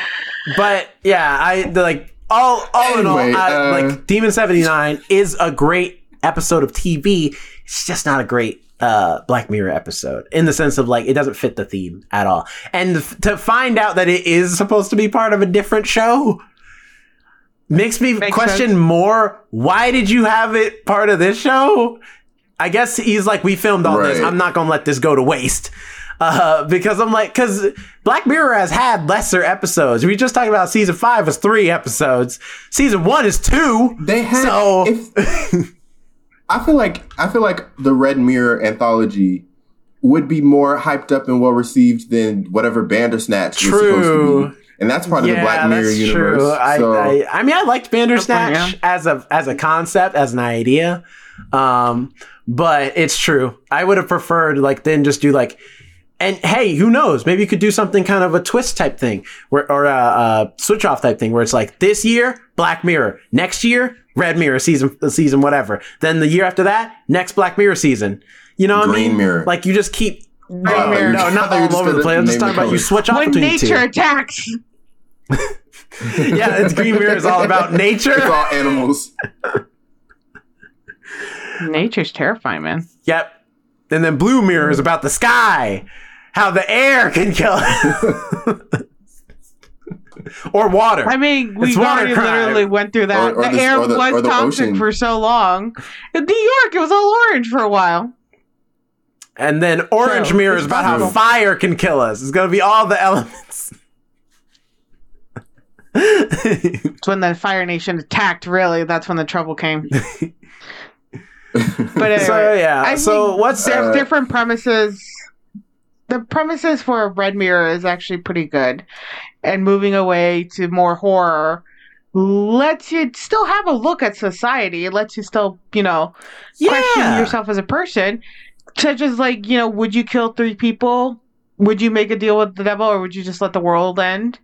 But yeah, I the, like all all in all, I, uh, like Demon Seventy Nine is a great episode of TV. It's just not a great uh, Black Mirror episode in the sense of like it doesn't fit the theme at all. And f- to find out that it is supposed to be part of a different show makes me Makes question sense. more. Why did you have it part of this show? I guess he's like, we filmed all this. I'm not gonna let this go to waste. Uh, because I'm like, because Black Mirror has had lesser episodes. We just talked about season five was three episodes. Season one is two. They had. So- if, I feel like I feel like the Red Mirror anthology would be more hyped up and well received than whatever Bandersnatch was supposed True. to be, and that's part of the Black Mirror that's universe. true. I, so, I, I mean, I liked Bandersnatch Yeah. as a as a concept, as an idea. Um, but it's true. I would have preferred like then just do like, and hey, who knows? Maybe you could do something kind of a twist type thing, where or a, a switch off type thing, where it's like this year Black Mirror, next year Red Mirror season season whatever. Then the year after that, next Black Mirror season. You know what I mean? Mirror. Like you just keep. Uh, Mirror. No, not thought you all just over the said place. I'm just talking about you switch off when between the nature two. attacks. yeah, it's Green Mirror is all about nature. It's all animals. Nature's terrifying, man. Yep. And then Blue Mirror is about the sky, how the air can kill. or water. I mean, we already crime. literally went through that. Or- or the, the- air or the- was or the toxic ocean. for so long. In New York, it was all orange for a while. and then Orange So, Mirror is about how fire can kill us. It's going to be all the elements. It's when the Fire Nation attacked. Really, that's when the trouble came. But anyway, so, yeah. I so, think what's. Uh, different premises. The premises for Red Mirror is actually pretty good, and moving away to more horror lets you still have a look at society. It lets you still, you know, question yourself as a person, such as like, you know, would you kill three people? Would you make a deal with the devil, or would you just let the world end?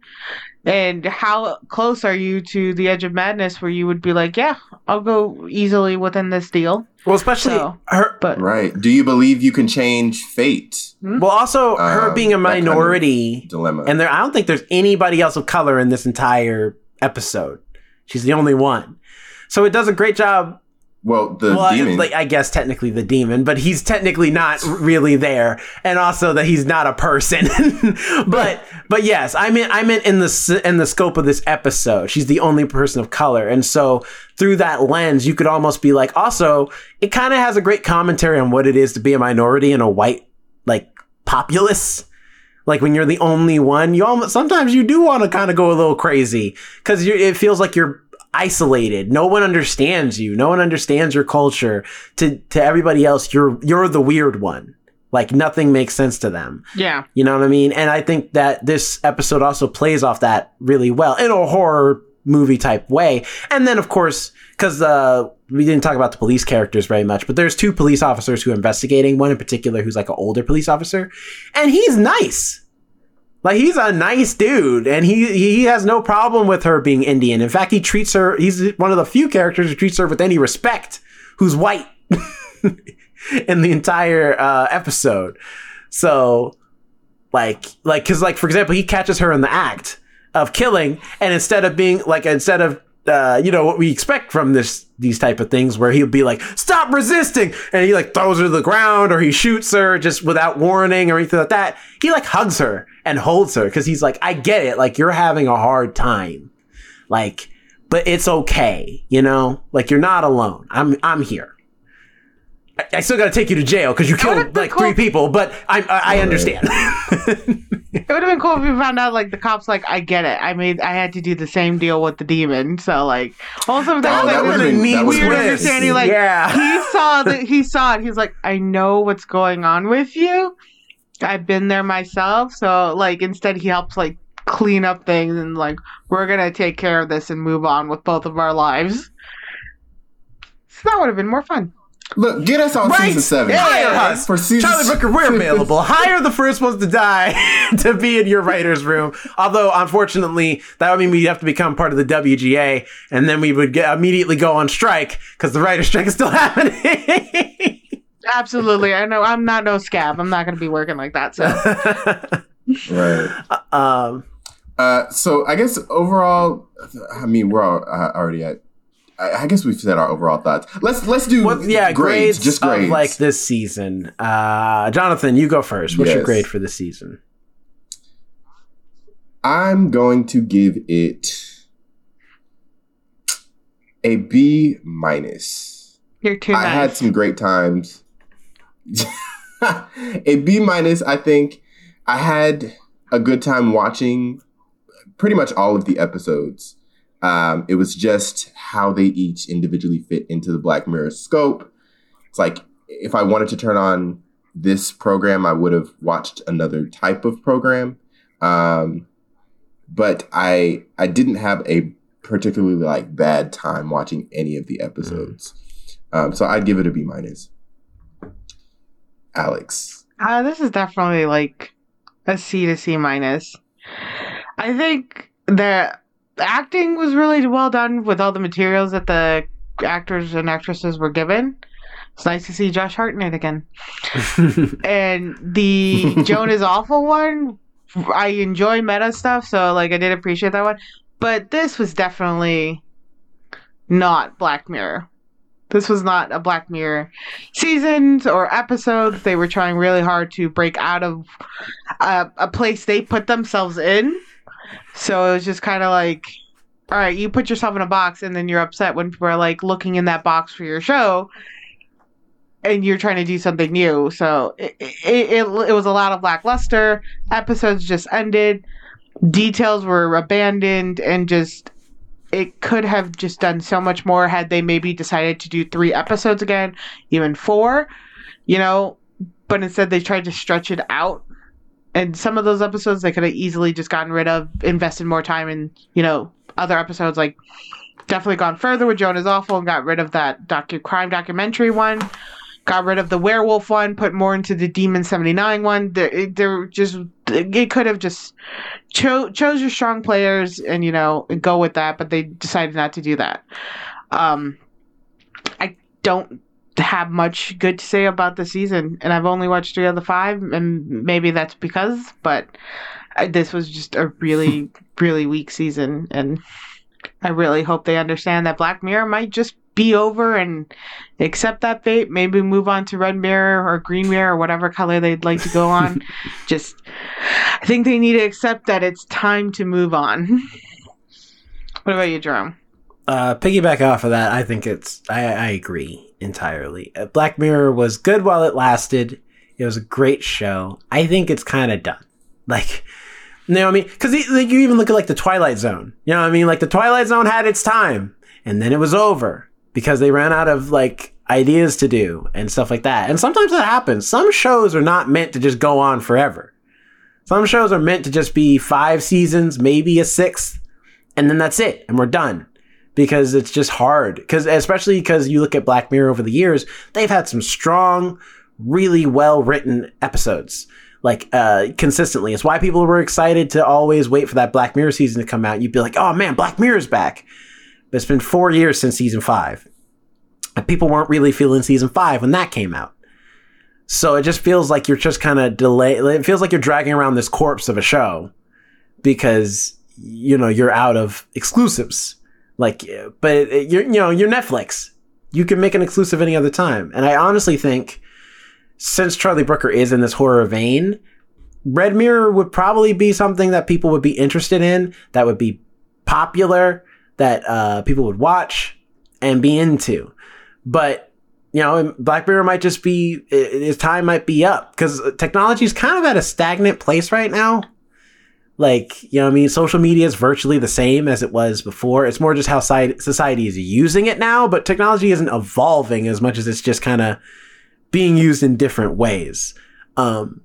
And how close are you to the edge of madness, where you would be like, yeah, I'll go easily within this deal. Well, especially So, her. But right. Do you believe you can change fate? Well, also her Um, being a that kind of minority. Dilemma. And there, I don't think there's anybody else of color in this entire episode. She's the only one. So it does a great job Well, the well, demon. like I guess technically the demon, but he's technically not really there, and also that he's not a person. but but yes, I mean I meant in the in the scope of this episode, she's the only person of color, and so through that lens, you could almost be like, also, it kind of has a great commentary on what it is to be a minority in a white like populace. Like when you're the only one, you almost sometimes you do want to kind of go a little crazy because it feels like you're isolated. No one understands you. No one understands your culture. To to everybody else, you're you're the weird one. Like nothing makes sense to them. Yeah. You know what I mean? And I think that this episode also plays off that really well in a horror movie type way. And then of course, because uh, we didn't talk about the police characters very much, but there's two police officers who are investigating. One in particular who's like an older police officer, and he's nice. Like he's a nice dude, and he he has no problem with her being Indian. In fact, he treats her. He's one of the few characters who treats her with any respect. Who's white in the entire uh, episode. So, like, like, cause like for example, he catches her in the act of killing, and instead of being like, instead of uh, you know what we expect from this these type of things where he'll be like stop resisting and he like throws her to the ground or he shoots her just without warning or anything like that he like hugs her and holds her because he's like i get it like you're having a hard time like but it's okay you know like you're not alone i'm i'm here I, I still got to take you to jail because you killed like cool. three people, but I I, I understand. It would have been cool if we found out like the cops like I get it. I made I had to do the same deal with the demon. So like also Oh, that, that like, would've was been- that would've weird been understanding. Like Yeah. he saw that he saw it. He's like I know what's going on with you. I've been there myself. So like instead he helps like clean up things and like we're gonna take care of this and move on with both of our lives. So that would have been more fun. Look, get us on Right? season seven. Hire us. for season Charlie Brooker, we're available. Hire the first ones to die to be in your writer's room. Although, unfortunately, that would mean we'd have to become part of the WGA, and then we would get, immediately go on strike because the writer's strike is still happening. Absolutely. I know I'm not no scab. I'm not gonna be working like that. So Right. um, Uh, so I guess overall, I mean, we're all, uh, already at. I, I guess we've said our overall thoughts. Let's let's do what, yeah, grades, grades, just grades. of like this season. Uh, Jonathan, you go first. What's your grade for this season? I'm going to give it a B minus. you're too I nice. had some great times. a B minus, I think. I had a good time watching pretty much all of the episodes. Um, it was just how they each individually fit into the Black Mirror scope. It's like if I wanted to turn on this program, I would have watched another type of program. Um, but I I didn't have a particularly like bad time watching any of the episodes. Um, so I'd give it a B minus. Alex. Uh, this is definitely like a C to C minus. I think the acting was really well done with all the materials that the actors and actresses were given. It's nice to see Josh Hartnett again. And the Joan is awful one, I enjoy meta stuff, so like I did appreciate that one. But this was definitely not Black Mirror. This was not a Black Mirror seasons or episodes. They were trying really hard to break out of a, a place they put themselves in. So it was just kind of like, all right, you put yourself in a box, and then you're upset when people are like looking in that box for your show, and you're trying to do something new. So it it, it, it was a lot of lackluster. Episodes just ended. Details were abandoned, and just it could have just done so much more had they maybe decided to do three episodes again, even four, you know. But instead, they tried to stretch it out. And some of those episodes they could have easily just gotten rid of, invested more time in, you know, other episodes. Like, definitely gone further with Joan Is Awful and got rid of that docu- crime documentary one. Got rid of the werewolf one, put more into the Demon 79 one. They're, they're just, it could have just cho- chose your strong players and you know go with that but they decided not to do that um i don't have much good to say about the season and i've only watched three of the five and maybe that's because but I, this was just a really really weak season and I really hope they understand that Black Mirror might just be over and accept that fate. Maybe move on to Red Mirror or Green Mirror or whatever color they'd like to go on. just, I think they need to accept that it's time to move on. what about you, Jerome? uh, piggyback off of that, I think it's I, I agree entirely. Uh, Black Mirror was good while it lasted. It was a great show. I think it's kind of done. Like, you know what I mean? Because like, you even look at like the Twilight Zone. You know what I mean? Like the Twilight Zone had its time, and then it was over because they ran out of like ideas to do and stuff like that. And sometimes that happens. Some shows are not meant to just go on forever. Some shows are meant to just be five seasons, maybe a sixth, and then that's it, and we're done because it's just hard. Because especially because you look at Black Mirror over the years, they've had some strong, really well written episodes. Like uh, consistently, it's why people were excited to always wait for that Black Mirror season to come out. You'd be like, "Oh man, Black Mirror's back!" But it's been four years since season five, and people weren't really feeling season five when that came out. So it just feels like you're just kind of delay. It feels like you're dragging around this corpse of a show because you know you're out of exclusives. Like, but you're you know you're Netflix. You can make an exclusive any other time, and I honestly think since Charlie Brooker is in this horror vein, Red Mirror would probably be something that people would be interested in. That would be popular. That uh, people would watch and be into. But you know, Black Mirror might just be i- his time might be up because technology is kind of at a stagnant place right now. Like, you know, I mean, social media is virtually the same as it was before. It's more just how society is using it now, but technology isn't evolving as much as it's just kind of being used in different ways. Um,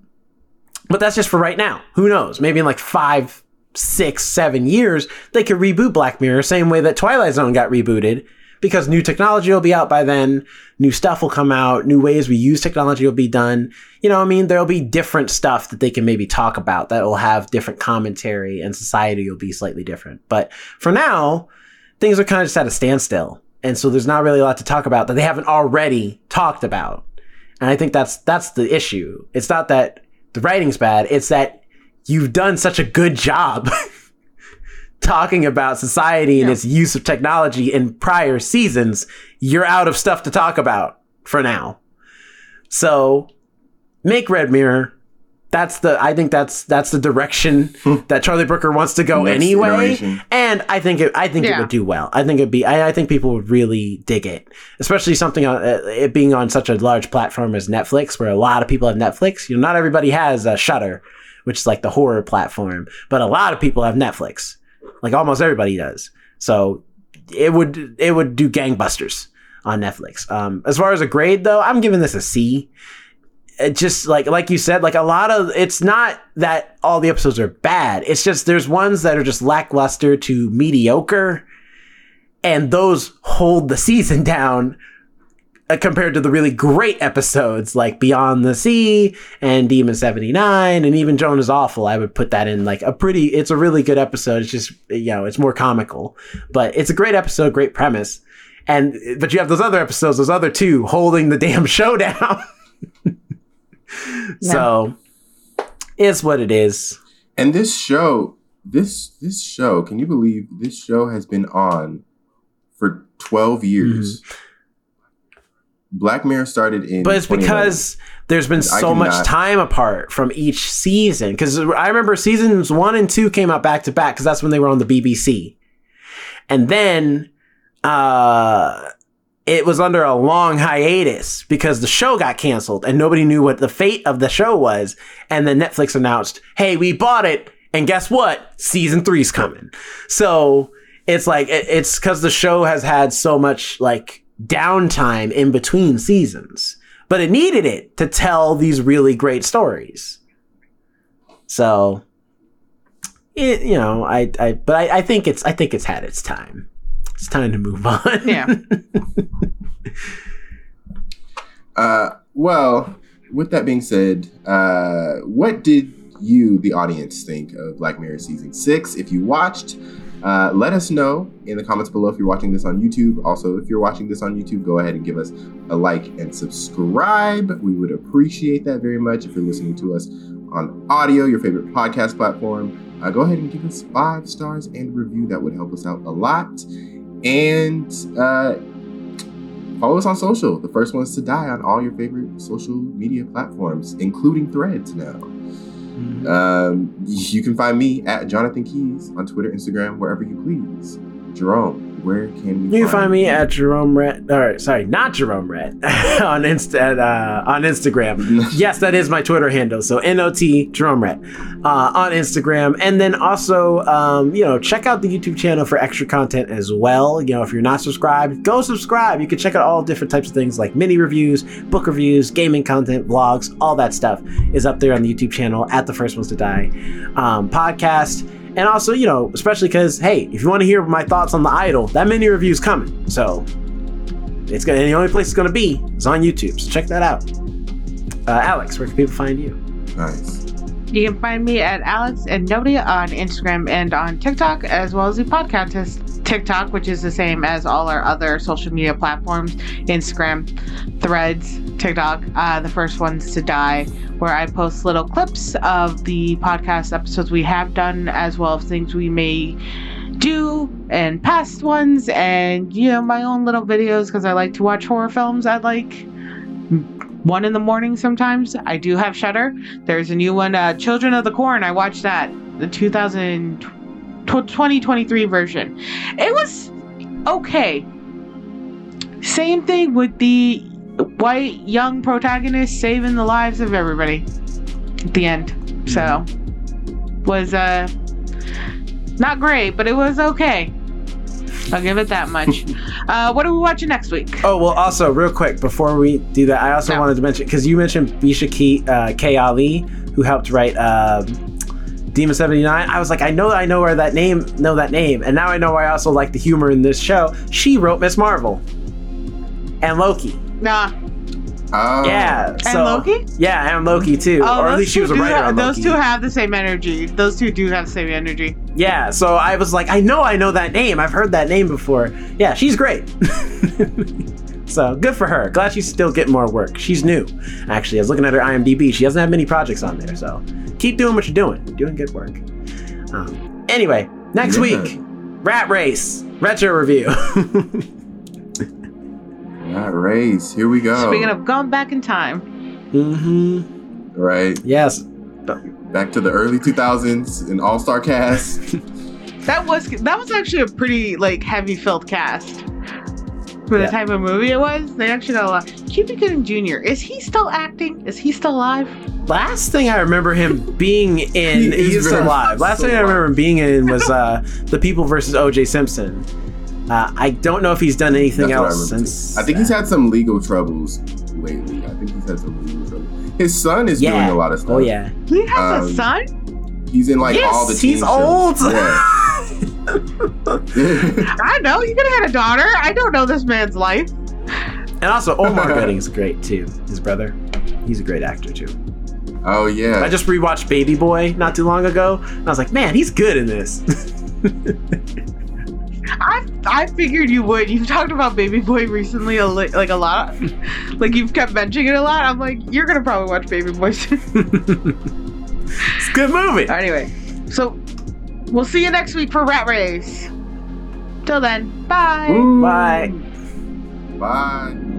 but that's just for right now. Who knows? Maybe in like five, six, seven years, they could reboot Black Mirror, same way that Twilight Zone got rebooted, because new technology will be out by then, new stuff will come out, new ways we use technology will be done. You know, I mean, there'll be different stuff that they can maybe talk about that will have different commentary, and society will be slightly different. But for now, things are kind of just at a standstill, and so there's not really a lot to talk about that they haven't already talked about. And I think that's that's the issue. It's not that the writing's bad; it's that you've done such a good job talking about society and Yeah. its use of technology in prior seasons. You're out of stuff to talk about for now. So make Red Mirror. That's the I think that's that's the direction that Charlie Brooker wants to go Next anyway. iteration. And I think it I think it would do well. I think it'd be I, I think people would really dig it, especially something on uh, it being on such a large platform as Netflix, where a lot of people have Netflix. You know, not everybody has a Shudder, which is like the horror platform, but a lot of people have Netflix. Like almost everybody does. So it would it would do gangbusters on Netflix. Um, as far as a grade though, I'm giving this a C. It just like like you said, like a lot of it's not that all the episodes are bad. It's just there's ones that are just lackluster to mediocre, and those hold the season down Uh, compared to the really great episodes like Beyond the Sea and Demon 79 and even Joan is Awful. I would put that in like a pretty, it's a really good episode. It's just, you know, it's more comical, but it's a great episode, great premise. And, but you have those other episodes, those other two holding the damn show down. So it's what it is. And this show, this this show, can you believe this show has been on for 12 years? Mm-hmm. Black Mirror started in. But it's because there's been so much time apart from each season. Because I remember seasons one and two came out back to back because that's when they were on the BBC, and then uh, it was under a long hiatus because the show got canceled and nobody knew what the fate of the show was. And then Netflix announced, "Hey, we bought it, and guess what? Season three's coming." So it's like it, it's because the show has had so much like downtime in between seasons, but it needed it to tell these really great stories. So, it, you know, I, I, but I, I think it's, I think it's had its time. It's time to move on. Yeah. Uh, well, with that being said, uh, what did you, the audience, think of Black Mirror season six? If you watched, uh, let us know in the comments below if you're watching this on YouTube. Also, if you're watching this on YouTube, go ahead and give us a like and subscribe. We would appreciate that very much. If you're listening to us on audio, your favorite podcast platform, uh, go ahead and give us five stars and review. That would help us out a lot. And uh, follow us on social. The first ones to die on all your favorite social media platforms, including Threads now. Um, you can find me at Jonathan Keys on Twitter, Instagram, wherever you please. Jerome, where can? You can find me at Jerome Rat. Or sorry, not Jerome Rat on Insta uh, on Instagram. yes, that is my Twitter handle. So not Jerome Rat uh, on Instagram, and then also um, you know check out the YouTube channel for extra content as well. You know if you're not subscribed, go subscribe. You can check out all different types of things like mini reviews, book reviews, gaming content, vlogs, all that stuff is up there on the YouTube channel at the First Ones to Die um, podcast. And also, you know, especially because, hey, if you want to hear my thoughts on the idol, that mini review is coming. So it's gonna. The only place it's gonna be is on YouTube. So check that out. Uh, Alex, where can people find you? Nice. You can find me at Alex and Nobody on Instagram and on TikTok, as well as the podcast is TikTok, which is the same as all our other social media platforms Instagram, Threads, TikTok, uh, the first ones to die, where I post little clips of the podcast episodes we have done, as well as things we may do and past ones, and you know, my own little videos because I like to watch horror films. I like one in the morning sometimes. I do have Shudder. There's a new one, uh, Children of the Corn. I watched that, the 2000, 2023 version. It was okay. Same thing with the white young protagonist saving the lives of everybody at the end. So was uh not great, but it was okay. I'll give it that much. uh, what are we watching next week? Oh well, also real quick before we do that, I also No. wanted to mention because you mentioned Bisha K, uh, K. Ali, who helped write um Demon seventy nine. I was like, I know, I know where that name, know that name, and now I know why I also like the humor in this show. She wrote Ms. Marvel and Loki. Nah. Oh. Yeah, And Loki? Yeah, and Loki too, Oh, or at those least she was a writer have- on Those two have the same energy. Those two do have the same energy. Yeah, so I was like, I know I know that name. I've heard that name before. Yeah, she's great. so good for her. Glad she's still getting more work. She's new. Actually, I was looking at her IMDb. She doesn't have many projects on there. So keep doing what you're doing. You're doing good work. Um, anyway, next Yeah. week, Rat Race retro review. Rat race. Here we go. Speaking of going back in time, Mm-hmm. right Yes. back to the early 2000s, an all-star cast. that was that was actually a pretty like heavy filled cast for the Yeah. type of movie it was. They actually got a lot. Cuba Gooding Jr. Is he still acting? Is he still alive? Last thing I remember him being in, He is he's still alive. Last still thing I remember him being in was uh, The People versus O.J. Simpson. Uh, I don't know if he's done anything That's what I else since. I think he's had some legal troubles lately. I think he's had some legal troubles. His son is yeah. doing a lot of stuff. Oh yeah. He has Um, a son. He's in like yes, all the teen he's shows. old. Yeah. I know you could have had a daughter. I don't know this man's life. and also Omar Gooding's great too. His brother, he's a great actor too. oh yeah. I just rewatched Baby Boy not too long ago, and I was like, man, he's good in this. I I figured you would. You've talked about Baby Boy recently, a li- like a lot. like you've kept mentioning it a lot. I'm like, you're gonna probably watch Baby Boy soon. it's a good movie. anyway, so we'll see you next week for Rat Race. Till then, bye. Ooh. Bye. Bye.